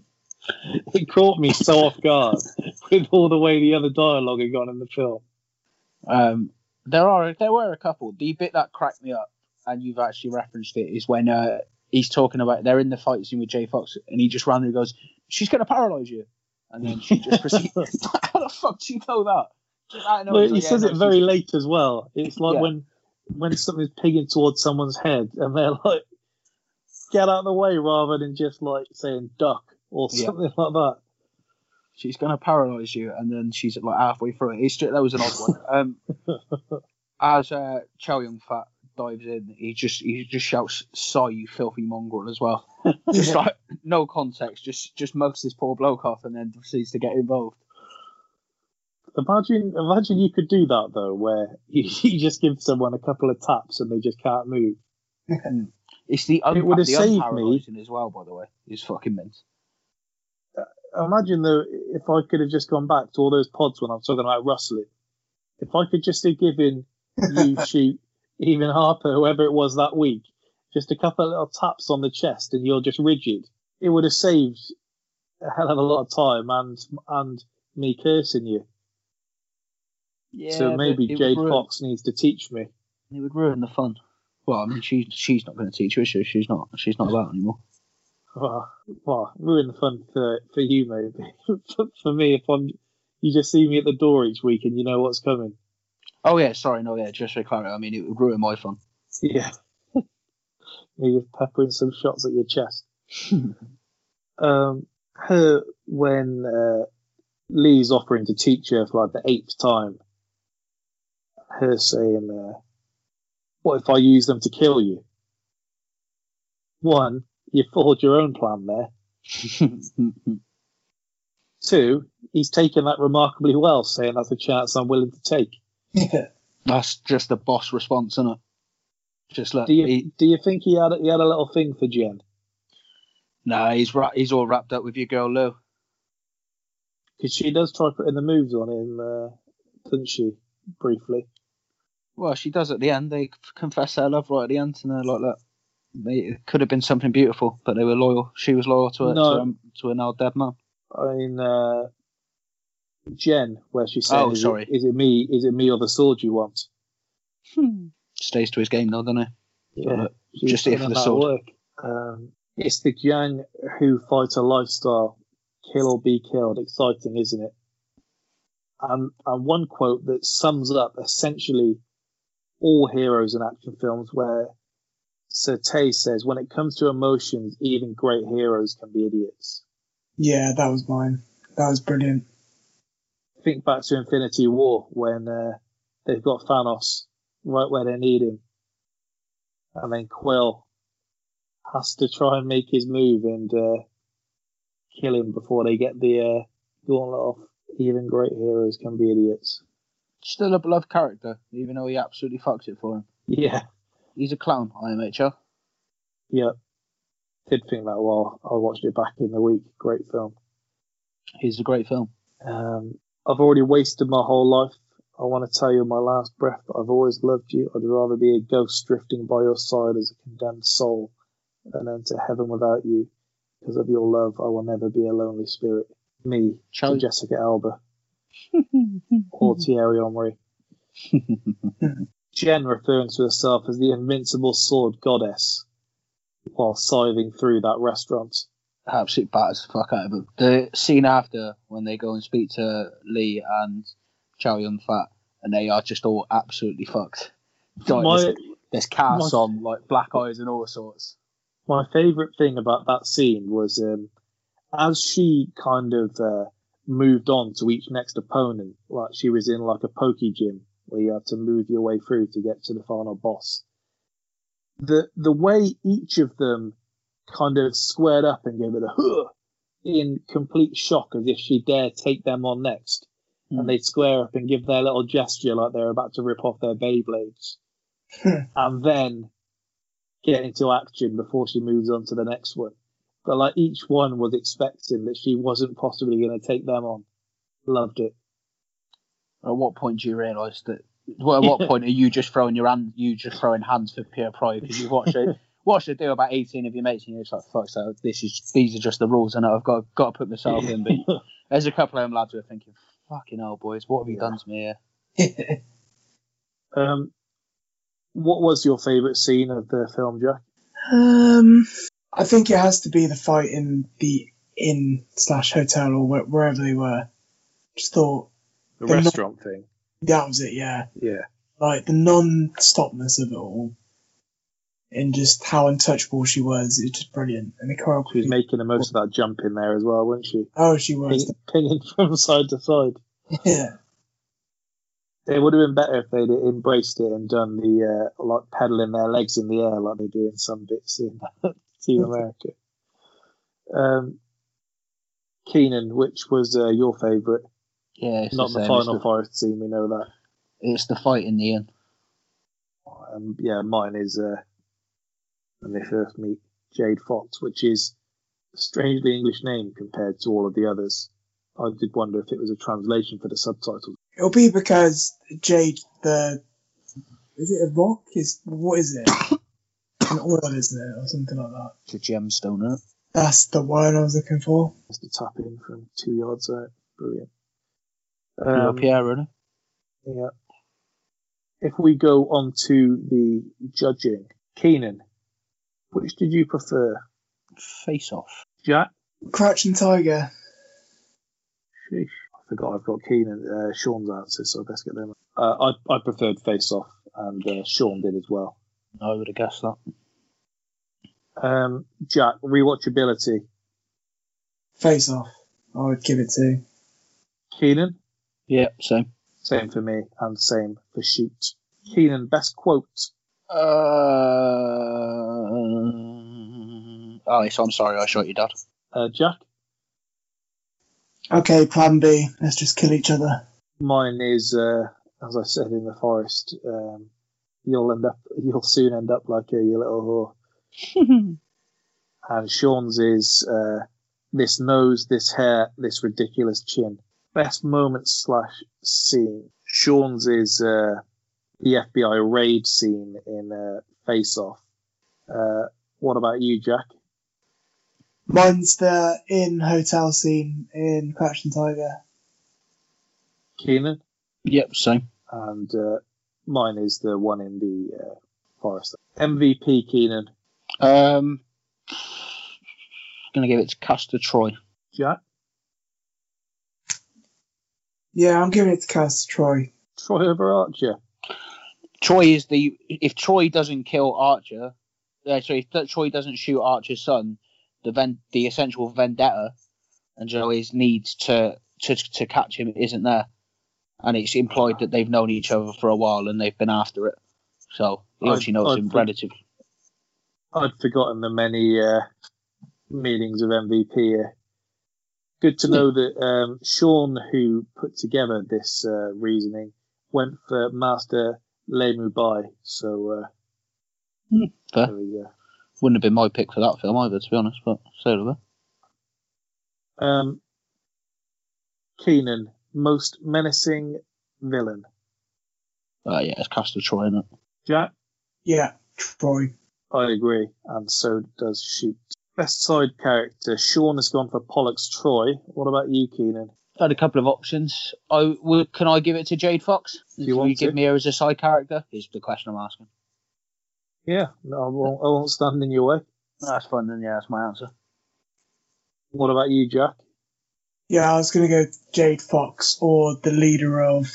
[SPEAKER 1] it caught me so off guard with all the way the other dialogue had gone in the film.
[SPEAKER 3] Um, there are there were a couple. The bit that cracked me up, and you've actually referenced it, is when uh, he's talking about they're in the fight scene with Jade Fox, and he just randomly goes, "She's going to paralyze you," and then she just proceeds. How the fuck do you know that? Just out of nowhere,
[SPEAKER 1] Well, he
[SPEAKER 3] like, "Yeah,
[SPEAKER 1] says
[SPEAKER 3] no,
[SPEAKER 1] it very
[SPEAKER 3] she's-"
[SPEAKER 1] late as well. It's like
[SPEAKER 3] Yeah.
[SPEAKER 1] when when something's pigging towards someone's head, and they're like, "Get out of the way," rather than just like saying "duck" or
[SPEAKER 3] Yeah.
[SPEAKER 1] something like that.
[SPEAKER 3] She's going to paralyze you, and then she's like halfway through it. It's just, that was an odd one. Um, as uh, Chow Yun Fat dives in, he just he just shouts, "Sigh, you filthy mongrel!" as well. Just like no context, just just mugs this poor bloke off, and then proceeds to get involved.
[SPEAKER 1] Imagine, imagine you could do that though, where you, you just give someone a couple of taps and they just can't move.
[SPEAKER 3] It's the un-
[SPEAKER 1] It would have
[SPEAKER 3] the
[SPEAKER 1] saved me.
[SPEAKER 3] as well, by the way. It's fucking mint.
[SPEAKER 1] Imagine though, if I could have just gone back to all those pods when I'm talking about wrestling. If I could just have given you, shoot, even Harper, whoever it was that week, just a couple of little taps on the chest and you're just rigid, it would have saved a hell of a lot of time and and me cursing you.
[SPEAKER 3] Yeah,
[SPEAKER 1] so maybe Jade
[SPEAKER 3] ruin-
[SPEAKER 1] Fox needs to teach me.
[SPEAKER 3] It would ruin the fun. Well, I mean, she she's not going to teach you, is she? She's not. She's not about anymore.
[SPEAKER 1] Well, well, ruin the fun for for you, maybe. for, for me, if I'm, you just see me at the door each week and you know what's coming.
[SPEAKER 3] Oh yeah, sorry, no, yeah, just for clarity, I mean, it would ruin my fun.
[SPEAKER 1] Yeah. You're peppering some shots at your chest. um, her when uh, Li's offering to teach her for like the eighth time. Her saying, uh, "What if I use them to kill you?" One, you foiled your own plan there. Two, he's taken that remarkably well, saying that's a chance I'm willing to take.
[SPEAKER 2] Yeah.
[SPEAKER 3] That's just a boss response, isn't it? Just like
[SPEAKER 1] Do you
[SPEAKER 3] he,
[SPEAKER 1] do you think he had he had a little thing for Jen?
[SPEAKER 3] nah, he's ra- he's all wrapped up with your girl Lou.
[SPEAKER 1] Because she does try putting the moves on him, uh, doesn't she? Briefly.
[SPEAKER 3] Well, she does at the end. They confess their love right at the end, and they're like that. They, it could have been something beautiful, but they were loyal. She was loyal to it
[SPEAKER 1] No.
[SPEAKER 3] to, um, to an old dead man.
[SPEAKER 1] I mean, uh, Jen, where she said,
[SPEAKER 3] Oh,
[SPEAKER 1] is,
[SPEAKER 3] sorry.
[SPEAKER 1] It, "Is it me? Is it me or the sword you want?"
[SPEAKER 3] Stays to his game, though, doesn't he?
[SPEAKER 1] Yeah,
[SPEAKER 3] Just here for the sword.
[SPEAKER 1] Work. Um, it's the Jiang who fight a lifestyle, kill or be killed. Exciting, isn't it? And and one quote that sums up essentially all heroes in action films, where Sir Te says, "When it comes to emotions, even great heroes can be idiots."
[SPEAKER 2] Yeah, that was mine. That was brilliant.
[SPEAKER 1] think back to Infinity War when uh, they've got Thanos right where they need him, and then Quill has to try and make his move and uh, kill him before they get the uh, gauntlet off. Even great heroes can be idiots.
[SPEAKER 3] Still a beloved character, even though he absolutely fucks it for him.
[SPEAKER 1] Yeah,
[SPEAKER 3] He's a clown, IMHR.
[SPEAKER 1] yeah. Did think that while I watched it back in the week. Great film.
[SPEAKER 3] He's a great film.
[SPEAKER 1] Um, I've already wasted my whole life. I want to tell you in my last breath that I've always loved you. I'd rather be a ghost drifting by your side as a condemned soul than enter heaven without you. Because of your love, I will never be a lonely spirit. Me, Jessica Alba or Thierry Henry. Jen referring to herself as the invincible sword goddess while scything through that restaurant.
[SPEAKER 3] Absolute batters the fuck out of them. The scene after when they go and speak to Lee and Chow Yun Fat, and they are just all absolutely fucked. Like,
[SPEAKER 1] My,
[SPEAKER 3] there's, there's casts
[SPEAKER 1] my-
[SPEAKER 3] on, like black eyes and all sorts.
[SPEAKER 1] my favourite thing about that scene was um, as she kind of uh, moved on to each next opponent, like she was in like a poke gym where you have to move your way through to get to the final boss. The the way each of them kind of squared up and gave it a huh in complete shock as if she dared take them on next.
[SPEAKER 3] Hmm.
[SPEAKER 1] And they'd square up and give their little gesture like they're about to rip off their Beyblades. and then get into action before she moves on to the next one. But like each one was expecting that she wasn't possibly going to take them on. Loved it.
[SPEAKER 3] At what point do you realise that? Well, at what point are you just throwing your hand? You just throwing hands for pure pride because you've watched it. Watched it do about eighteen of your mates, and you're just like, "Fuck!" So this is these are just the rules, and I've got got to put myself in. But there's a couple of them lads who are thinking, "Fucking hell, boys, what have you
[SPEAKER 1] Yeah.
[SPEAKER 3] done to me here?"
[SPEAKER 1] Um, what was your favourite scene of the film, Jack?
[SPEAKER 2] Um, I think it has to be the fight in the inn slash hotel or wherever they were. Just thought
[SPEAKER 1] The restaurant thing.
[SPEAKER 2] that was it. Yeah,
[SPEAKER 1] Yeah.
[SPEAKER 2] like the non-stopness of it all, and just how untouchable she was. It's just brilliant. And the
[SPEAKER 1] She was making the most of that jump in there as well, wasn't she?
[SPEAKER 2] Oh, she was.
[SPEAKER 1] Ping, pinging from side to side.
[SPEAKER 2] Yeah.
[SPEAKER 1] It would have been better if they'd embraced it and done the uh, like pedaling their legs in the air like they do in some bits in Team America. Um, Keenan, which was uh, your favourite?
[SPEAKER 3] Yeah, it's
[SPEAKER 1] Not
[SPEAKER 3] the,
[SPEAKER 1] the final
[SPEAKER 3] It's the,
[SPEAKER 1] forest scene, we know that.
[SPEAKER 3] it's the fight in the end.
[SPEAKER 1] Um, yeah, mine is uh, when they first meet Jade Fox, which is a strangely English name compared to all of the others. I did wonder if it was a translation for the subtitles.
[SPEAKER 2] It'll be because Jade, the is it a rock? Is what is it? An oil, isn't it, or something like that?
[SPEAKER 3] It's a gemstone, isn't?
[SPEAKER 2] That's the word I was looking for.
[SPEAKER 1] It's the tap in from two yards out. Brilliant.
[SPEAKER 3] You're
[SPEAKER 1] Um,
[SPEAKER 3] Pierre, isn't?
[SPEAKER 1] Yeah. If we go on to the judging, Keenan, which did you prefer?
[SPEAKER 3] Face off.
[SPEAKER 1] Jack?
[SPEAKER 2] Crouching Tiger.
[SPEAKER 1] Sheesh. I forgot I've got Keenan, uh, Sean's answer, so I best get them. Uh, I, I preferred Face Off, and uh, Sean did as well.
[SPEAKER 3] I would have guessed that.
[SPEAKER 1] Um, Jack, rewatchability.
[SPEAKER 2] Face off. I would give it to.
[SPEAKER 1] Keenan,
[SPEAKER 3] Yeah, same.
[SPEAKER 1] same for me, and same for Shoot. Keenan, best quote.
[SPEAKER 3] Uh, oh, so I'm sorry, I shot you, Dad.
[SPEAKER 1] Uh, Jack,
[SPEAKER 2] Okay, plan B. Let's just kill each other.
[SPEAKER 1] mine is, uh, as I said in the forest, um, you'll end up, you'll soon end up like a your little whore. and Sean's is uh, this nose, this hair, this ridiculous chin. Best moment slash scene. Sean's is uh, the FBI raid scene in uh, Face Off. Uh, what about you, Jack?
[SPEAKER 2] Mine's the in hotel scene in Crouching Tiger.
[SPEAKER 1] Keenan?
[SPEAKER 3] yep, same.
[SPEAKER 1] And uh, mine is the one in the uh, forest. MVP, Keenan.
[SPEAKER 3] Um, gonna give it to Castor Troy.
[SPEAKER 1] Jack?
[SPEAKER 2] Yeah, I'm giving it to Cass Troy.
[SPEAKER 1] Troy over Archer.
[SPEAKER 3] Troy is the if Troy doesn't kill Archer, uh, sorry, if Troy doesn't shoot Archer's son, the ven- the essential vendetta and Joey's needs to, to to catch him isn't there, and it's implied that they've known each other for a while and they've been after it. So he
[SPEAKER 1] I'd-
[SPEAKER 3] obviously knows
[SPEAKER 1] I'd
[SPEAKER 3] him
[SPEAKER 1] put-
[SPEAKER 3] relatively.
[SPEAKER 1] I'd forgotten the many uh, meanings of MVP here. Good to know that um, Sean, who put together this uh, reasoning, went for Master Li Mu Bai. So uh,
[SPEAKER 3] Hmm, fair.
[SPEAKER 1] there we go.
[SPEAKER 3] Wouldn't have been my pick for that film either, to be honest. But so do we.
[SPEAKER 1] Um, Keenan, most menacing villain.
[SPEAKER 3] Uh, yeah, it's Castor Troy, isn't it?
[SPEAKER 1] Jack,
[SPEAKER 2] Yeah, Troy.
[SPEAKER 1] I agree, and so does Shoot. Best side character, Sean has gone for Pollux Troy. What about you, Keenan?
[SPEAKER 3] I had a couple of options. I would. Can I give it to Jade Fox?
[SPEAKER 1] you want
[SPEAKER 3] you give me her as a side character? Is the question I'm asking.
[SPEAKER 1] Yeah, no, I won't, I won't stand in your way.
[SPEAKER 3] That's fine then. Yeah, that's my answer.
[SPEAKER 1] What about you, Jack?
[SPEAKER 2] Yeah, I was gonna go Jade Fox or the leader of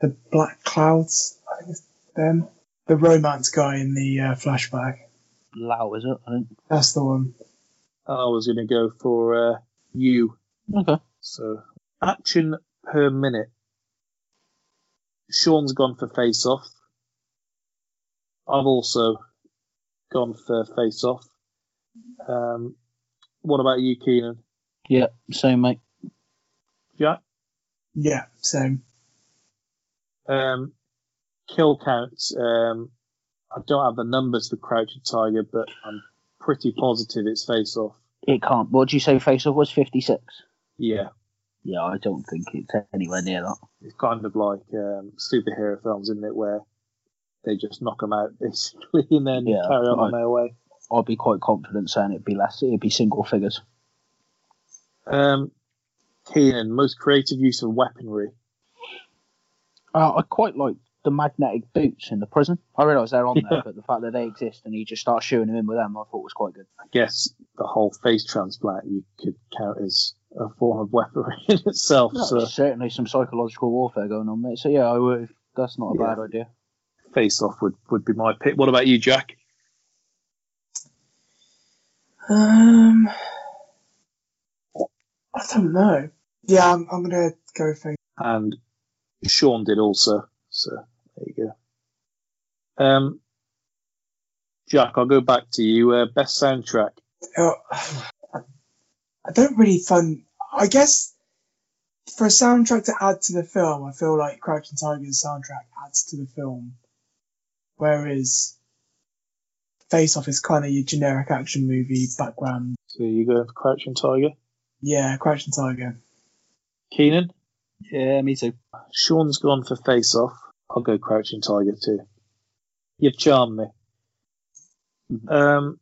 [SPEAKER 2] the Black Clouds. I think it's them. The romance guy in the uh, flashback.
[SPEAKER 3] Lo, is it? I think.
[SPEAKER 2] That's the one.
[SPEAKER 1] I was going to go for uh, you.
[SPEAKER 3] Okay.
[SPEAKER 1] So, action per minute. Sean's gone for face off. I've also gone for face off. Um, what about you, Keenan?
[SPEAKER 3] Yeah, same mate.
[SPEAKER 1] Jack?
[SPEAKER 2] Yeah, same.
[SPEAKER 1] Um, kill count. Um, I don't have the numbers for Crouching Tiger, but I'm pretty positive it's face off.
[SPEAKER 3] It can't. What did you say? Face off was fifty six.
[SPEAKER 1] Yeah,
[SPEAKER 3] Yeah, I don't think it's anywhere near that.
[SPEAKER 1] it's kind of like um, superhero films, isn't it, where they just knock them out basically and then
[SPEAKER 3] Yeah,
[SPEAKER 1] carry on
[SPEAKER 3] right.
[SPEAKER 1] on their way.
[SPEAKER 3] I'd be quite confident saying it'd be less. It'd be single figures.
[SPEAKER 1] Um, Keenan, most creative use of weaponry.
[SPEAKER 3] Uh, I quite like the magnetic boots in the prison. I realise they're on
[SPEAKER 1] Yeah.
[SPEAKER 3] there, but the fact that they exist and he just starts shooting him in with them, I thought was quite good.
[SPEAKER 1] I guess the whole face transplant you could count as a form of weaponry in itself.
[SPEAKER 3] No,
[SPEAKER 1] So
[SPEAKER 3] certainly some psychological warfare going on, mate. So yeah, I would. That's not a
[SPEAKER 1] Yeah.
[SPEAKER 3] bad idea.
[SPEAKER 1] face off would, would be my pick. What about you, Jack?
[SPEAKER 2] Um, I don't know. Yeah, I'm, I'm gonna go for
[SPEAKER 1] And Sean did also. So there you go. Um, Jack, I'll go back to you. Uh, best soundtrack.
[SPEAKER 2] uh, I don't really find. I guess for a soundtrack to add to the film, I feel like Crouching Tiger's soundtrack adds to the film, whereas Face Off is kind of your generic action movie background.
[SPEAKER 1] So you go for Crouching Tiger.
[SPEAKER 2] Yeah, Crouching Tiger.
[SPEAKER 1] Keenan,
[SPEAKER 3] Yeah, me too.
[SPEAKER 1] Sean's gone for Face Off. I'll go Crouching Tiger too. You've charmed me. Um,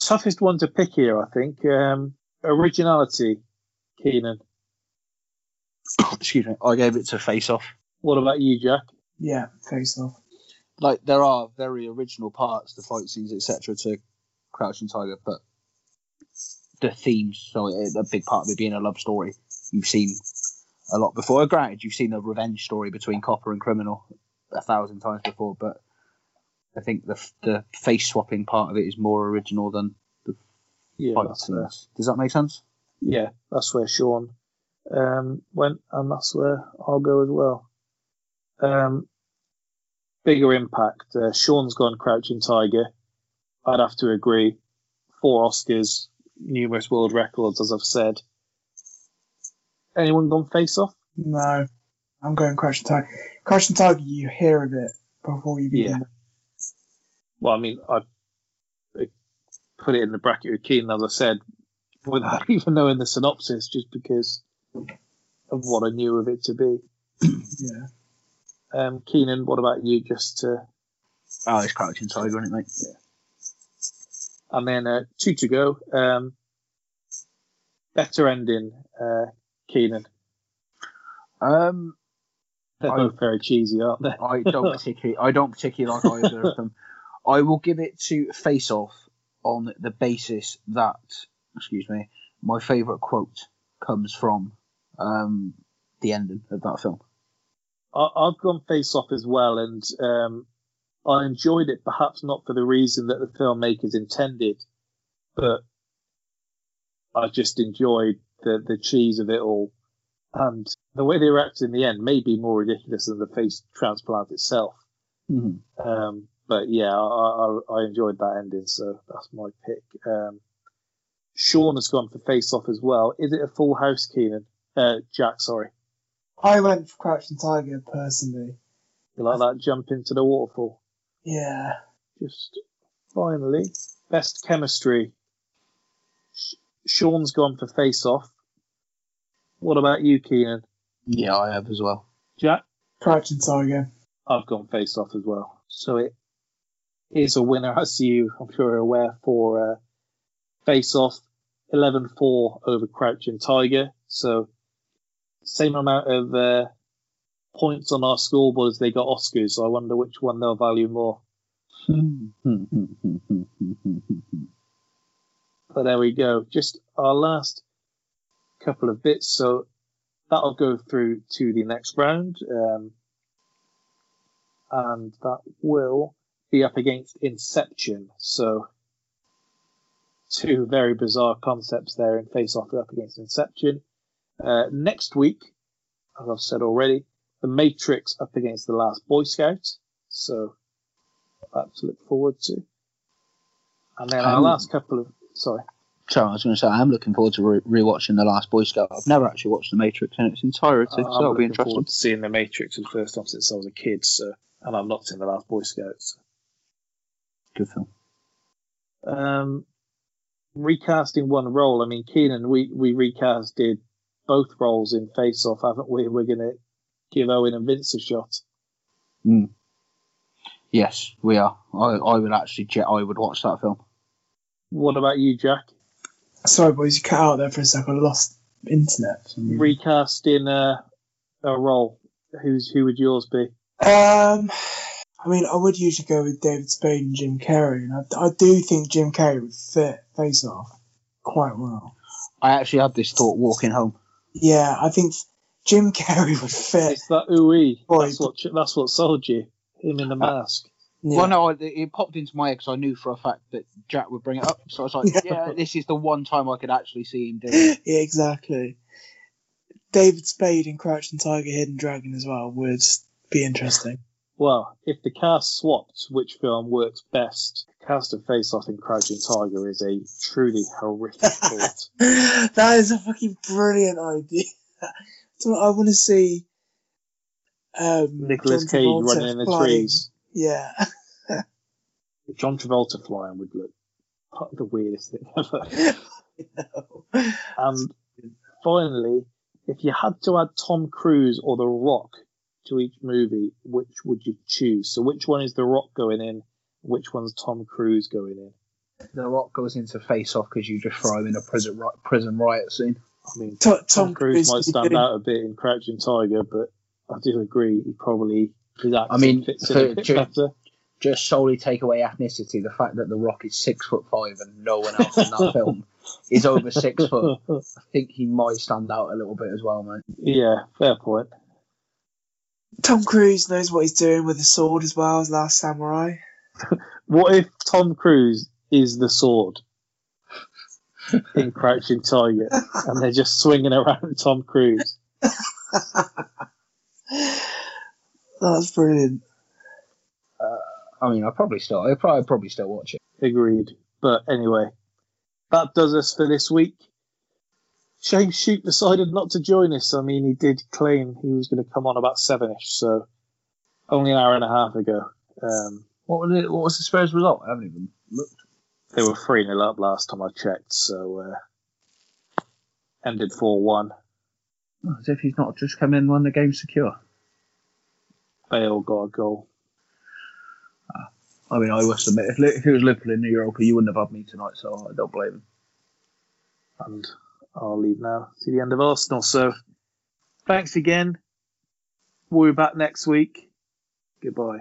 [SPEAKER 1] toughest one to pick here, I think. Um, originality, Keenan.
[SPEAKER 3] Excuse me. I gave it to Face Off.
[SPEAKER 1] What about you, Jack?
[SPEAKER 2] Yeah, Face Off.
[SPEAKER 3] Like there are very original parts, the fight scenes, etc., to Crouching Tiger, but the themes, so a big part of it being a love story, you've seen a lot before. Granted, you've seen a revenge story between Copper and Criminal a thousand times before, but I think the the face swapping part of it is more original than
[SPEAKER 1] Yeah,
[SPEAKER 3] fight scenes. Does that make sense?
[SPEAKER 1] yeah, that's where Sean um, went, and that's where I'll go as well. Um, bigger impact. Uh, Sean's gone Crouching Tiger. I'd have to agree. Four Oscars, numerous world records, as I've said. Anyone gone face off?
[SPEAKER 2] No, I'm going Crouching Tiger. Crouching Tiger, you hear of it before you begin.
[SPEAKER 1] Yeah. Well, I mean, I I put it in the bracket with Keenan, as I said, without even knowing the synopsis, just because of what I knew of it to be.
[SPEAKER 2] Yeah.
[SPEAKER 1] Um, Keenan, what about you? Just to,
[SPEAKER 3] Oh, it's Crouching Tiger, isn't it, mate?
[SPEAKER 1] and then uh, two to go. Um, better ending, uh, Keenan.
[SPEAKER 3] Um,
[SPEAKER 1] They're
[SPEAKER 3] I-
[SPEAKER 1] both very cheesy, aren't they?
[SPEAKER 3] I don't particularly, I don't particularly like either of them. I will give it to Face Off on the basis that, excuse me, my favourite quote comes from um, the ending of that film.
[SPEAKER 1] I, I've gone face off as well, and um, I enjoyed it, perhaps not for the reason that the filmmakers intended, but I just enjoyed the, the cheese of it all. And the way they reacted in the end may be more ridiculous than the face transplant itself.
[SPEAKER 3] Mm-hmm.
[SPEAKER 1] Um, but yeah, I, I, I enjoyed that ending, so that's my pick. Um, Sean has gone for face off as well. Is it a full house, Keenan? Uh, Jack, sorry.
[SPEAKER 2] I went for Crouching Tiger personally.
[SPEAKER 1] You like that jump into the waterfall?
[SPEAKER 2] Yeah.
[SPEAKER 1] Just finally, best chemistry. Sean's gone for face off. What about you, Keenan?
[SPEAKER 3] Yeah, I have as well.
[SPEAKER 1] Jack?
[SPEAKER 2] Crouching Tiger.
[SPEAKER 1] I've gone face off as well. So it is a winner, as you, I'm sure, are aware, for uh, face off. 11-4 over Crouching Tiger. So same amount of uh, points on our scoreboard as they got Oscars. So I wonder which one they'll value more. But there we go. Just our last couple of bits. So that'll go through to the next round. Um, and that will be up against Inception. So two very bizarre concepts there in Face Off up against Inception. Uh, next week, as I've said already, The Matrix up against The Last Boy Scout. So that to look forward to. And then our
[SPEAKER 3] Um,
[SPEAKER 1] last couple of sorry.
[SPEAKER 3] So I was going to say, I am looking forward to re- rewatching The Last Boy Scout. I've never actually watched The Matrix in its entirety,
[SPEAKER 1] I'm
[SPEAKER 3] so that'll be interesting.
[SPEAKER 1] forward to seeing The Matrix for the first time since I was a kid. So, and I've not seen The Last Boy Scouts.
[SPEAKER 3] Good film.
[SPEAKER 1] Um, recasting one role. I mean, Keenan, we we recasted both roles in Face Off, haven't we? We're going to give Owen and Vince a shot.
[SPEAKER 3] Yes, we are. I, I would actually, I would watch that film.
[SPEAKER 1] What about you, Jack?
[SPEAKER 2] Sorry, boys, you cut out there for a second. I lost internet. for some reason.
[SPEAKER 1] Recasting uh, a role. Who's who would yours be?
[SPEAKER 2] Um, I mean, I would usually go with David Spade and Jim Carrey, and I, I do think Jim Carrey would fit Face Off quite well.
[SPEAKER 3] I actually had this thought walking home.
[SPEAKER 2] Yeah, I think Jim Carrey would fit.
[SPEAKER 1] It's that ooey.
[SPEAKER 2] Boy.
[SPEAKER 1] That's what that's what sold you. Him in the mask.
[SPEAKER 2] Yeah.
[SPEAKER 3] Well, no, it, it popped into my head because I knew for a fact that Jack would bring it up. So I was like, yeah, this is the one time I could actually see him do it.
[SPEAKER 2] yeah, exactly. David Spade and Crouching Tiger, Hidden Dragon as well would be interesting.
[SPEAKER 1] Well, if the cast swapped, which film works best? Cast of Face Off and Crouching Tiger is a truly horrific thought.
[SPEAKER 2] that is a fucking brilliant idea. I want to see um, Nicolas
[SPEAKER 1] Cage running in the
[SPEAKER 2] flying.
[SPEAKER 1] trees.
[SPEAKER 2] Yeah.
[SPEAKER 1] John Travolta flying would look the weirdest thing ever. And um, finally, if you had to add Tom Cruise or The Rock to each movie, which would you choose? So which one is The Rock going in? Which one's Tom Cruise going in?
[SPEAKER 3] The Rock goes into face off because you just throw him in a prison ri- prison riot scene.
[SPEAKER 1] I mean,
[SPEAKER 2] To-
[SPEAKER 1] Tom, Cruise, might stand out a bit in Crouching Tiger, but I do agree he probably his accent
[SPEAKER 3] I mean,
[SPEAKER 1] fits
[SPEAKER 3] for-
[SPEAKER 1] in a bit
[SPEAKER 3] ju-
[SPEAKER 1] better.
[SPEAKER 3] Just solely take away ethnicity, the fact that The Rock is six foot five and no one else in that film is over six foot. I think he might stand out a little bit as well, mate.
[SPEAKER 1] yeah, fair point.
[SPEAKER 2] Tom Cruise knows what he's doing with the sword as well as Last Samurai.
[SPEAKER 1] What if Tom Cruise is the sword in Crouching Tiger, and they're just swinging around Tom Cruise?
[SPEAKER 2] That's brilliant.
[SPEAKER 3] I mean, I probably still, I probably probably still watch it.
[SPEAKER 1] Agreed. But anyway, that does us for this week. Shane Shoot decided not to join us. I mean, he did claim he was going to come on about sevenish, so only an hour and a half ago. Um,
[SPEAKER 3] What was it? What was the Spurs result? I haven't even looked.
[SPEAKER 1] they were 3 0 up last time I checked, so uh, ended 4 1.
[SPEAKER 3] Oh, As if he's not just come in won the game secure.
[SPEAKER 1] Bale got a goal.
[SPEAKER 3] I mean, I must admit, if, if it was Liverpool in the Europa, you wouldn't have had me tonight, so I don't blame him.
[SPEAKER 1] And I'll leave now to the end of Arsenal. So thanks again. We'll be back next week. Goodbye.